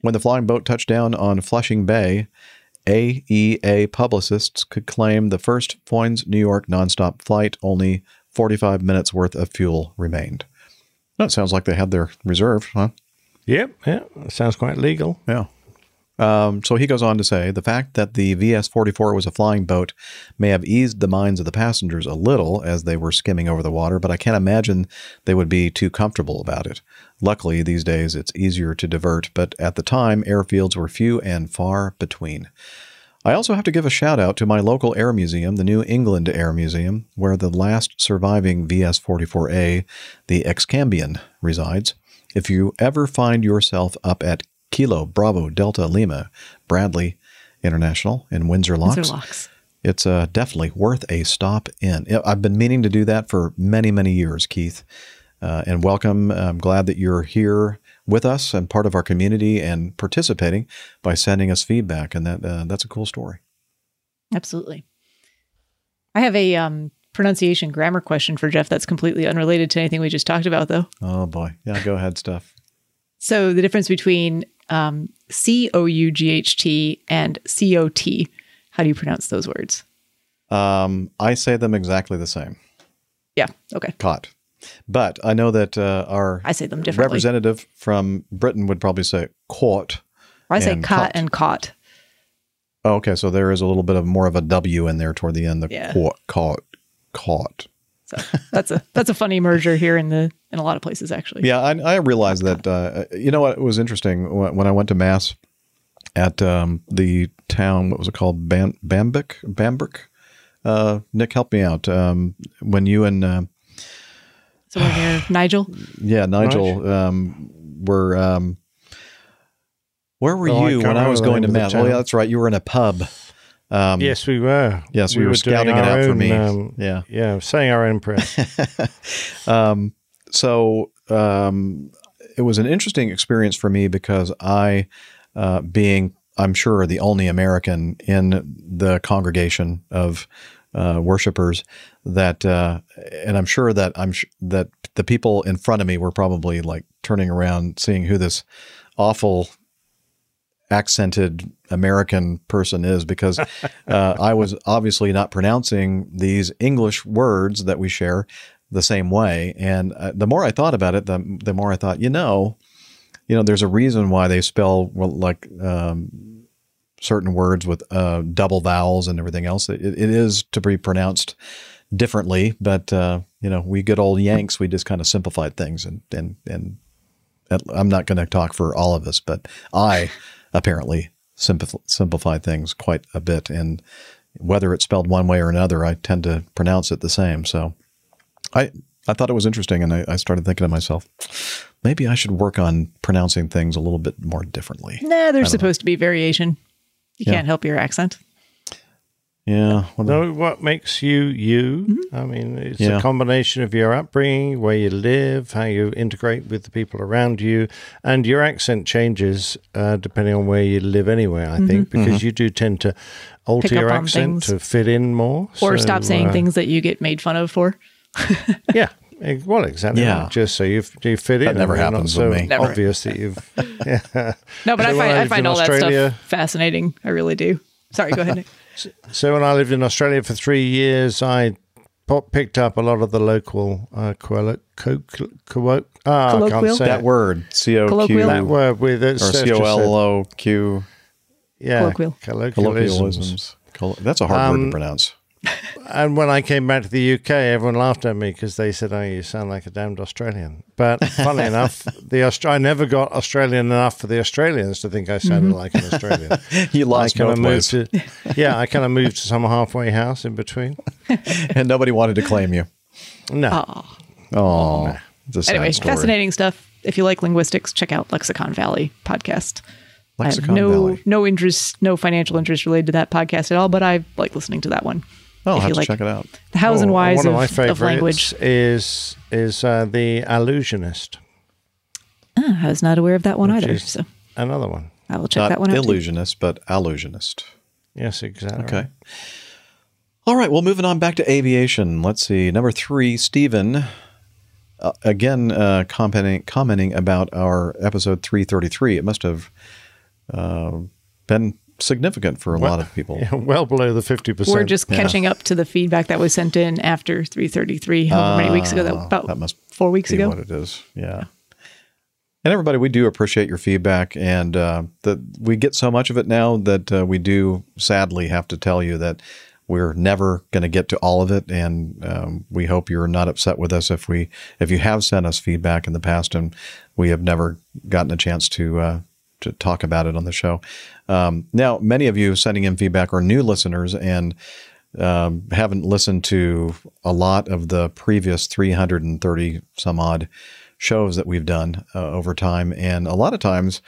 When the flying boat touched down on Flushing Bay, AEA publicists could claim the first Foynes, New York nonstop flight, only 45 minutes worth of fuel remained. That sounds like they had their reserve, huh? Yep, yeah, sounds quite legal. Yeah. Um, so he goes on to say the fact that the VS 44 was a flying boat may have eased the minds of the passengers a little as they were skimming over the water, but I can't imagine they would be too comfortable about it. Luckily, these days it's easier to divert, but at the time, airfields were few and far between. I also have to give a shout out to my local air museum, the New England Air Museum, where the last surviving VS 44A, the Excambian, resides. If you ever find yourself up at Kilo Bravo Delta Lima Bradley International in Windsor Locks, Windsor Locks. it's uh, definitely worth a stop in. I've been meaning to do that for many, many years, Keith. Uh, and welcome. I'm glad that you're here with us and part of our community and participating by sending us feedback. And that uh, that's a cool story. Absolutely. I have a um, pronunciation grammar question for Jeff that's completely unrelated to anything we just talked about, though. Oh boy, yeah, go ahead, Steph. So the difference between um, C O U G H T and C O T. How do you pronounce those words? Um, I say them exactly the same. Yeah. Okay. Caught. But I know that uh, our I say them differently. representative from Britain would probably say caught. I say caught and caught. Oh, okay, so there is a little bit of more of a W in there toward the end. The Yeah. caught, caught, caught. So that's a that's a funny merger here in the in a lot of places actually. Yeah, I, I realized that. Uh, you know what was interesting when, when I went to mass at um, the town. What was it called? Bam, Bambic, Bambrick. Uh, Nick, help me out. Um, when you and Someone here, Nigel. yeah, Nigel um, were. Um, where were Oh, you can't when I was going to name mass? Oh, yeah, that's right. You were in a pub. Um, yes, we were. Yes, we, were, doing scouting it our out for me. um, yeah. yeah, saying our own prayers. um, so um, it was an interesting experience for me because I, uh, being I'm sure the only American in the congregation of uh, worshipers, that uh, and I'm sure that I'm sh- that the people in front of me were probably like turning around, seeing who this awful accented American person is because uh, I was obviously not pronouncing these English words that we share the same way. And uh, the more I thought about it, the, the more I thought, you know, you know, there's a reason why they spell well, like um, certain words with uh, double vowels and everything else. It, it is to be pronounced differently, but uh, you know, we good old Yanks, we just kind of simplified things, and and and I'm not going to talk for all of us, but I apparently simplif- simplify things quite a bit, and whether it's spelled one way or another, I tend to pronounce it the same. So I I thought it was interesting, and I, I started thinking to myself, maybe I should work on pronouncing things a little bit more differently. Nah, there's supposed to be variation. You Yeah. can't help your accent. Yeah. Well, No, what makes you you? Mm-hmm. I mean, it's Yeah. a combination of your upbringing, where you live, how you integrate with the people around you, and your accent changes uh, depending on where you live. Anyway, I think Mhm. because Mhm. you do tend to alter Pick up your on accent things. to fit in more, Or So, stop saying uh, things that you get made fun of for. Yeah. Ex- Well, exactly. Yeah. right. Just so you you fit in. That never and you're happens not with so me. Never. Obvious that you've. Yeah. No, but So I find I lived find in all that stuff fascinating. I really do. Sorry, go ahead. Nick. So when I lived in Australia for three years, I picked up a lot of the local uh, collo- co- co- co- ah, I can't say that it. word C O Colloquial? That word with it. or Steph C just O said- L O Q Yeah, Colloquial. colloquialisms. colloquialisms. That's a hard word to Um, pronounce. And when I came back to the UK, everyone laughed at me because they said, "Oh, you sound like a damned Australian." But funny enough, the Aust- I never got Australian enough for the Australians to think I sounded like an Australian. You lost kind both of ways, moved to, yeah, I kind of moved to some halfway house in between. and nobody wanted to claim you. No, Oh, it's Anyway, story. fascinating stuff. If you like linguistics, check out Lexicon Valley podcast. I have Lexicon no Valley. no interest, no financial interest related to that podcast at all, but I like listening to that one. Oh, I'll have to like check it out. the hows and Oh, whys one of, of my of language. is is uh, the allusionist. Ah, I was not aware of that one which either. So another one. I will check Not that one out. too. illusionist, but allusionist. Yes, exactly. Okay. All right. Well, moving on back to aviation. Let's see. Number three, Stephen. Uh, again, uh, commenting commenting about our episode 333. It must have uh, been significant for a Well- lot of people. Yeah, well below the fifty percent. We're just catching up to the feedback that was sent in after 333, however many weeks ago, that Ah, about that must four weeks be ago. what it is. Yeah. And everybody, we do appreciate your feedback, and uh, that we get so much of it now that uh, we do sadly have to tell you that we're never going to get to all of it, and um, we hope you're not upset with us if we if you have sent us feedback in the past and we have never gotten a chance to uh, to talk about it on the show. Um, now, many of you sending in feedback are new listeners and um, haven't listened to a lot of the previous 330 some odd shows that we've done uh, over time. And a lot of times,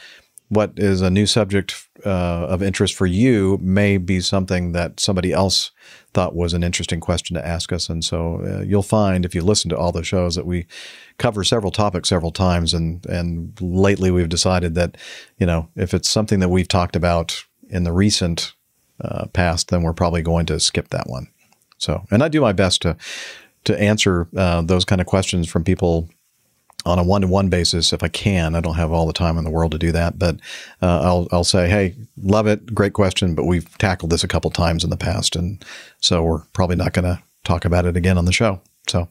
what is a new subject uh, of interest for you may be something that somebody else thought was an interesting question to ask us. And so uh, you'll find if you listen to all the shows that we cover several topics several times. And, and lately we've decided that, you know, if it's something that we've talked about in the recent uh, past, then we're probably going to skip that one. So, and I do my best to, to answer uh, those kind of questions from people on a one-to-one basis if I can. I don't have all the time in the world to do that, but uh, I'll I'll say, hey, love it, great question, but we've tackled this a couple times in the past, and so we're probably not going to talk about it again on the show. So.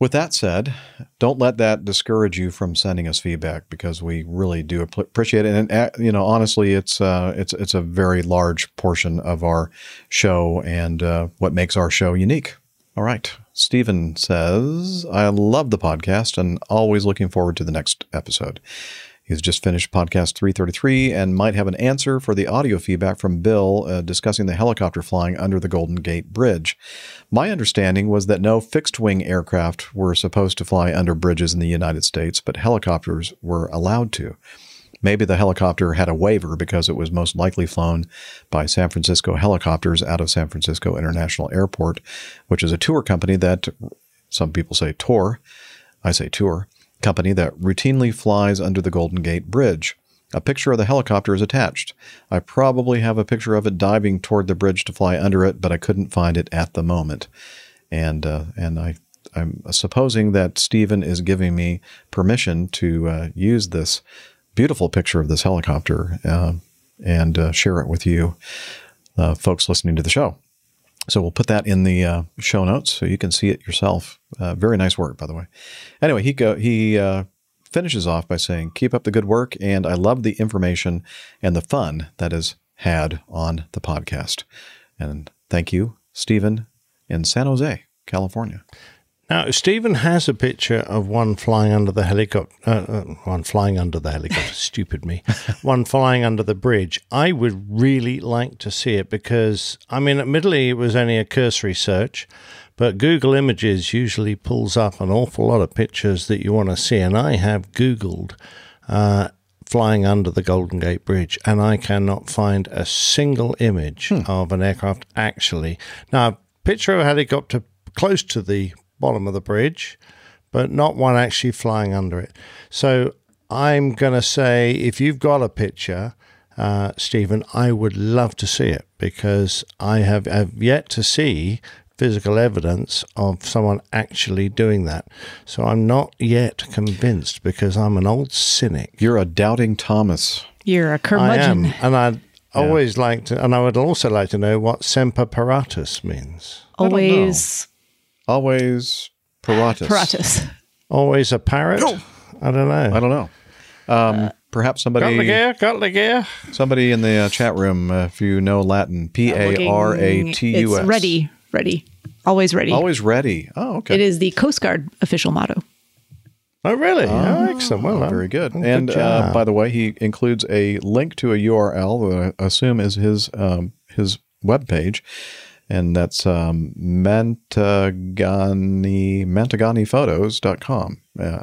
With that said, don't let that discourage you from sending us feedback because we really do appreciate it. And uh, you know, honestly, it's uh, it's it's a very large portion of our show and uh, what makes our show unique. All right, Stephen says, I love the podcast and always looking forward to the next episode. He's just finished podcast 333 and might have an answer for the audio feedback from Bill uh, discussing the helicopter flying under the Golden Gate Bridge. My understanding was that no fixed wing aircraft were supposed to fly under bridges in the United States, but helicopters were allowed to. Maybe the helicopter had a waiver because it was most likely flown by San Francisco helicopters out of San Francisco International Airport, which is a tour company that some people say tour, I say tour, company that routinely flies under the Golden Gate Bridge. A picture of the helicopter is attached. I probably have a picture of it diving toward the bridge to fly under it, but I couldn't find it at the moment. And uh, and I I'm supposing that Stephen is giving me permission to uh, use this beautiful picture of this helicopter uh, and uh, share it with you, uh, folks listening to the show. So we'll put that in the uh, show notes so you can see it yourself. Uh, very nice work, by the way. Anyway, he go, he finishes off by saying, "Keep up the good work, and I love the information and the fun that is had on the podcast." And thank you, Stephen, in San Jose, California. Now, Stephen has a picture of one flying under the helicopter, uh, uh, one flying under the helicopter, stupid me, one flying under the bridge. I would really like to see it because, I mean, admittedly, it was only a cursory search, but Google Images usually pulls up an awful lot of pictures that you want to see. And I have Googled uh, flying under the Golden Gate Bridge, and I cannot find a single image hmm. of an aircraft actually. Now, picture of a helicopter close to the bottom of the bridge, but not one actually flying under it. So I'm going to say if you've got a picture, uh, Stephen, I would love to see it because I have, have yet to see physical evidence of someone actually doing that. So I'm not yet convinced because I'm an old cynic. You're a doubting Thomas. You're a curmudgeon. I am, and I'd yeah. always like to, and I would also like to know what semper paratus means. Always Always Paratus. Paratus. Always a parrot. I don't know. I don't know. Um, uh, perhaps somebody got the gear. Got the gear. Somebody in the uh, chat room, uh, if you know Latin, P A R A T U S. It's ready, ready, always ready, always ready. Oh, okay. It is the Coast Guard official motto. Oh, really? Oh, oh excellent. Well, very good. and uh, by the way, he includes a link to a URL that I assume is his um, his web page and that's um, Mantagani, MantaganiPhotos.com. Uh,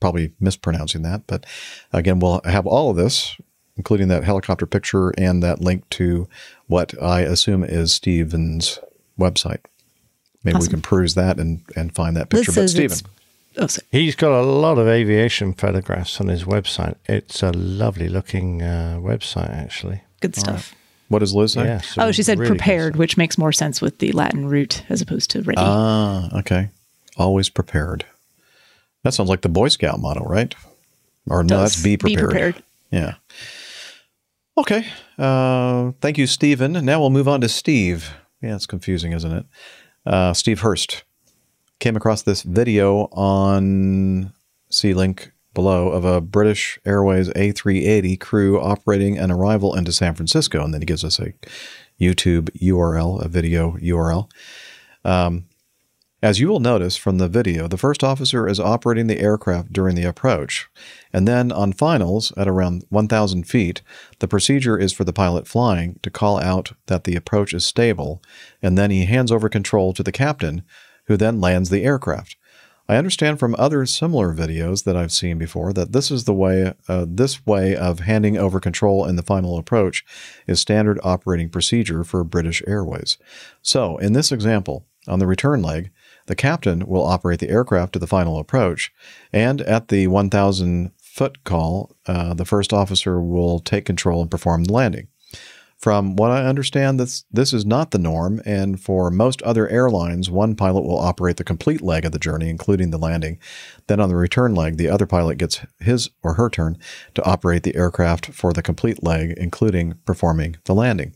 probably mispronouncing that, but again, we'll have all of this, including that helicopter picture and that link to what I assume is Stephen's website. Maybe awesome. we can peruse that and, and find that picture. This but Stephen. Oh, He's got a lot of aviation photographs on his website. It's a lovely looking uh, website, actually. Good stuff. What does Liz say? Yeah, oh, she said really prepared, which makes more sense with the Latin root as opposed to ready. Ah, okay. Always prepared. That sounds like the Boy Scout motto, right? Or no, that's be prepared. Be prepared. Yeah. Okay. Uh, thank you, Stephen. Now we'll move on to Steve. Yeah, it's confusing, isn't it? Uh, Steve Hurst came across this video on see link below of a British Airways A380 crew operating an arrival into San Francisco. And then he gives us a YouTube URL, a video URL. Um, as you will notice from the video, the first officer is operating the aircraft during the approach. And then on finals, at around 1,000 feet, the procedure is for the pilot flying to call out that the approach is stable, and then he hands over control to the captain, who then lands the aircraft. I understand from other similar videos that I've seen before that this is the way uh, this way of handing over control in the final approach is standard operating procedure for British Airways. So, in this example, on the return leg, the captain will operate the aircraft to the final approach, and at the 1,000 foot call, uh, the first officer will take control and perform the landing. From what I understand, this this is not the norm, and for most other airlines, one pilot will operate the complete leg of the journey, including the landing. Then on the return leg, the other pilot gets his or her turn to operate the aircraft for the complete leg, including performing the landing.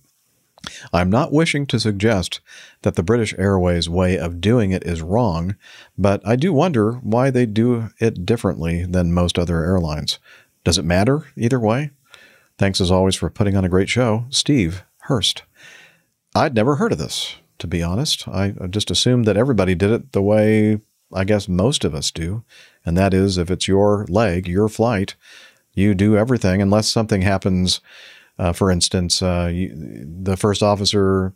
I'm not wishing to suggest that the British Airways way of doing it is wrong, but I do wonder why they do it differently than most other airlines. Does it matter either way? Thanks as always for putting on a great show, Steve Hurst. I'd never heard of this, to be honest. I just assumed that everybody did it the way I guess most of us do, and that is if it's your leg, your flight, you do everything unless something happens. Uh, for instance, uh, you, the first officer,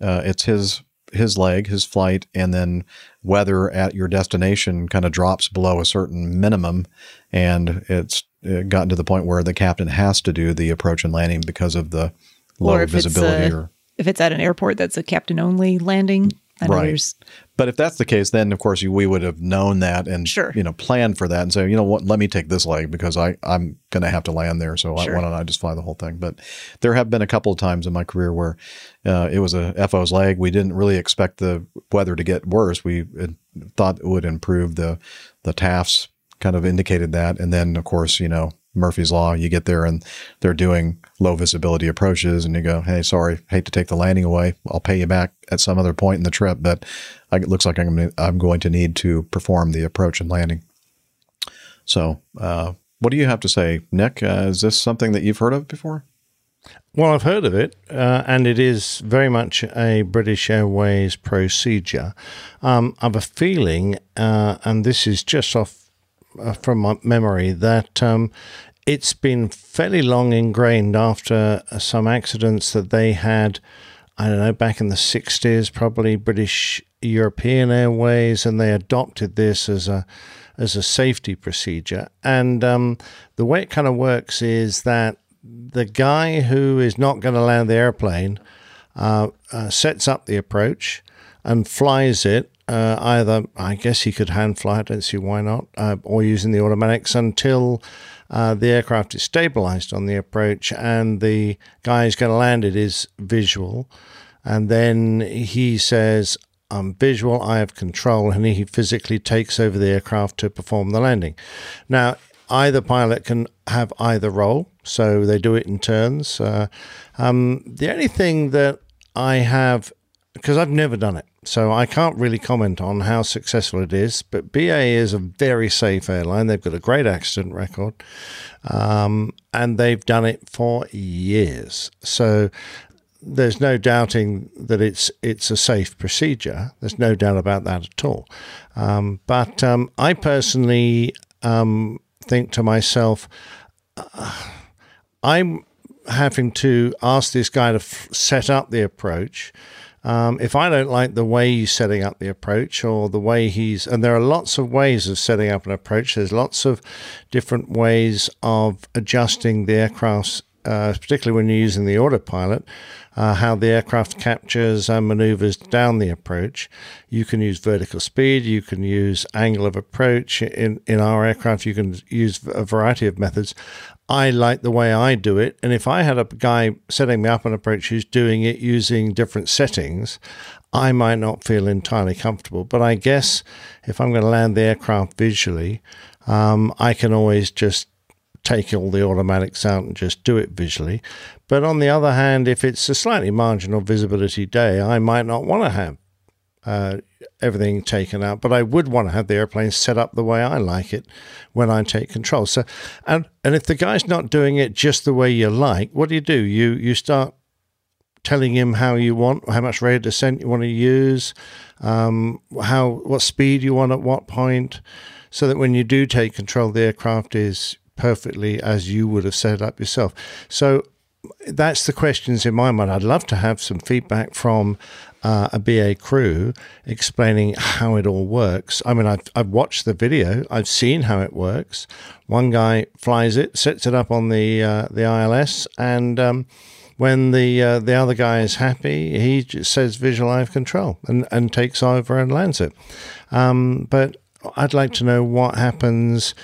uh, it's his his leg, his flight, and then weather at your destination kind of drops below a certain minimum, and it's it gotten to the point where the captain has to do the approach and landing because of the low or visibility. uh, or if it's at an airport that's a captain only landing. I Right. But if that's the case, then of course you, we would have known that and Sure. you know planned for that and say, you know what, let me take this leg because I I'm going to have to land there, so Sure. why don't I just fly the whole thing? But there have been a couple of times in my career where uh, it was a FO's leg. We didn't really expect the weather to get worse. We uh, thought it would improve. The the TAFs kind of indicated that, and then of course you know Murphy's law. You get there and they're doing low visibility approaches, and you go, "Hey, sorry, hate to take the landing away. I'll pay you back at some other point in the trip, but it looks like I'm going to need to perform the approach and landing." So, uh, what do you have to say, Nick? Uh, is this something that you've heard of before? Well, I've heard of it, uh, and it is very much a British Airways procedure. Um, I have a feeling, uh, and this is just off uh, from my memory, that um, it's been fairly long ingrained after uh, some accidents that they had. I don't know, back in the 60s, probably British European Airways, and they adopted this as a as a safety procedure. And um, the way it kind of works is that the guy who is not going to land the airplane uh, uh, sets up the approach and flies it. Uh, either, I guess he could hand fly, I don't see why not, uh, or using the automatics until uh, the aircraft is stabilized on the approach and the guy who's going to land it is visual. And then he says, I'm visual, I have control, and he physically takes over the aircraft to perform the landing. Now, either pilot can have either role, so they do it in turns. Uh, um, the only thing that I have, because I've never done it, so I can't really comment on how successful it is, but BA is a very safe airline. They've got a great accident record, um, and they've done it for years. So there's no doubting that it's it's a safe procedure. There's no doubt about that at all. Um, but um, I personally um, think to myself, uh, I'm having to ask this guy to f- set up the approach. Um, if I don't like the way he's setting up the approach or the way he's, and there are lots of ways of setting up an approach, there's lots of different ways of adjusting the aircraft's, uh, particularly when you're using the autopilot, uh, how the aircraft captures and maneuvers down the approach. You can use vertical speed, you can use angle of approach. In, in our aircraft, you can use a variety of methods. I like the way I do it. And if I had a guy setting me up an approach who's doing it using different settings, I might not feel entirely comfortable. But I guess if I'm going to land the aircraft visually, um, I can always just take all the automatics out and just do it visually. But on the other hand, if it's a slightly marginal visibility day, I might not want to have uh, everything taken out, but I would want to have the airplane set up the way I like it when I take control. So, and and if the guy's not doing it just the way you like, what do you do? You you start telling him how you want, how much rate of descent you want to use, um, how what speed you want at what point, so that when you do take control, the aircraft is perfectly as you would have set it up yourself. So that's the questions in my mind. I'd love to have some feedback from uh, a BA crew explaining how it all works. I mean, I've, I've watched the video, I've seen how it works. One guy flies it, sets it up on the uh, the ILS, and um, when the uh, the other guy is happy, he just says visual eye of control and, and takes over and lands it. Um, but I'd like to know what happens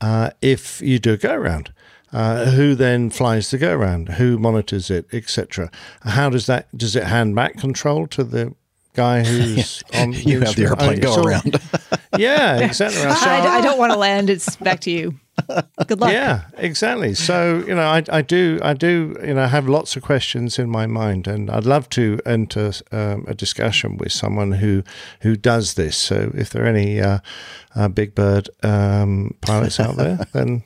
uh, if you do a go around. Uh, who then flies the go around? Who monitors it, etc. How does that? Does it hand back control to the guy who's on? you have the airplane go so- around. yeah, exactly. So- I, I don't want to land. It's back to you. Good luck. Yeah, exactly. So you know, I, I do I do you know have lots of questions in my mind, and I'd love to enter um, a discussion with someone who who does this. So if there are any uh, uh, big bird um, pilots out there, then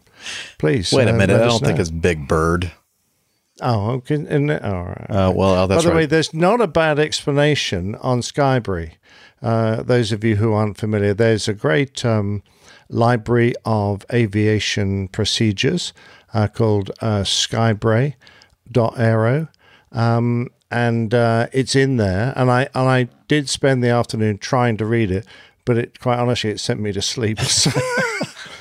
please Wait a uh, minute. I don't think it's Big Bird. Oh, okay. And, all right. Uh, well, that's By the way, there's not a bad explanation on SKYbrary. Uh, those of you who aren't familiar, there's a great um, library of aviation procedures uh, called uh, SKYbrary.aero. Um, and uh, it's in there, and I and I did spend the afternoon trying to read it, but it quite honestly it sent me to sleep. So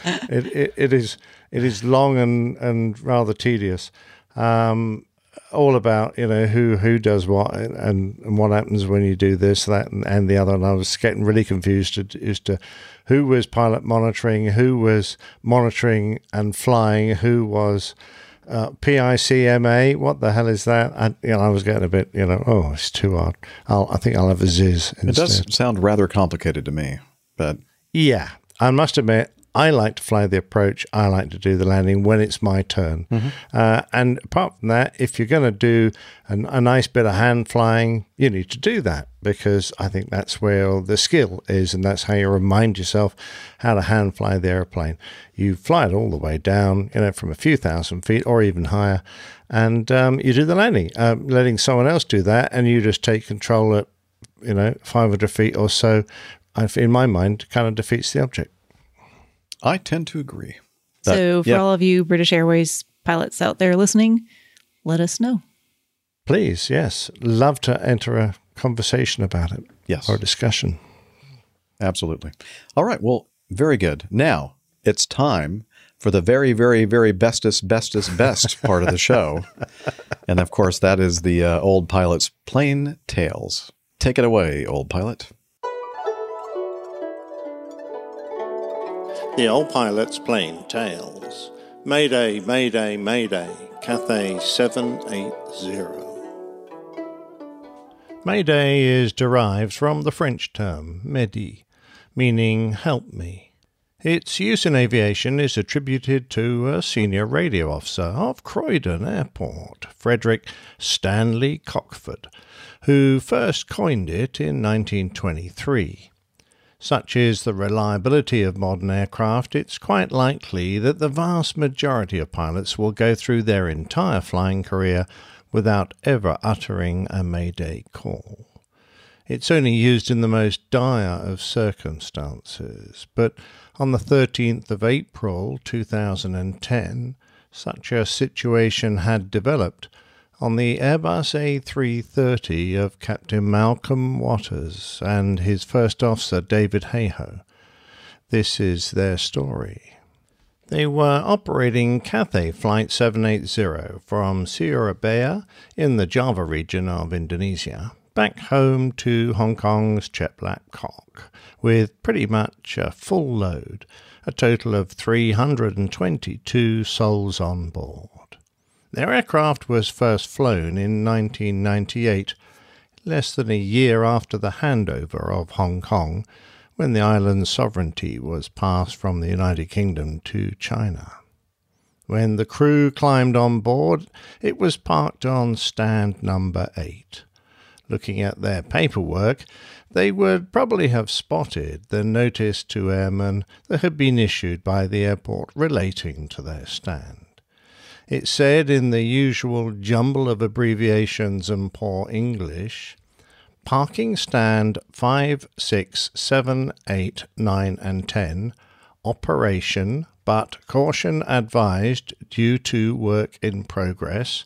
it, it, it is it is long and, and rather tedious. Um, all about you know who who does what and, and what happens when you do this that and, and the other and I was getting really confused as- to who was pilot monitoring who was monitoring and flying who was uh, PICMA what the hell is that I, you know I was getting a bit you know oh it's too hard I'll, I think I'll have a Ziz instead. It does sound rather complicated to me, but Yeah, I must admit, I like to fly the approach. I like to do the landing when it's my turn. Uh, and apart from that, if you're going to do an, a nice bit of hand flying, you need to do that because I think that's where the skill is, and that's how you remind yourself how to hand fly the airplane. You fly it all the way down, you know, from a few thousand feet or even higher, and um, you do the landing, um, letting someone else do that, and you just take control at you know 500 feet or so. I- In my mind, kind of defeats the object. I tend to agree. So, for yeah. all of you British Airways pilots out there listening, let us know. Please, yes. Love to enter a conversation about it. Yes. Or a discussion. Absolutely. All right. Well, very good. Now it's time for the very, very, very bestest, bestest, best part of the show. And of course, that is the uh, old pilot's plain tales. Take it away, old pilot. The old pilot's plane tales. Mayday, Mayday, Mayday, Cathay 780. Mayday is derived from the French term m'aider, meaning help me. Its use in aviation is attributed to a senior radio officer of Croydon Airport, Frederick Stanley Mockford, who first coined it in 1923. Such is the reliability of modern aircraft, it's quite likely that the vast majority of pilots will go through their entire flying career without ever uttering a Mayday call. It's only used in the most dire of circumstances, but on the 13th of April 2010, such a situation had developed on the Airbus A330 of Captain Malcolm Waters and his first officer David Hayhoe. This is their story. They were operating Cathay Flight 780 from Surabaya in the Java region of Indonesia back home to Hong Kong's Chek Lap Kok with pretty much a full load, a total of 322 souls on board. Their aircraft was first flown in 1998, less than a year after the handover of Hong Kong, when the island's sovereignty was passed from the United Kingdom to China. When the crew climbed on board, it was parked on stand number eight. Looking at their paperwork, they would probably have spotted the notice to airmen that had been issued by the airport relating to their stand. It said in the usual jumble of abbreviations and poor English Parking stand 5, 6, 7, 8, 9, and 10, operation, but caution advised due to work in progress,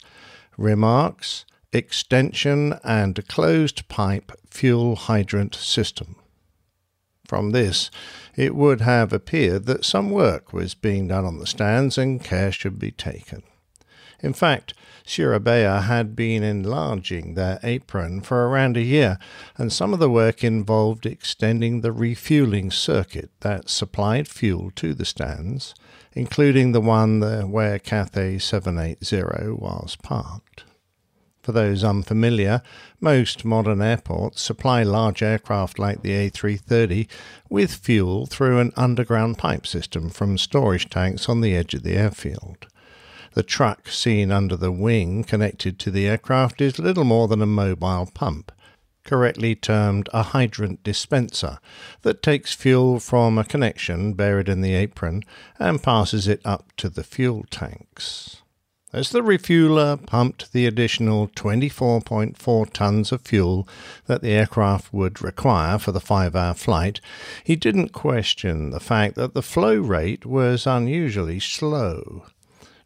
remarks, extension and closed pipe fuel hydrant system. From this, it would have appeared that some work was being done on the stands and care should be taken. In fact, Surabaya had been enlarging their apron for around a year, and some of the work involved extending the refueling circuit that supplied fuel to the stands, including the one where Cathay 780 was parked. For those unfamiliar, most modern airports supply large aircraft like the A330 with fuel through an underground pipe system from storage tanks on the edge of the airfield. The truck seen under the wing connected to the aircraft is little more than a mobile pump, correctly termed a hydrant dispenser, that takes fuel from a connection buried in the apron and passes it up to the fuel tanks. As the refueler pumped the additional 24.4 tons of fuel that the aircraft would require for the five hour flight, he didn't question the fact that the flow rate was unusually slow.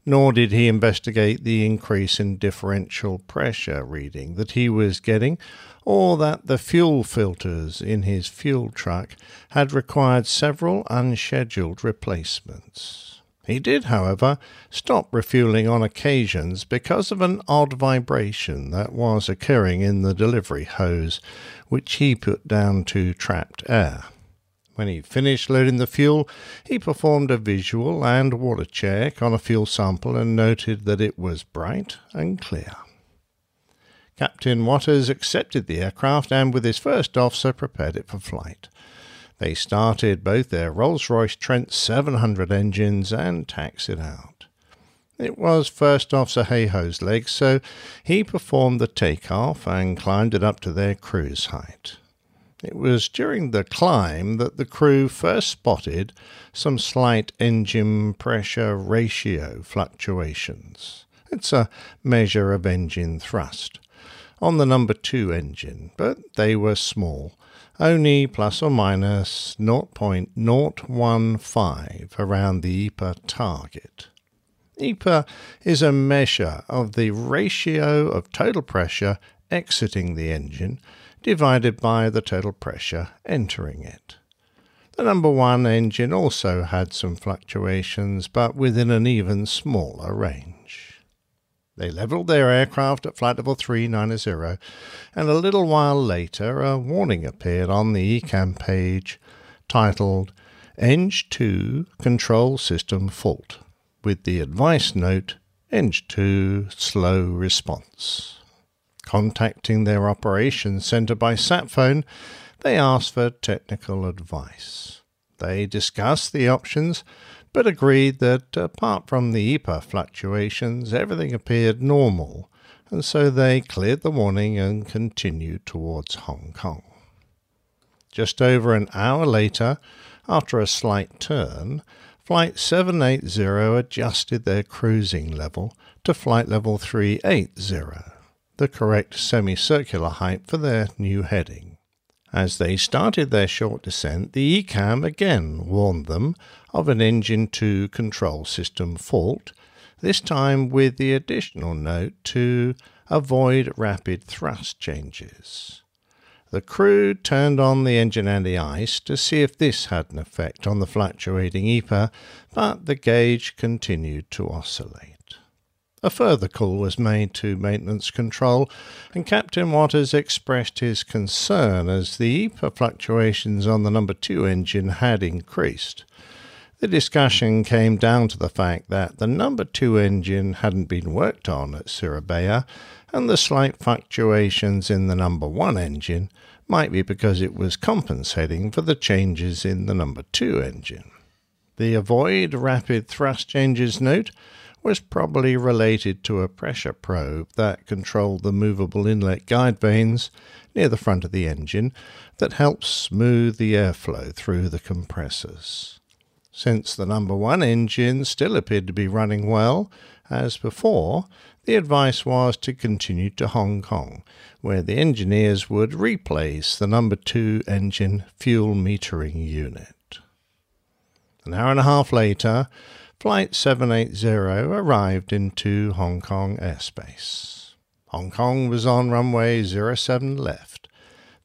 Nor did he investigate the increase in differential pressure reading that he was getting, or that the fuel filters in his fuel truck had required several unscheduled replacements. He did, however, stop refueling on occasions because of an odd vibration that was occurring in the delivery hose, which he put down to trapped air. When he finished loading the fuel, he performed a visual and water check on a fuel sample and noted that it was bright and clear. Captain Waters accepted the aircraft and, with his first officer, prepared it for flight. They started both their Rolls Royce Trent 700 engines and taxied out. It was First Officer Hayhoe's leg, so he performed the takeoff and climbed it up to their cruise height. It was during the climb that the crew first spotted some slight engine pressure ratio fluctuations. It's a measure of engine thrust on the number two engine, but they were small only plus or minus 0.015 around the EPR target. EPR is a measure of the ratio of total pressure exiting the engine divided by the total pressure entering it. The number one engine also had some fluctuations, but within an even smaller range. They leveled their aircraft at flight level 390, and a little while later a warning appeared on the ECAM page titled Eng 2 Control System Fault, with the advice note Eng 2 Slow Response. Contacting their operations center by sat phone, they asked for technical advice. They discussed the options but agreed that apart from the EPR fluctuations, everything appeared normal, and so they cleared the warning and continued towards Hong Kong. Just over an hour later, after a slight turn, Flight 780 adjusted their cruising level to flight level 380, the correct semicircular height for their new heading. As they started their short descent, the ECAM again warned them of an engine 2 control system fault, this time with the additional note to avoid rapid thrust changes. The crew turned on the engine anti-ice to see if this had an effect on the fluctuating EPR, but the gauge continued to oscillate. A further call was made to maintenance control, and Captain Waters expressed his concern as the EPR fluctuations on the number two engine had increased. The discussion came down to the fact that the number two engine hadn't been worked on at Surabaya, and the slight fluctuations in the number one engine might be because it was compensating for the changes in the number two engine. The avoid rapid thrust changes note was probably related to a pressure probe that controlled the movable inlet guide vanes near the front of the engine that helped smooth the airflow through the compressors. Since the number one engine still appeared to be running well, as before, the advice was to continue to Hong Kong, where the engineers would replace the number two engine fuel metering unit. An hour and a half later, Flight 780 arrived into Hong Kong airspace. Hong Kong was on runway 07 left.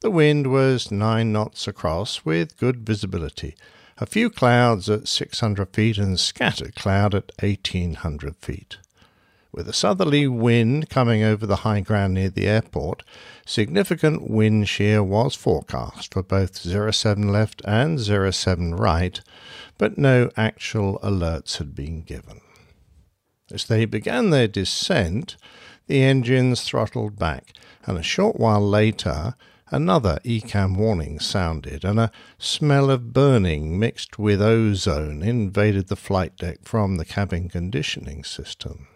The wind was 9 knots across with good visibility, a few clouds at 600 feet and scattered cloud at 1800 feet. With a southerly wind coming over the high ground near the airport, significant wind shear was forecast for both 07 left and 07 right, but no actual alerts had been given. As they began their descent, the engines throttled back, and a short while later, another ECAM warning sounded, and a smell of burning mixed with ozone invaded the flight deck from the cabin conditioning system.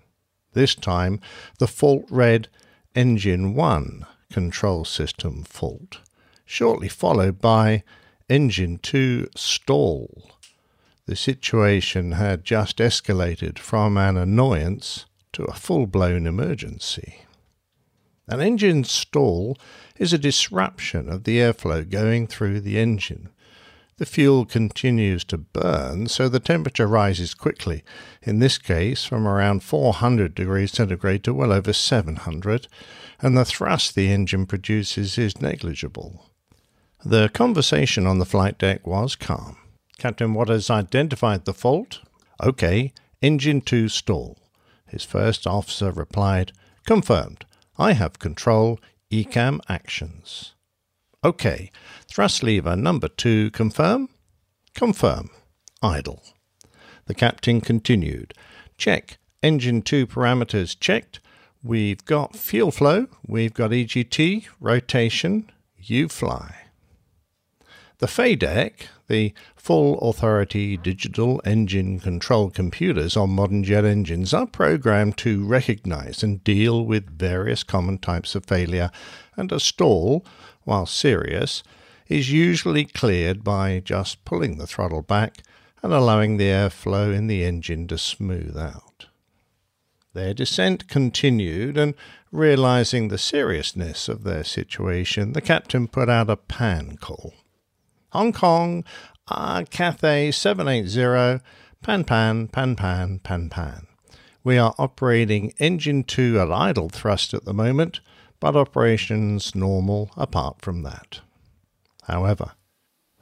This time, the fault read Engine 1 Control System Fault, shortly followed by Engine 2 Stall. The situation had just escalated from an annoyance to a full blown emergency. An engine stall is a disruption of the airflow going through the engine. The fuel continues to burn, so the temperature rises quickly, in this case from around 400 degrees centigrade to well over 700, and the thrust the engine produces is negligible. The conversation on the flight deck was calm. Captain Waters identified the fault. OK, engine 2 stall. His first officer replied, Confirmed. I have control. ECAM actions. OK, thrust lever number 2 confirm? Confirm. Idle. The captain continued. Check. Engine 2 parameters checked. We've got fuel flow. We've got EGT, rotation. You fly. The FADEC, the full authority digital engine control computers on modern jet engines, are programmed to recognize and deal with various common types of failure, and a stall, while serious, is usually cleared by just pulling the throttle back and allowing the airflow in the engine to smooth out. Their descent continued, and realizing the seriousness of their situation, the captain put out a pan call. Hong Kong, uh, Cathay 780, Pan Pan, Pan Pan, Pan Pan. We are operating engine 2 at idle thrust at the moment, but operations normal apart from that. However,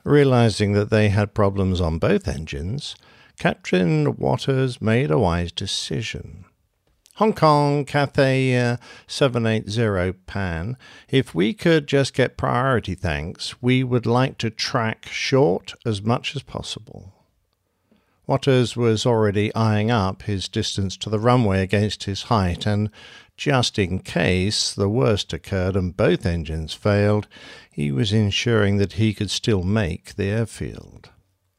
realizing that they had problems on both engines, Captain Waters made a wise decision. Hong Kong Cathay uh, 780 Pan. If we could just get priority thanks, we would like to track short as much as possible. Waters was already eyeing up his distance to the runway against his height, and just in case the worst occurred and both engines failed, he was ensuring that he could still make the airfield.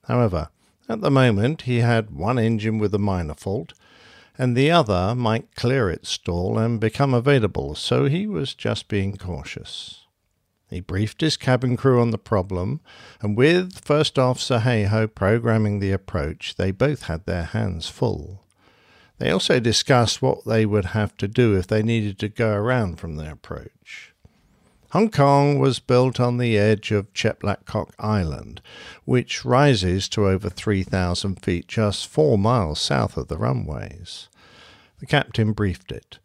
However, at the moment he had one engine with a minor fault, and the other might clear its stall and become available, so he was just being cautious. He briefed his cabin crew on the problem, and with First Officer Hayhoe programming the approach, they both had their hands full. They also discussed what they would have to do if they needed to go around from their approach. Hong Kong was built on the edge of Chek Lap Kok Island, which rises to over 3,000 feet just four miles south of the runways. The captain briefed it.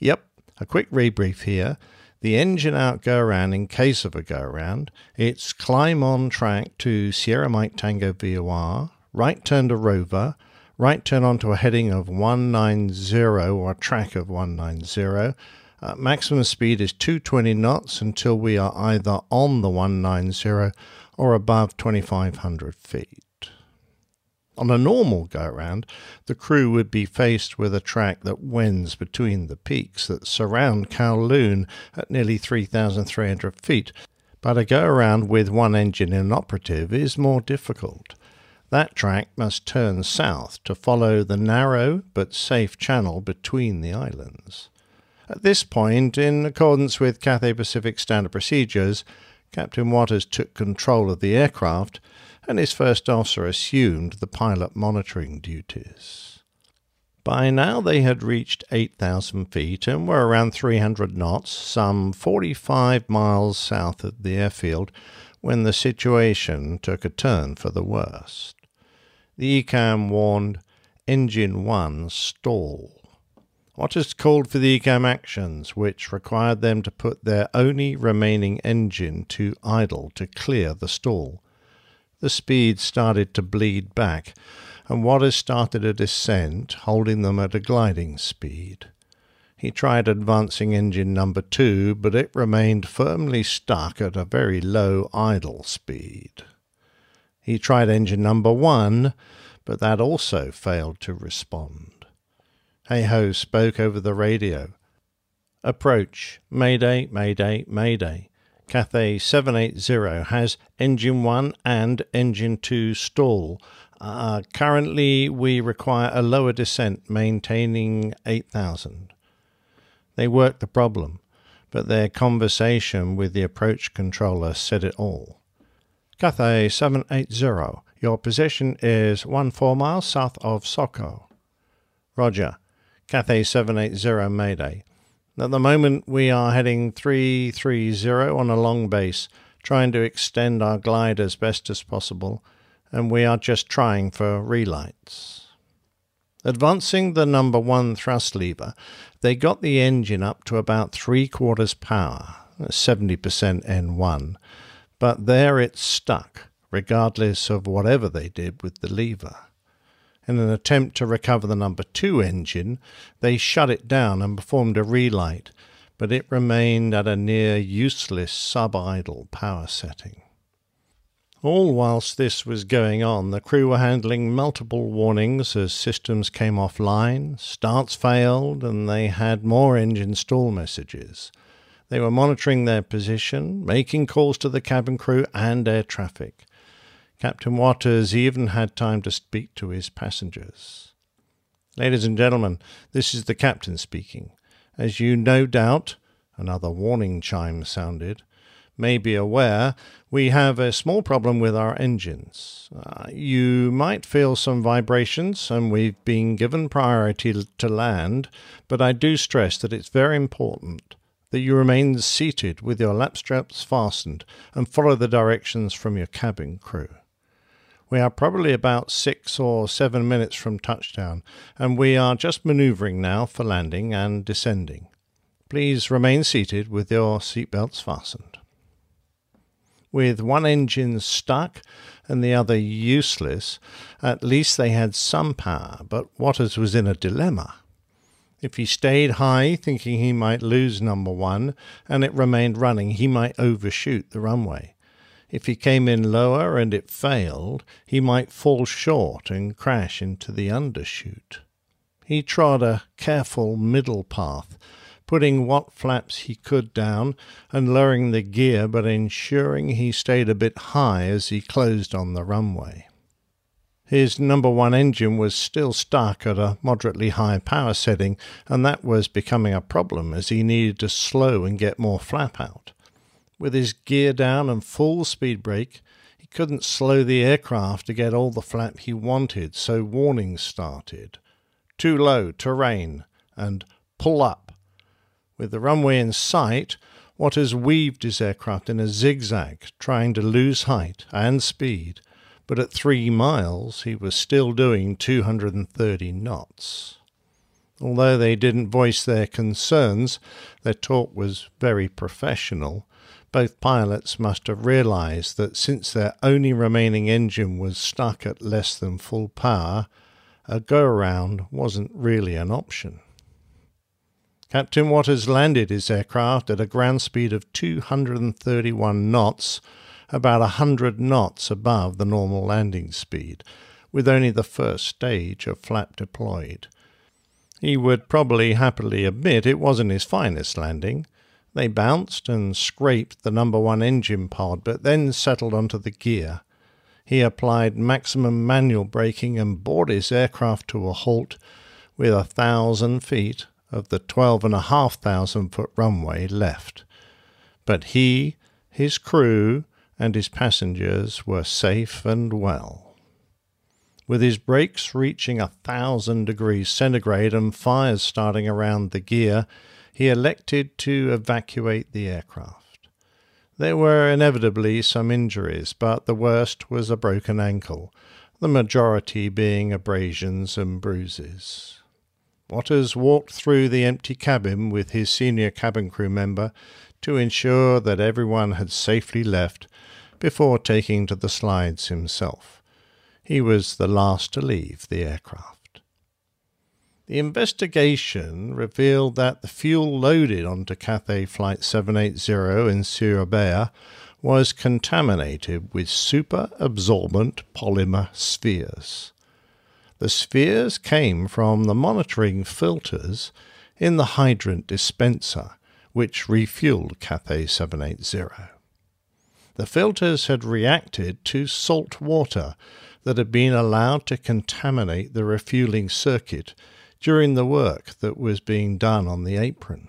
Yep, a quick rebrief here. The engine out go around in case of a go around. It's climb on track to Sierra Mike Tango VOR, right turn to Rover, right turn onto a heading of 190 or a track of 190. Uh, maximum speed is 220 knots until we are either on the 190 or above 2500 feet. On a normal go round, the crew would be faced with a track that wends between the peaks that surround Kowloon at nearly 3,300 feet, but a go around with one engine inoperative is more difficult. That track must turn south to follow the narrow but safe channel between the islands. At this point, in accordance with Cathay Pacific standard procedures, Captain Waters took control of the aircraft and his first officer assumed the pilot monitoring duties. By now they had reached 8,000 feet and were around 300 knots, some 45 miles south of the airfield, when the situation took a turn for the worst. The ECAM warned Engine 1 stall. Waters called for the ECAM actions, which required them to put their only remaining engine to idle to clear the stall. The speed started to bleed back, and Waters started a descent, holding them at a gliding speed. He tried advancing engine number two, but it remained firmly stuck at a very low idle speed. He tried engine number one, but that also failed to respond. Hayhoe spoke over the radio. Approach. Mayday, Mayday, Mayday. Cathay 780 has engine 1 and engine 2 stall. Uh, currently, we require a lower descent maintaining 8000. They worked the problem, but their conversation with the approach controller said it all. Cathay 780, your position is one four miles south of Soko. Roger. Cathay 780 Mayday. At the moment, we are heading 330 on a long base, trying to extend our glide as best as possible, and we are just trying for relights. Advancing the number one thrust lever, they got the engine up to about three quarters power, 70% N1, but there it stuck, regardless of whatever they did with the lever. In an attempt to recover the number two engine, they shut it down and performed a relight, but it remained at a near useless sub idle power setting. All whilst this was going on, the crew were handling multiple warnings as systems came offline, starts failed, and they had more engine stall messages. They were monitoring their position, making calls to the cabin crew and air traffic. Captain Waters even had time to speak to his passengers. Ladies and gentlemen, this is the captain speaking. As you no doubt, another warning chime sounded, may be aware, we have a small problem with our engines. Uh, you might feel some vibrations, and we've been given priority to land, but I do stress that it's very important that you remain seated with your lap straps fastened and follow the directions from your cabin crew. We are probably about six or seven minutes from touchdown, and we are just maneuvering now for landing and descending. Please remain seated with your seatbelts fastened. With one engine stuck and the other useless, at least they had some power, but Waters was in a dilemma. If he stayed high, thinking he might lose number one, and it remained running, he might overshoot the runway. If he came in lower and it failed, he might fall short and crash into the undershoot. He trod a careful middle path, putting what flaps he could down and lowering the gear, but ensuring he stayed a bit high as he closed on the runway. His number one engine was still stuck at a moderately high power setting, and that was becoming a problem as he needed to slow and get more flap out. With his gear down and full speed brake, he couldn't slow the aircraft to get all the flap he wanted, so warnings started. Too low, terrain, and pull up. With the runway in sight, Waters weaved his aircraft in a zigzag, trying to lose height and speed, but at three miles he was still doing 230 knots. Although they didn't voice their concerns, their talk was very professional, both pilots must have realized that since their only remaining engine was stuck at less than full power, a go around wasn't really an option. Captain Waters landed his aircraft at a ground speed of 231 knots, about a 100 knots above the normal landing speed, with only the first stage of flap deployed. He would probably happily admit it wasn't his finest landing, they bounced and scraped the number one engine pod, but then settled onto the gear. he applied maximum manual braking and brought his aircraft to a halt with a thousand feet of the twelve and a half thousand foot runway left. But he, his crew, and his passengers were safe and well. With his brakes reaching a thousand degrees centigrade and fires starting around the gear, he elected to evacuate the aircraft. There were inevitably some injuries, but the worst was a broken ankle, the majority being abrasions and bruises. Waters walked through the empty cabin with his senior cabin crew member to ensure that everyone had safely left before taking to the slides himself. He was the last to leave the aircraft. The investigation revealed that the fuel loaded onto Cathay Flight 780 in Surabaya was contaminated with super absorbent polymer spheres. The spheres came from the monitoring filters in the hydrant dispenser, which refueled Cathay 780. The filters had reacted to salt water that had been allowed to contaminate the refueling circuit during the work that was being done on the apron.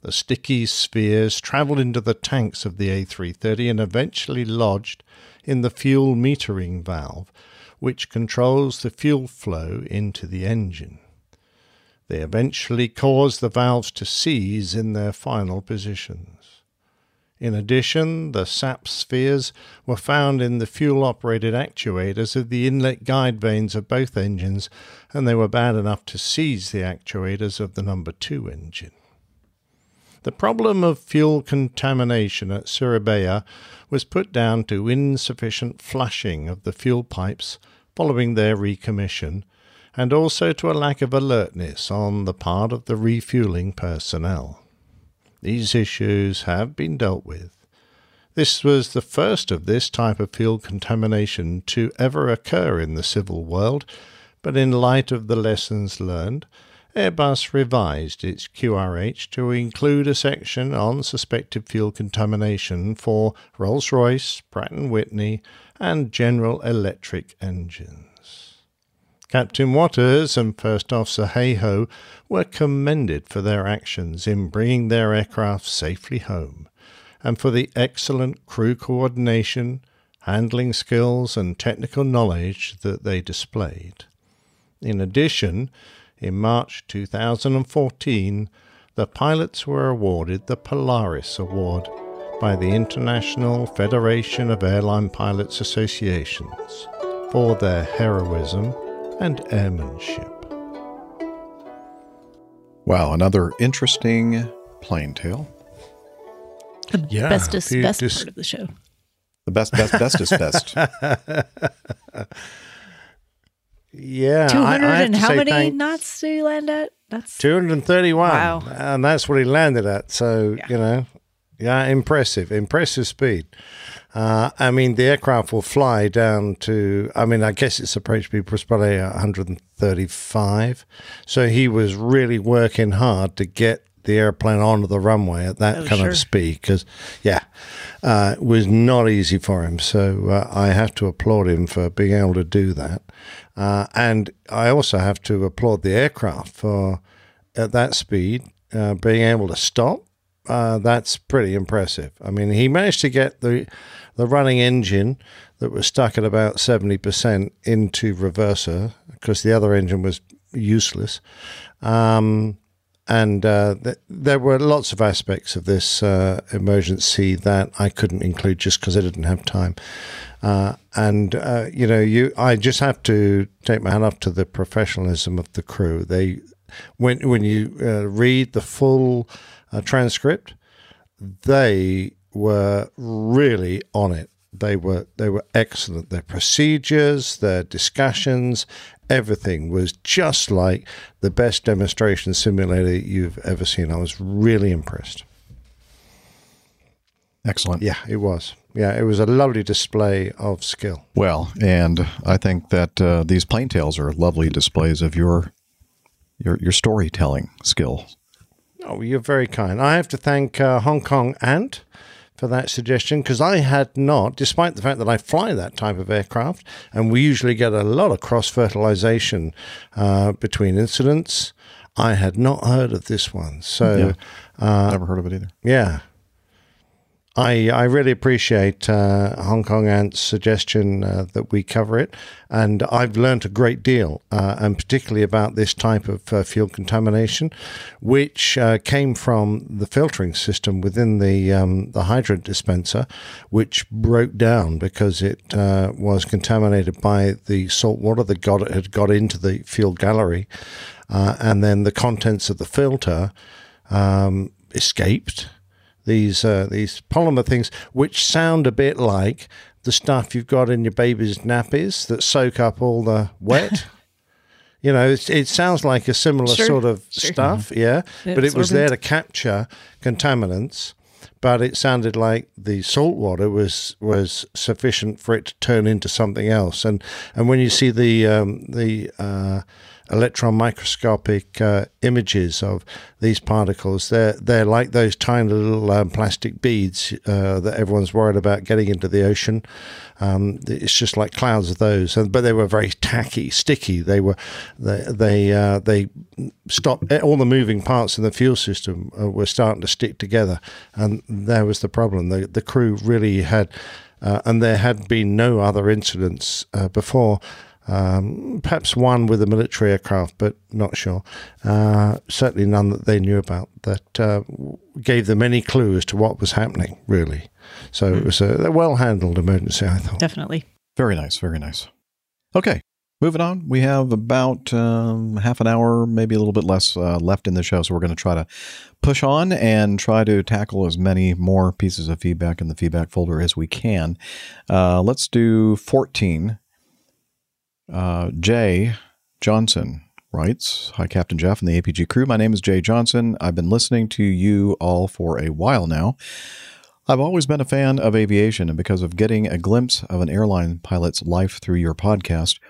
The sticky spheres travelled into the tanks of the A330 and eventually lodged in the fuel metering valve, which controls the fuel flow into the engine. They eventually caused the valves to seize in their final positions. In addition, the SAP spheres were found in the fuel operated actuators of the inlet guide vanes of both engines, and they were bad enough to seize the actuators of the number two engine. The problem of fuel contamination at Surabaya was put down to insufficient flushing of the fuel pipes following their recommission, and also to a lack of alertness on the part of the refueling personnel. These issues have been dealt with. This was the first of this type of fuel contamination to ever occur in the civil world, but in light of the lessons learned, Airbus revised its QRH to include a section on suspected fuel contamination for Rolls-Royce, Pratt & Whitney, and General Electric engines. Captain Waters and First Officer Hayhoe were commended for their actions in bringing their aircraft safely home, and for the excellent crew coordination, handling skills, and technical knowledge that they displayed. In addition, in March 2014, the pilots were awarded the Polaris Award by the International Federation of Airline Pilots Associations for their heroism and airmanship. Wow, another interesting plane tale. The Yeah, bestest, you best just- part of the show. The best, best, bestest best. Yeah, Two I- I and how many thank- knots do you land at? That's 231. Wow. And that's what he landed at. So, you know, yeah, impressive, impressive speed. Uh, I mean, the aircraft will fly down to, I mean, I guess it's approached to be probably 135. So he was really working hard to get the airplane onto the runway at that Oh, kind sure. of speed because, yeah, uh, it was not easy for him. So uh, I have to applaud him for being able to do that. Uh, and I also have to applaud the aircraft for, at that speed, uh, being able to stop. Uh, that's pretty impressive. I mean, he managed to get the the running engine that was stuck at about seventy percent into reverser because the other engine was useless. Um, and uh, th- there were lots of aspects of this uh, emergency that I couldn't include just because I didn't have time. Uh, and uh, you know, you I just have to take my hand off to the professionalism of the crew. They when when you uh, read the full uh, transcript, they were really on it. They were they were excellent. Their procedures, their discussions, everything was just like the best demonstration simulator you've ever seen. I was really impressed. Excellent. Yeah, it was. Yeah, it was a lovely display of skill. Well, and I think that uh, these plane tales are lovely displays of your your your storytelling skill. Oh, you're very kind. I have to thank uh, Hong Kong Ant for that suggestion because I had not, despite the fact that I fly that type of aircraft, and we usually get a lot of cross fertilization uh, between incidents. I had not heard of this one, so uh, Never heard of it either. yeah. I, I really appreciate uh, Hong Kong Ant's suggestion uh, that we cover it, and I've learned a great deal, uh, and particularly about this type of uh, fuel contamination, which uh, came from the filtering system within the um, the hydrant dispenser, which broke down because it uh, was contaminated by the salt water that got had got into the fuel gallery, and then the contents of the filter um, escaped these uh, these polymer things, which sound a bit like the stuff you've got in your baby's nappies that soak up all the wet. you know, it's, it sounds like a similar Sure, sort of sure. stuff, yeah. The But it was there to capture contaminants. But it sounded like the salt water was was sufficient for it to turn into something else. And and when you see the um, the uh, electron microscopic uh, images of these particles, they're they're like those tiny little um, plastic beads uh, that everyone's worried about getting into the ocean. Um, it's just like clouds of those, and, but they were very tacky, sticky. They were they they uh, they stopped all the moving parts in the fuel system uh, were starting to stick together, and there was the problem. The the crew really had, uh, and there had been no other incidents uh, before. Um, perhaps one with a military aircraft, but not sure. Uh, certainly none that they knew about that uh, gave them any clue as to what was happening, really. So it was a, a well handled emergency, I thought. Definitely. Very nice. Very nice. Okay. Moving on, we have about um, half an hour, maybe a little bit less uh, left in the show. So we're going to try to push on and try to tackle as many more pieces of feedback in the feedback folder as we can. Uh, let's do 14. Uh, Jay Johnson writes Hi, Captain Jeff and the APG crew. My name is Jay Johnson. I've been listening to you all for a while now. I've always been a fan of aviation, and because of getting a glimpse of an airline pilot's life through your podcast,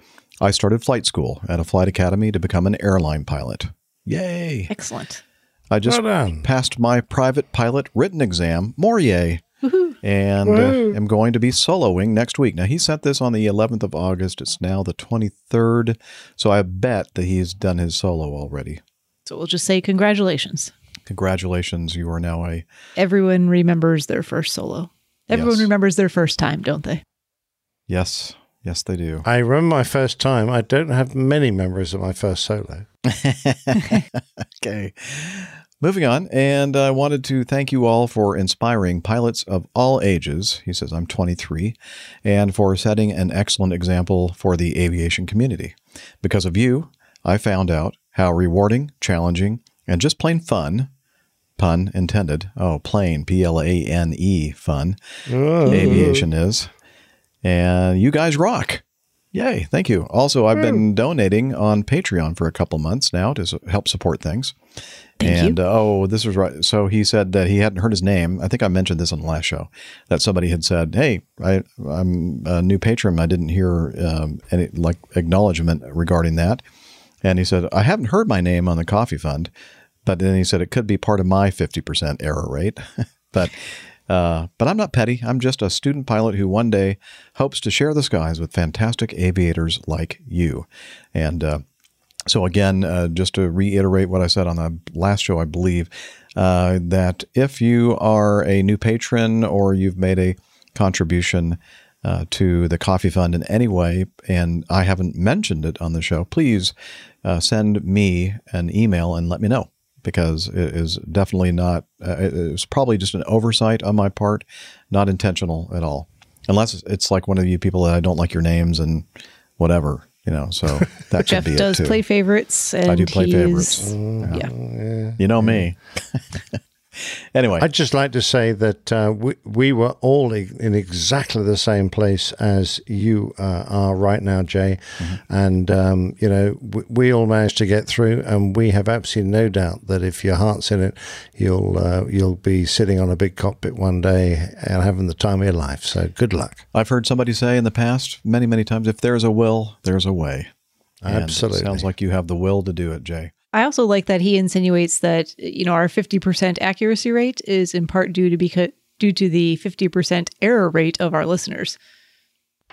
I started flight school at a flight academy to become an airline pilot. Yay! Excellent. I just Well passed my private pilot written exam. More yay! And uh, Woo. am going to be soloing next week. Now, he sent this on the 11th of August. It's now the 23rd. So I bet that he's done his solo already. So we'll just say congratulations. Congratulations. You are now a. Everyone remembers their first solo. Everyone Yes. remembers their first time, don't they? Yes. Yes, they do. I remember my first time. I don't have many memories of my first solo. okay. Moving on, and I wanted to thank you all for inspiring pilots of all ages. He says, I'm 23, and for setting an excellent example for the aviation community. Because of you, I found out how rewarding, challenging, and just plain fun, pun intended, oh, plain, P L A N E, fun, aviation is. And you guys rock. Yay, thank you. Also, I've been donating on Patreon for a couple months now to help support things. Thank and uh, oh, this was right. So he said that he hadn't heard his name. I think I mentioned this on the last show that somebody had said, "Hey, I, I'm a new patron. I didn't hear um, any like acknowledgement regarding that." And he said, "I haven't heard my name on the coffee fund," but then he said it could be part of my fifty percent error rate. but uh, but I'm not petty. I'm just a student pilot who one day hopes to share the skies with fantastic aviators like you. And uh, so, again, uh, just to reiterate what I said on the last show, I believe uh, that if you are a new patron or you've made a contribution uh, to the coffee fund in any way, and I haven't mentioned it on the show, please uh, send me an email and let me know because it is definitely not, uh, it- it's probably just an oversight on my part, not intentional at all. Unless it's like one of you people that I don't like your names and whatever, you know, so that Jeff could be does it too. play favorites, and I do play he's, favorites. Yeah. You know me. anyway, I'd just like to say that uh, we, we were all in exactly the same place as you uh, are right now, Jay. And, um, you know, we, we all managed to get through, and we have absolutely no doubt that if your heart's in it, you'll, uh, you'll be sitting on a big cockpit one day and having the time of your life. So good luck. I've heard somebody say in the past many, many times, if there's a will, there's a way. And it Absolutely. sounds like you have the will to do it, Jay. I also like that he insinuates that you know our fifty percent accuracy rate is in part due to because due to the 50% error rate of our listeners.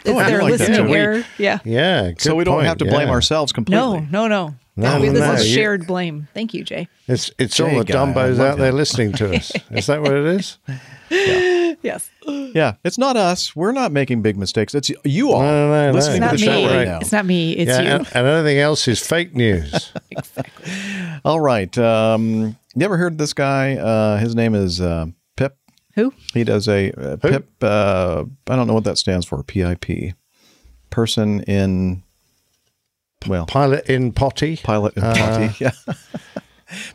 It's Oh, I do their like that. listening So we- error. Yeah. Yeah. so we don't point, have to blame yeah. ourselves completely. No, no, no. No, We- this no, is you- shared blame. Thank you, Jay. It's it's all the guy, dumbos out there listening to us. Is that what it is? Yes. Yeah, it's not us. We're not making big mistakes. It's you all No, no, no, listening no. to It's the not show me. right now. It's not me. It's yeah, you. and, and anything else is fake news. Exactly. All right. Um, you ever heard this guy? Uh, his name is uh, Pip. Who? He does a uh, Pip. Uh, I don't know what that stands for. PIP. Person in. Well, Pilot in potty. pilot in Uh, potty. Yeah.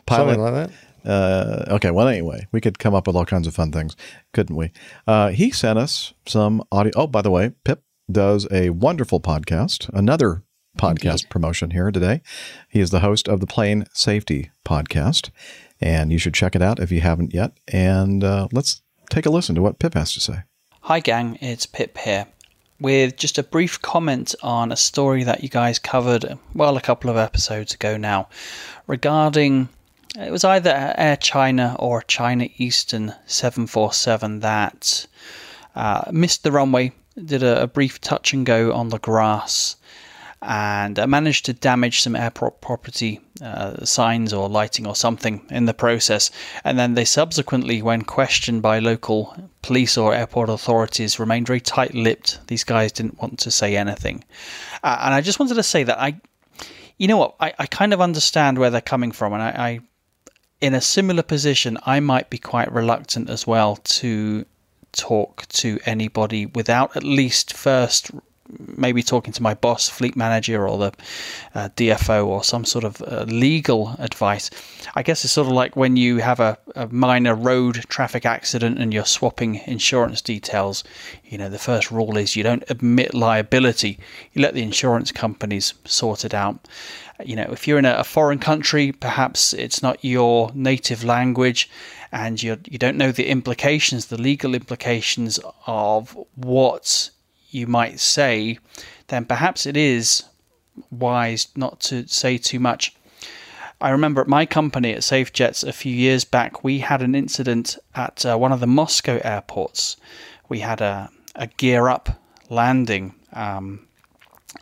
Something like that. Uh, okay. Well, anyway, we could come up with all kinds of fun things, couldn't we? Uh, he sent us some audio. Oh, by the way, Pip does a wonderful podcast, another podcast promotion here today. He is the host of the Plane Safety Podcast, and you should check it out if you haven't yet. And uh, let's take a listen to what Pip has to say. Hi, gang, it's Pip here. With just a brief comment on a story that you guys covered, well, a couple of episodes ago now, regarding it was either Air China or China Eastern 747 that uh, missed the runway, did a, a brief touch and go on the grass, and uh, managed to damage some airport property uh, signs or lighting or something in the process. And then they subsequently, when questioned by local police or airport authorities, remained very tight lipped. These guys didn't want to say anything. Uh, and I just wanted to say that I, you know what, I, I kind of understand where they're coming from. And I, I, in a similar position, I might be quite reluctant as well to talk to anybody without at least first maybe talking to my boss, fleet manager, or the uh, DFO, or some sort of uh, legal advice. I guess it's sort of like when you have a, a minor road traffic accident and you're swapping insurance details. You know, the first rule is you don't admit liability, you let the insurance companies sort it out. You know, if you're in a, foreign country, perhaps it's not your native language and you you don't know the implications, the legal implications of what you might say, then perhaps it is wise not to say too much. I remember at my company at SafeJets a few years back, we had an incident at uh, one of the Moscow airports. We had a, a gear up landing. Um,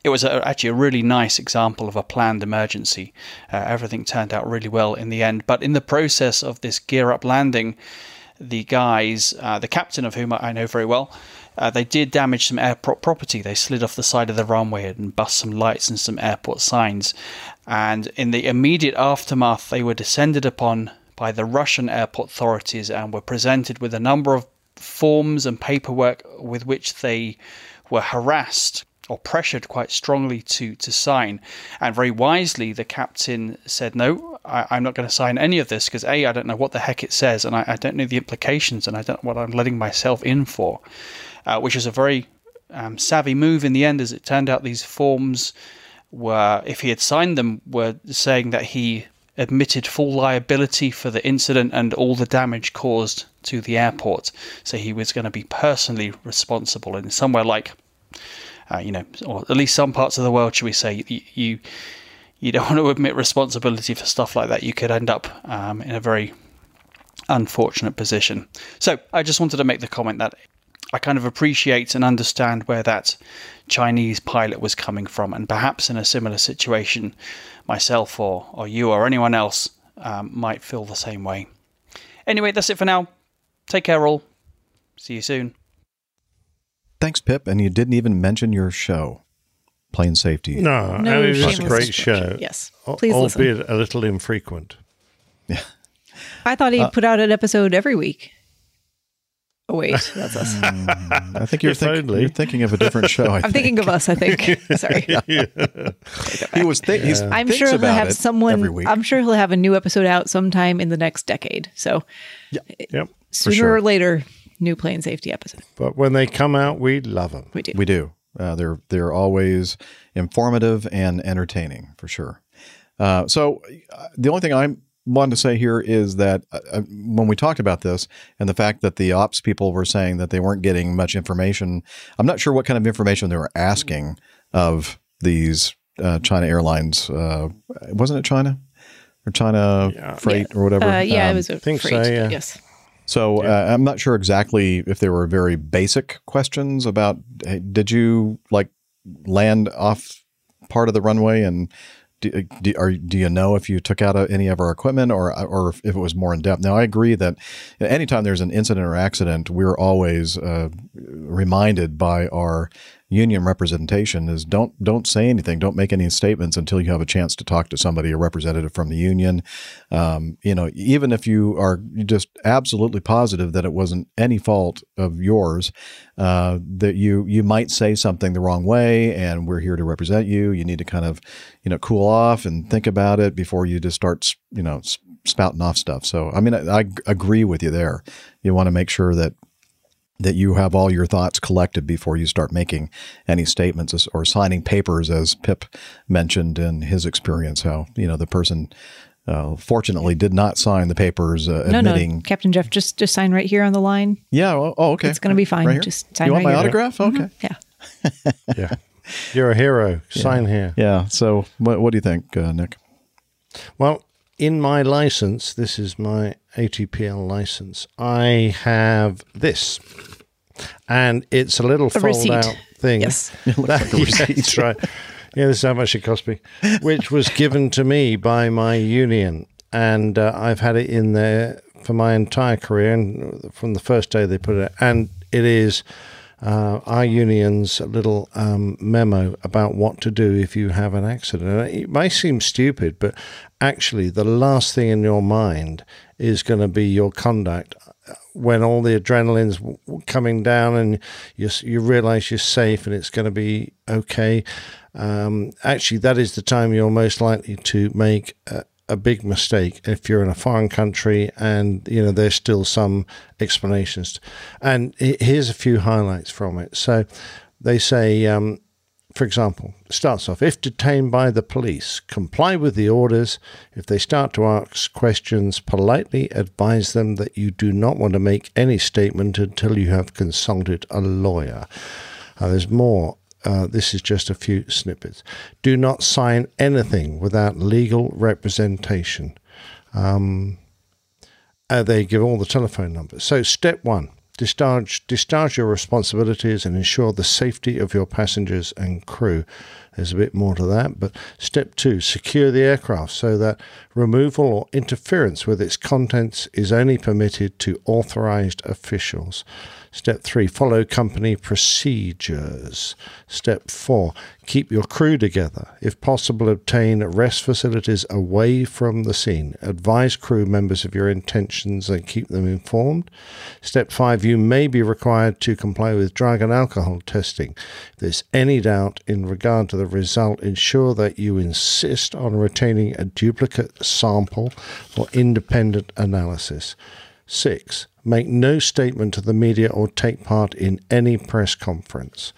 it was a, actually a really nice example of a planned emergency. Uh, everything turned out really well in the end. But in the process of this gear up landing, the guys, uh, the captain of whom I know very well, uh, they did damage some airport property. They slid off the side of the runway and bust some lights and some airport signs. And in the immediate aftermath, they were descended upon by the Russian airport authorities and were presented with a number of forms and paperwork with which they were harassed or pressured quite strongly to, to sign. And very wisely, the captain said, No, I, I'm not going to sign any of this because A, I don't know what the heck it says and I, I don't know the implications and I don't know what I'm letting myself in for uh, which is a very um, savvy move in the end. As it turned out, these forms were, if he had signed them, were saying that he admitted full liability for the incident and all the damage caused to the airport. So he was going to be personally responsible. in somewhere like, uh, you know, or at least some parts of the world, should we say, you. you don't want to admit responsibility for stuff like that. You could end up um, in a very unfortunate position. So I just wanted to make the comment that I kind of appreciate and understand where that Chinese pilot was coming from, and perhaps in a similar situation, myself or, or you or anyone else um, might feel the same way. Anyway, that's it for now. Take care, all. See you soon. Thanks, Pip. And you didn't even mention your show, Plane Safety. No, No and it was a great show. Yes. al- Please listen. albeit a little infrequent. Yeah. I thought he Uh, put out an episode every week. Oh wait, that's us. I think you're, think, you're thinking of a different show. I I'm think. thinking of us. I think. Sorry. he was. Th- he's I'm sure he'll about have it every someone. week. I'm sure he'll have a new episode out sometime in the next decade. So Yep. sooner sure. or later, new plane safety episode. But when they come out, we love them. We do. We do. Uh, they're they're always informative and entertaining for sure. Uh, so uh, the only thing I wanted to say here is that uh, uh, when we talked about this and the fact that the ops people were saying that they weren't getting much information, I'm not sure what kind of information they were asking of these uh, China Airlines. Uh, wasn't it China or China Freight or whatever? Uh, yeah, it Um, was a think so, freight. yeah. Yes. So uh, I'm not sure exactly if they were very basic questions about hey, did you like land off part of the runway and do, do, are, do you know if you took out uh, any of our equipment or or if it was more in depth? Now I agree that anytime there's an incident or accident, we're always uh, reminded by our union representation is don't don't say anything, don't make any statements until you have a chance to talk to somebody, a representative from the union. Um, you know, even if you are just absolutely positive that it wasn't any fault of yours, uh, that you you might say something the wrong way, and we're here to represent you. You need to kind of you know cool off and think about it before you just start you know spouting off stuff. So I mean, I, I agree with you there. You want to make sure that that you have all your thoughts collected before you start making any statements or signing papers, as Pip mentioned in his experience. How you know the person uh, fortunately did not sign the papers uh, no, admitting. no, Captain Jeff, just just sign right here on the line. Yeah. Oh, oh okay. It's going to be fine. Right just sign you want right my here. autograph? Okay. Yeah. yeah. You're a hero. Sign yeah. here. Yeah. So, what, what do you think, uh, Nick? Well, in my license, this is my ATPL license. I have this, and it's a little A fold receipt. out thing. Yes. Looks like a Yeah, receipt. that's right. Yeah, this is how much it cost me, which was given to me by my union, and uh, I've had it in there for my entire career, and from the first day they put it, and it is. Uh, our union's little um, memo about what to do if you have an accident. It may seem stupid, but actually, the last thing in your mind is going to be your conduct when all the adrenaline's coming down and you you realize you're safe and it's going to be okay. Um, actually, that is the time you're most likely to make a, a big mistake if you're in a foreign country and you know there's still some explanations. And here's a few highlights from it. So they say. Um, for example, starts off if detained by the police, comply with the orders. If they start to ask questions, politely advise them that you do not want to make any statement until you have consulted a lawyer. Uh, there's more. Uh, this is just a few snippets. Do not sign anything without legal representation. Um, uh, they give all the telephone numbers. So, step one discharge, discharge your responsibilities and ensure the safety of your passengers and crew. There's a bit more to that, but step two secure the aircraft so that removal or interference with its contents is only permitted to authorized officials. Step three, follow company procedures. Step four, keep your crew together. If possible, obtain rest facilities away from the scene. Advise crew members of your intentions and keep them informed. Step five, you may be required to comply with drug and alcohol testing. If there's any doubt in regard to the result, ensure that you insist on retaining a duplicate sample for independent analysis. Six, make no statement to the media or take part in any press conference.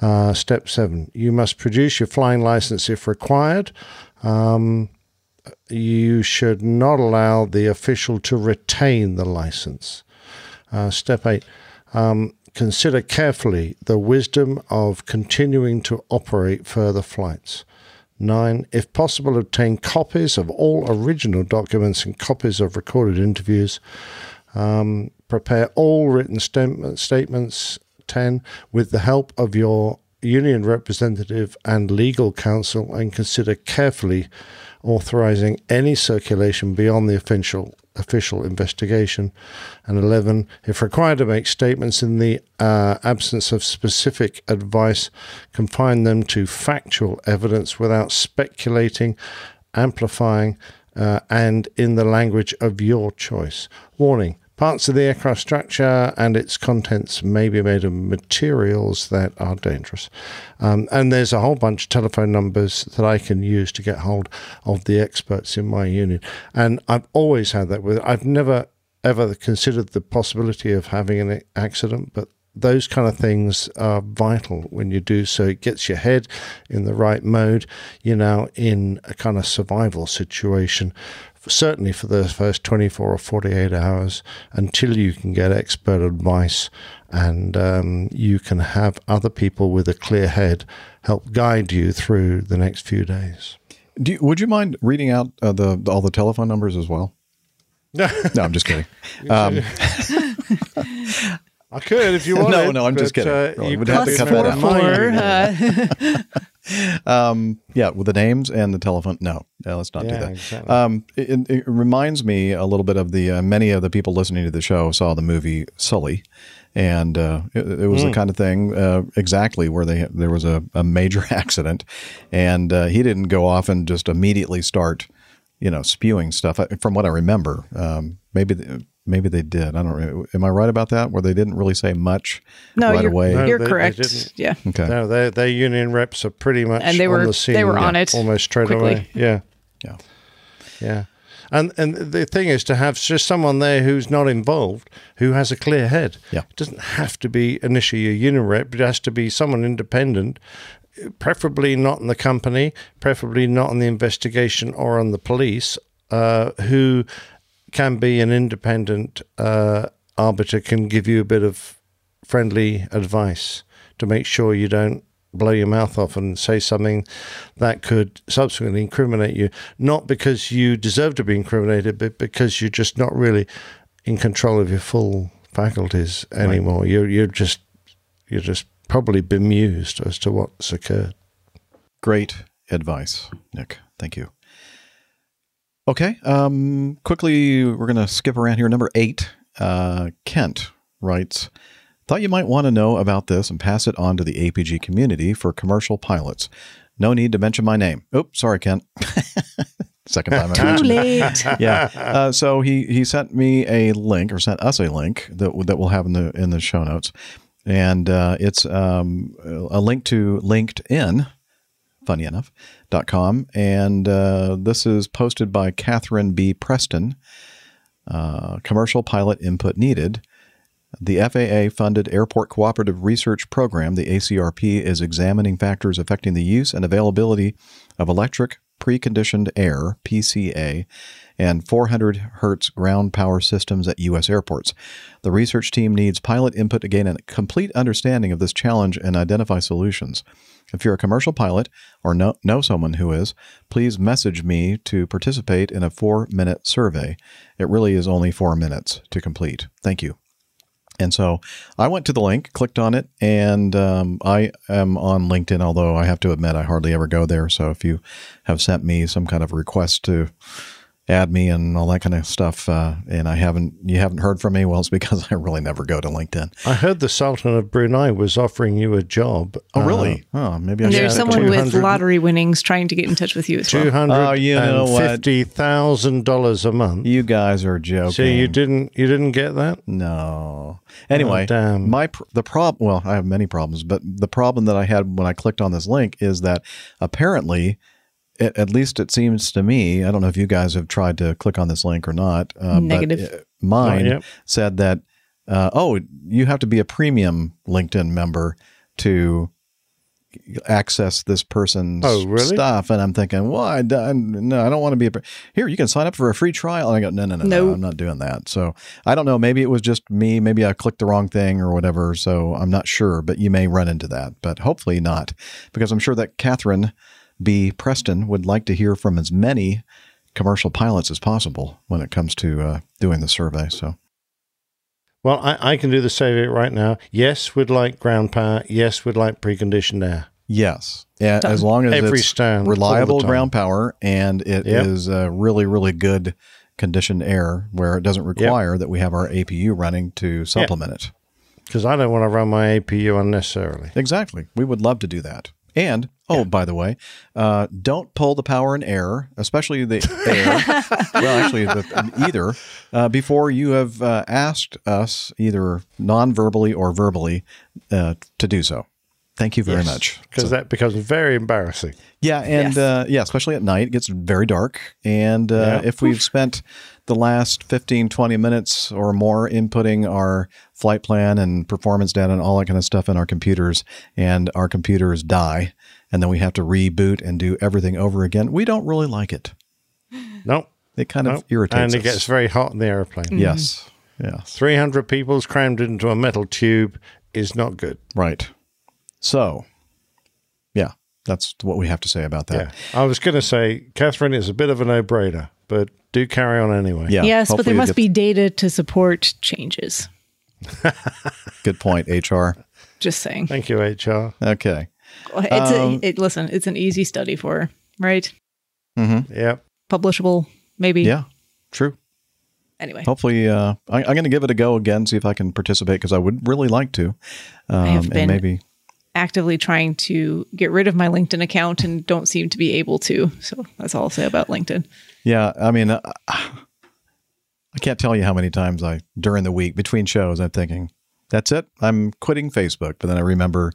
Uh, step seven, you must produce your flying license if required. Um, you should not allow the official to retain the license. Uh, step eight, um, consider carefully the wisdom of continuing to operate further flights. Nine, if possible, obtain copies of all original documents and copies of recorded interviews. Um, prepare all written statements. 10, with the help of your union representative and legal counsel, and consider carefully authorizing any circulation beyond the official official investigation. And 11, if required to make statements in the uh, absence of specific advice, confine them to factual evidence without speculating, amplifying, uh, and in the language of your choice. Warning. Parts of the aircraft structure and its contents may be made of materials that are dangerous. Um, and there's a whole bunch of telephone numbers that I can use to get hold of the experts in my union. And I've always had that with I've never ever considered the possibility of having an accident, but those kind of things are vital when you do so. It gets your head in the right mode. You're now in a kind of survival situation, certainly for the first 24 or 48 hours until you can get expert advice and um, you can have other people with a clear head help guide you through the next few days. Do you, would you mind reading out uh, the all the telephone numbers as well? no, I'm just kidding. Um, I could if you want. No, no, I'm just kidding. Uh, Really, you we'd have to could cut that out. in mind. um, yeah, with the names and the telephone. No, no let's not do that. exactly. Um, it, it reminds me a little bit of the uh, many of the people listening to the show saw the movie Sully, and uh, it, it was the Mm. kind of thing uh, exactly where they there was a, a major accident, and uh, he didn't go off and just immediately start, you know, spewing stuff. Uh, From what I remember, um, maybe. th- Maybe they did. I don't. know. Am I right about that? Where they didn't really say much No, right you're- away. you're they- they correct. didn't. yeah. Okay. No, their their union reps are pretty much And they on were- the scene. they were on it almost straight quickly. away. Yeah, Yeah. yeah. And and the thing is to have just someone there who's not involved, who has a clear head. Yeah. It doesn't have to be initially a union rep. It has to be someone independent, preferably not in the company, preferably not in the investigation or on the police, uh, who can be an independent uh, arbiter, can give you a bit of friendly advice to make sure you don't blow your mouth off and say something that could subsequently incriminate you, not because you deserve to be incriminated, but because you're just not really in control of your full faculties anymore. You're you're just you're just probably bemused as to what's occurred. Great advice, Nick. Thank you. Okay. Um, quickly, we're going to skip around here. Number eight, uh, Kent writes Thought you might want to know about this and pass it on to the APG community for commercial pilots. No need to mention my name. Oops, sorry, Kent. Second time I Too mentioned it. late. yeah. Uh, so he he sent me a link or sent us a link that that we'll have in the in the show notes, and uh, it's um, a link to LinkedIn. Funny enough, com, and uh, this is posted by Catherine B. Preston. Uh, commercial pilot input needed. The FAA funded Airport Cooperative Research Program, the ACRP, is examining factors affecting the use and availability of electric preconditioned air, PCA, and 400 hertz ground power systems at U.S. airports. The research team needs pilot input to gain a complete understanding of this challenge and identify solutions. If you're a commercial pilot or know, know someone who is, please message me to participate in a four minute survey. It really is only four minutes to complete. Thank you. And so I went to the link, clicked on it, and um, I am on LinkedIn, although I have to admit I hardly ever go there. So if you have sent me some kind of request to add me and all that kind of stuff, uh, and I haven't, you haven't heard from me, well, it's because I really never go to LinkedIn. I heard the Sultan of Brunei was offering you a job. Oh, really? oh, maybe I And there's someone with lottery winnings trying to get in touch with you as well. Two hundred Oh, you know fifty thousand dollars a month. You guys are joking. So you didn't you didn't get that? No. Anyway, Oh, damn. my pr- the problem. Well, I have many problems, but the problem that I had when I clicked on this link is that apparently, at, at least it seems to me, I don't know if you guys have tried to click on this link or not. Uh, Negative. But, uh, mine Not yet. said that, uh, oh, you have to be a premium LinkedIn member to access this person's Oh, really? stuff and i'm thinking well I, don't- no i don't want to be a here you can sign up for a free trial and i go no no no, no No. i'm not doing that so i don't know maybe it was just me maybe i clicked the wrong thing or whatever so i'm not sure but you may run into that but hopefully not because i'm sure that catherine b preston would like to hear from as many commercial pilots as possible when it comes to uh, doing the survey so Well, I, I can do the survey right now. Yes, we'd like ground power. Yes, we'd like preconditioned air. Yes, yeah, as long as Every it's stand, all reliable ground power and it is Yep. uh, really, really good conditioned air where it doesn't require that we have our APU running to supplement it. Because I don't want to run my APU unnecessarily. Exactly. We would love to do that. And oh, by the way, uh, don't pull the power in air, especially the air. well, actually, the, either uh, before you have uh, asked us either non-verbally or verbally uh, to do so. Thank you very much. Because So- that becomes very embarrassing. Yeah, and Yes. uh, yeah, especially at night, it gets very dark. And uh, Yeah. if we've spent the last 15, 20 minutes or more inputting our flight plan and performance data and all that kind of stuff in our computers, and our computers die, and then we have to reboot and do everything over again, we don't really like it. Nope. It kind of nope. irritates And it us. gets very hot in the airplane. yes, mm-hmm. yes, 300 people's crammed into a metal tube is not good. right. So, yeah, that's what we have to say about that. Yeah. I was going to say, Catherine, is a bit of a no brainer, but do carry on anyway. Yeah. yes, but there must gets- be data to support changes. Good point, HR. Just saying. Thank you, HR. Okay. It's Um, a, it, listen, it's an easy study for, her, right? Mm-hmm. Yep. Publishable, maybe. Yeah. True. Anyway, Hopefully, uh, I, I'm going to give it a go again, see if I can participate because I would really like to. Um, have and been- maybe actively trying to get rid of my LinkedIn account and don't seem to be able to. So that's all I'll say about LinkedIn. Yeah, I mean, uh, I can't tell you how many times I during the week between shows I'm thinking, "That's it, I'm quitting Facebook." But then I remember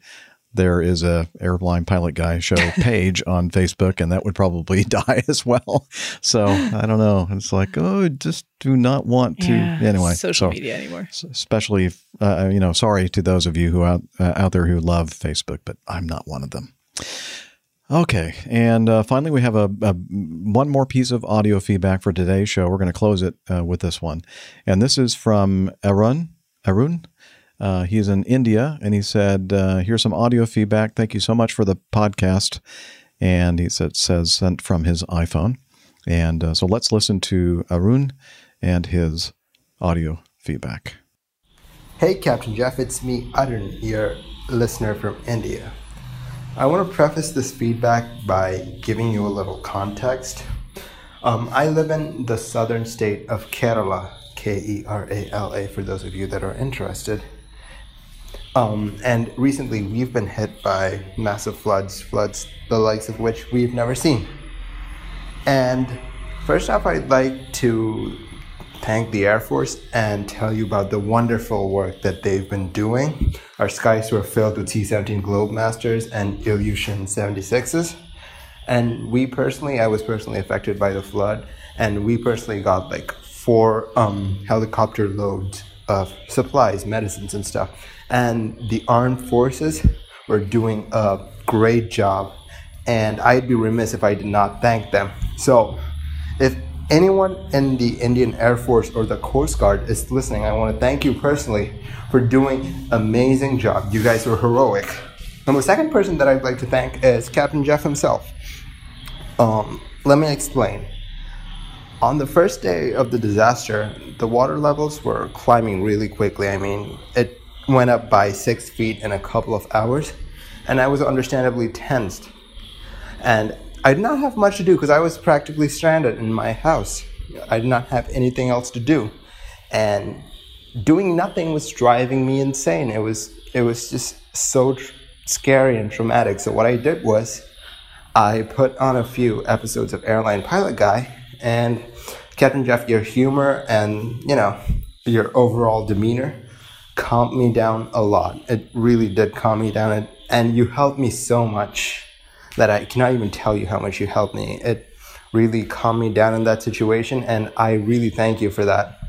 there is a airline pilot guy show page on Facebook, and that would probably die as well. So I don't know. It's like, oh, just do not want to. Yeah, anyway, social so- media anymore. especially if, uh, you know sorry to those of you who out uh, out there who love facebook but i'm not one of them okay and uh, finally we have a, a one more piece of audio feedback for today's show. We're going to close it uh, with this one. And this is from arun arun? Uh, he's in india and he said uh, here's some audio feedback. Thank you so much for the podcast. And he said says sent from his iphone. And uh, so let's listen to arun and his audio feedback. Hey, Captain Jeff, it's me, Arun, your listener from India. I want to preface this feedback by giving you a little context. Um, I live in the southern state of Kerala, K E R A L A, for those of you that are interested. Um, and recently we've been hit by massive floods, floods the likes of which we've never seen. And first off, I'd like to thank the Air Force and tell you about the wonderful work that they've been doing. Our skies were filled with C-17 Globemasters and Ilyushin 76s. And we personally, I was personally affected by the flood, and we personally got like four um, helicopter loads of supplies, medicines, and stuff. And the armed forces were doing a great job, and I'd be remiss if I did not thank them. So, if anyone in the Indian Air Force or the Coast Guard is listening, I want to thank you personally for doing an amazing job. You guys were heroic. And the second person that I'd like to thank is Captain Jeff himself. Um, let me explain. On the first day of the disaster, the water levels were climbing really quickly. I mean, it went up by six feet in a couple of hours, and I was understandably tensed. And I did not have much to do because I was practically stranded in my house. I did not have anything else to do, and doing nothing was driving me insane. It was it was just so tr- scary and traumatic. So what I did was I put on a few episodes of Airline Pilot Guy and Captain Jeff, your humor and you know your overall demeanor calmed me down a lot. It really did calm me down, and, and you helped me so much that I cannot even tell you how much you helped me. It really calmed me down in that situation, and I really thank you for that.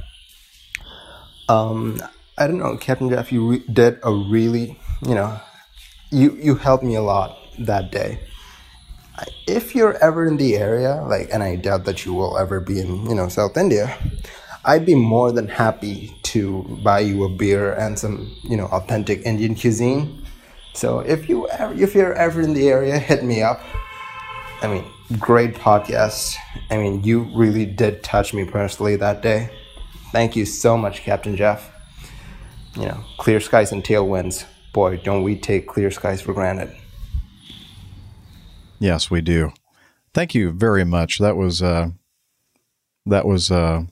Um, I don't know, Captain Jeff, you re- did a really, you know, you you helped me a lot that day. If you're ever in the area, like, and I doubt that you will ever be in, you know, South India, I'd be more than happy to buy you a beer and some, you know, authentic Indian cuisine. So if you ever, if you're ever in the area, hit me up. I mean, great podcast. I mean, you really did touch me personally that day. Thank you so much, Captain Jeff. You know, clear skies and tailwinds. Boy, don't we take clear skies for granted. Yes, we do. Thank you very much. That was uh, that was uh,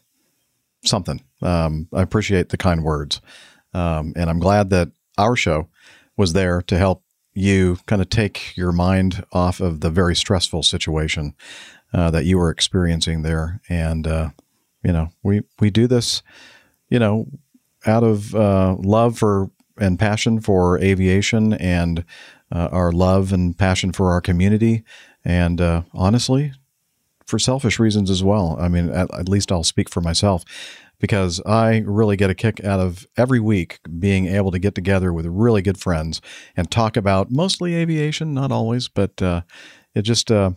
something. Um, I appreciate the kind words, um, and I'm glad that our show was there to help you kind of take your mind off of the very stressful situation uh, that you were experiencing there. And uh, you know, we we do this, you know, out of uh, love for and passion for aviation and uh, our love and passion for our community, and uh, honestly, for selfish reasons as well. I mean, at, at least I'll speak for myself because I really get a kick out of every week being able to get together with really good friends and talk about mostly aviation, not always, but uh, it just uh,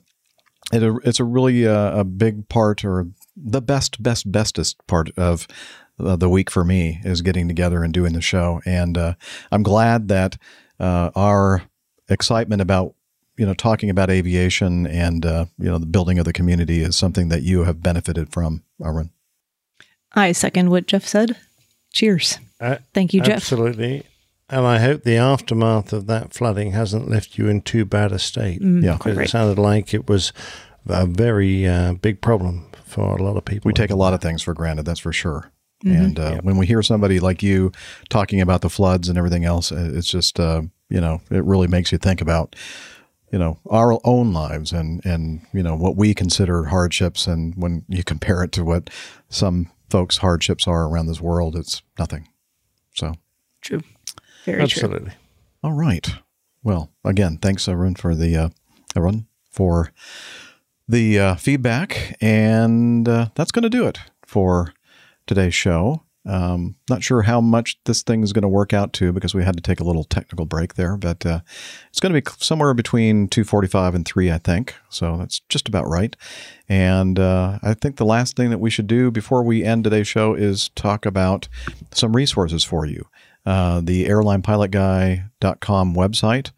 it, it's a really uh, a big part or the best, best, bestest part of uh, the week for me is getting together and doing the show. And uh, I'm glad that our excitement about you know, talking about aviation and uh, you know the building of the community is something that you have benefited from, Arun. I second what Jeff said. Cheers. Uh, Thank you, Jeff. Absolutely. And I hope the aftermath of that flooding hasn't left you in too bad a state. Mm, Yeah. Because right. it sounded like it was a very uh, big problem for a lot of people. We take a lot of things for granted, that's for sure. Mhm. And uh, when we hear somebody like you talking about the floods and everything else, uh, it's just uh, you know it really makes you think about you know our own lives and and you know what we consider hardships, and when you compare it to what some folks' hardships are around this world, it's nothing. So True. Very true. Absolutely. all right. Well, again, thanks everyone for the uh, everyone for the uh, feedback, and uh, that's going to do it for today's show. Um, not sure how much this thing is going to work out to because we had to take a little technical break there, but uh, it's going to be somewhere between two forty-five and three, I think. So that's just about right. And uh, I think the last thing that we should do before we end today's show is talk about some resources for you. Uh, the airlinepilotguy.com website,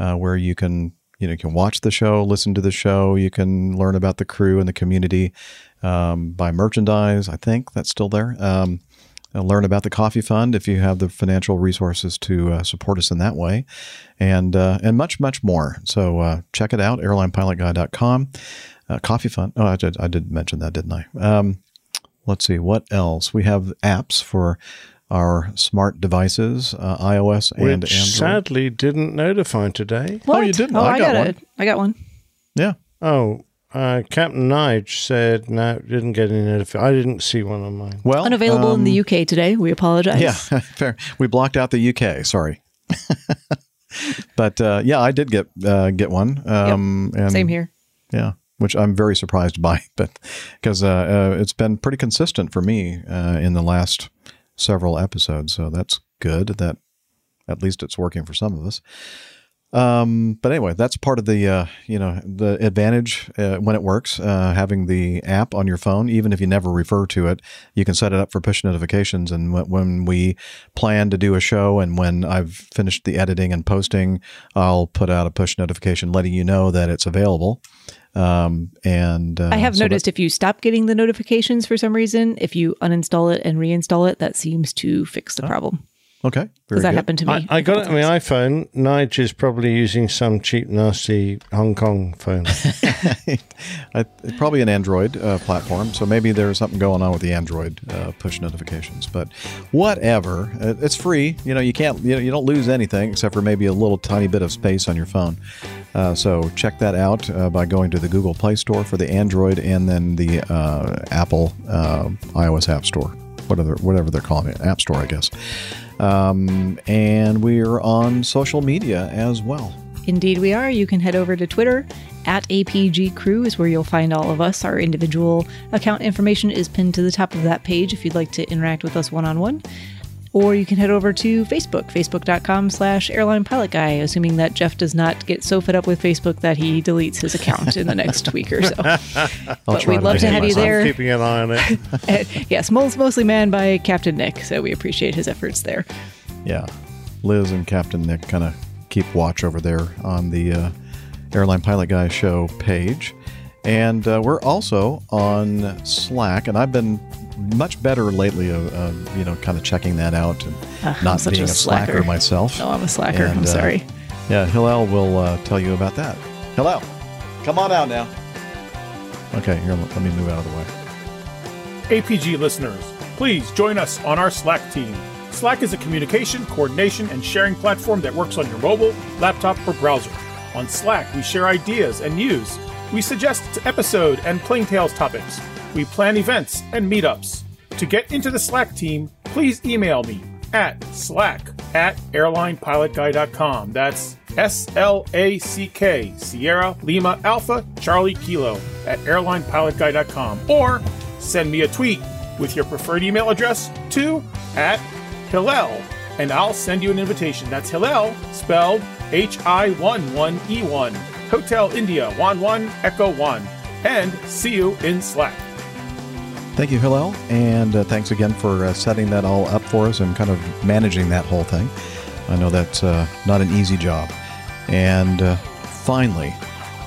uh, where you can you know you can watch the show, listen to the show, you can learn about the crew and the community, um, buy merchandise. I think that's still there. Um, and learn about the coffee fund if you have the financial resources to uh, support us in that way, and uh, and much much more. So uh, check it out, airlinepilotguy.com. Uh, coffee fund. Oh, I did I did mention that, didn't I? Um, let's see what else. We have apps for our smart devices, uh, iOS and Which Android. sadly didn't notify today. What? Oh, you didn't? Oh, I I, got got, one. it. I got one. Yeah. Oh, uh, Captain Nige said no, didn't get any notification. I didn't see one on mine. Well, Unavailable in um, the UK today. We apologize. Yeah, fair. We blocked out the UK. Sorry. but uh, yeah, I did get uh, get one. Um, and Same here. Yeah, which I'm very surprised by, but because uh, uh, it's been pretty consistent for me uh, in the last several episodes, so that's good. That at least it's working for some of us. Um, but anyway, that's part of the uh, you know the advantage uh, when it works. Uh, having the app on your phone, even if you never refer to it, you can set it up for push notifications. And wh- when we plan to do a show, and when I've finished the editing and posting, I'll put out a push notification letting you know that it's available. Um, and uh, I have so noticed if you stop getting the notifications for some reason, if you uninstall it and reinstall it, that seems to fix the problem. That- okay, Because that happened to me. I, I got it on my iPhone. Nige is probably using some cheap, nasty Hong Kong phone. I, probably an Android uh, platform, so maybe there's something going on with the Android uh, push notifications. But whatever, Uh, it's free. You know, you can't, you know, you don't lose anything except for maybe a little tiny bit of space on your phone. Uh, so check that out uh, by going to the Google Play Store for the Android and then the uh, Apple uh, iOS App Store, whatever whatever they're calling it, App Store, I guess. Um, and we're on social media as well. Indeed, we are. You can head over to Twitter at APG Crew is where you'll find all of us. Our individual account information is pinned to the top of that page if you'd like to interact with us one on one. Or you can head over to Facebook, facebook.com slash airline pilot guy, assuming that Jeff does not get so fed up with Facebook that he deletes his account in the next week or so. but we'd love to have you I'm there. keeping an eye on it. Yes, most, mostly manned by Captain Nick, so we appreciate his efforts there. Yeah. Liz and Captain Nick kind of keep watch over there on the uh, Airline Pilot Guy show page. And uh, we're also on Slack, and I've been much better lately of, uh, you know, kind of checking that out and I'm not such being a a slacker, slacker. myself. No, I'm a slacker. I'm uh, sorry. Yeah, Hillel will uh, tell you about that. Hillel, come on out now. Okay, here, let let me move out of the way. APG listeners, please join us on our Slack team. Slack is a communication, coordination, and sharing platform that works on your mobile, laptop, or browser. On Slack, we share ideas and news. We suggest episode and Plain Tales topics. We plan events and meetups. To get into the Slack team, please email me at slack at airlinepilotguy.com. That's S L A C K, Sierra Lima Alpha Charlie Kilo at airlinepilotguy.com. Or send me a tweet with your preferred email address to at Hillel, and I'll send you an invitation. That's Hillel, spelled H I 1 1 E 1, Hotel India 1 1 Echo 1. And see you in Slack. Thank you, Hillel, and uh, thanks again for uh, setting that all up for us and kind of managing that whole thing. I know that's uh, not an easy job. And uh, finely.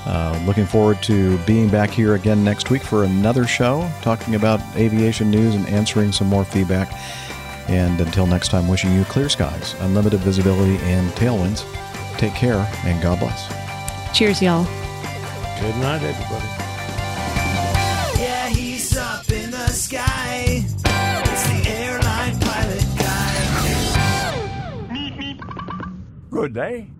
Uh, looking forward to being back here again next week for another show, talking about aviation news and answering some more feedback. And until next time, wishing you clear skies, unlimited visibility, and tailwinds. Take care and God bless. Cheers, y'all. Good night, everybody. Good day.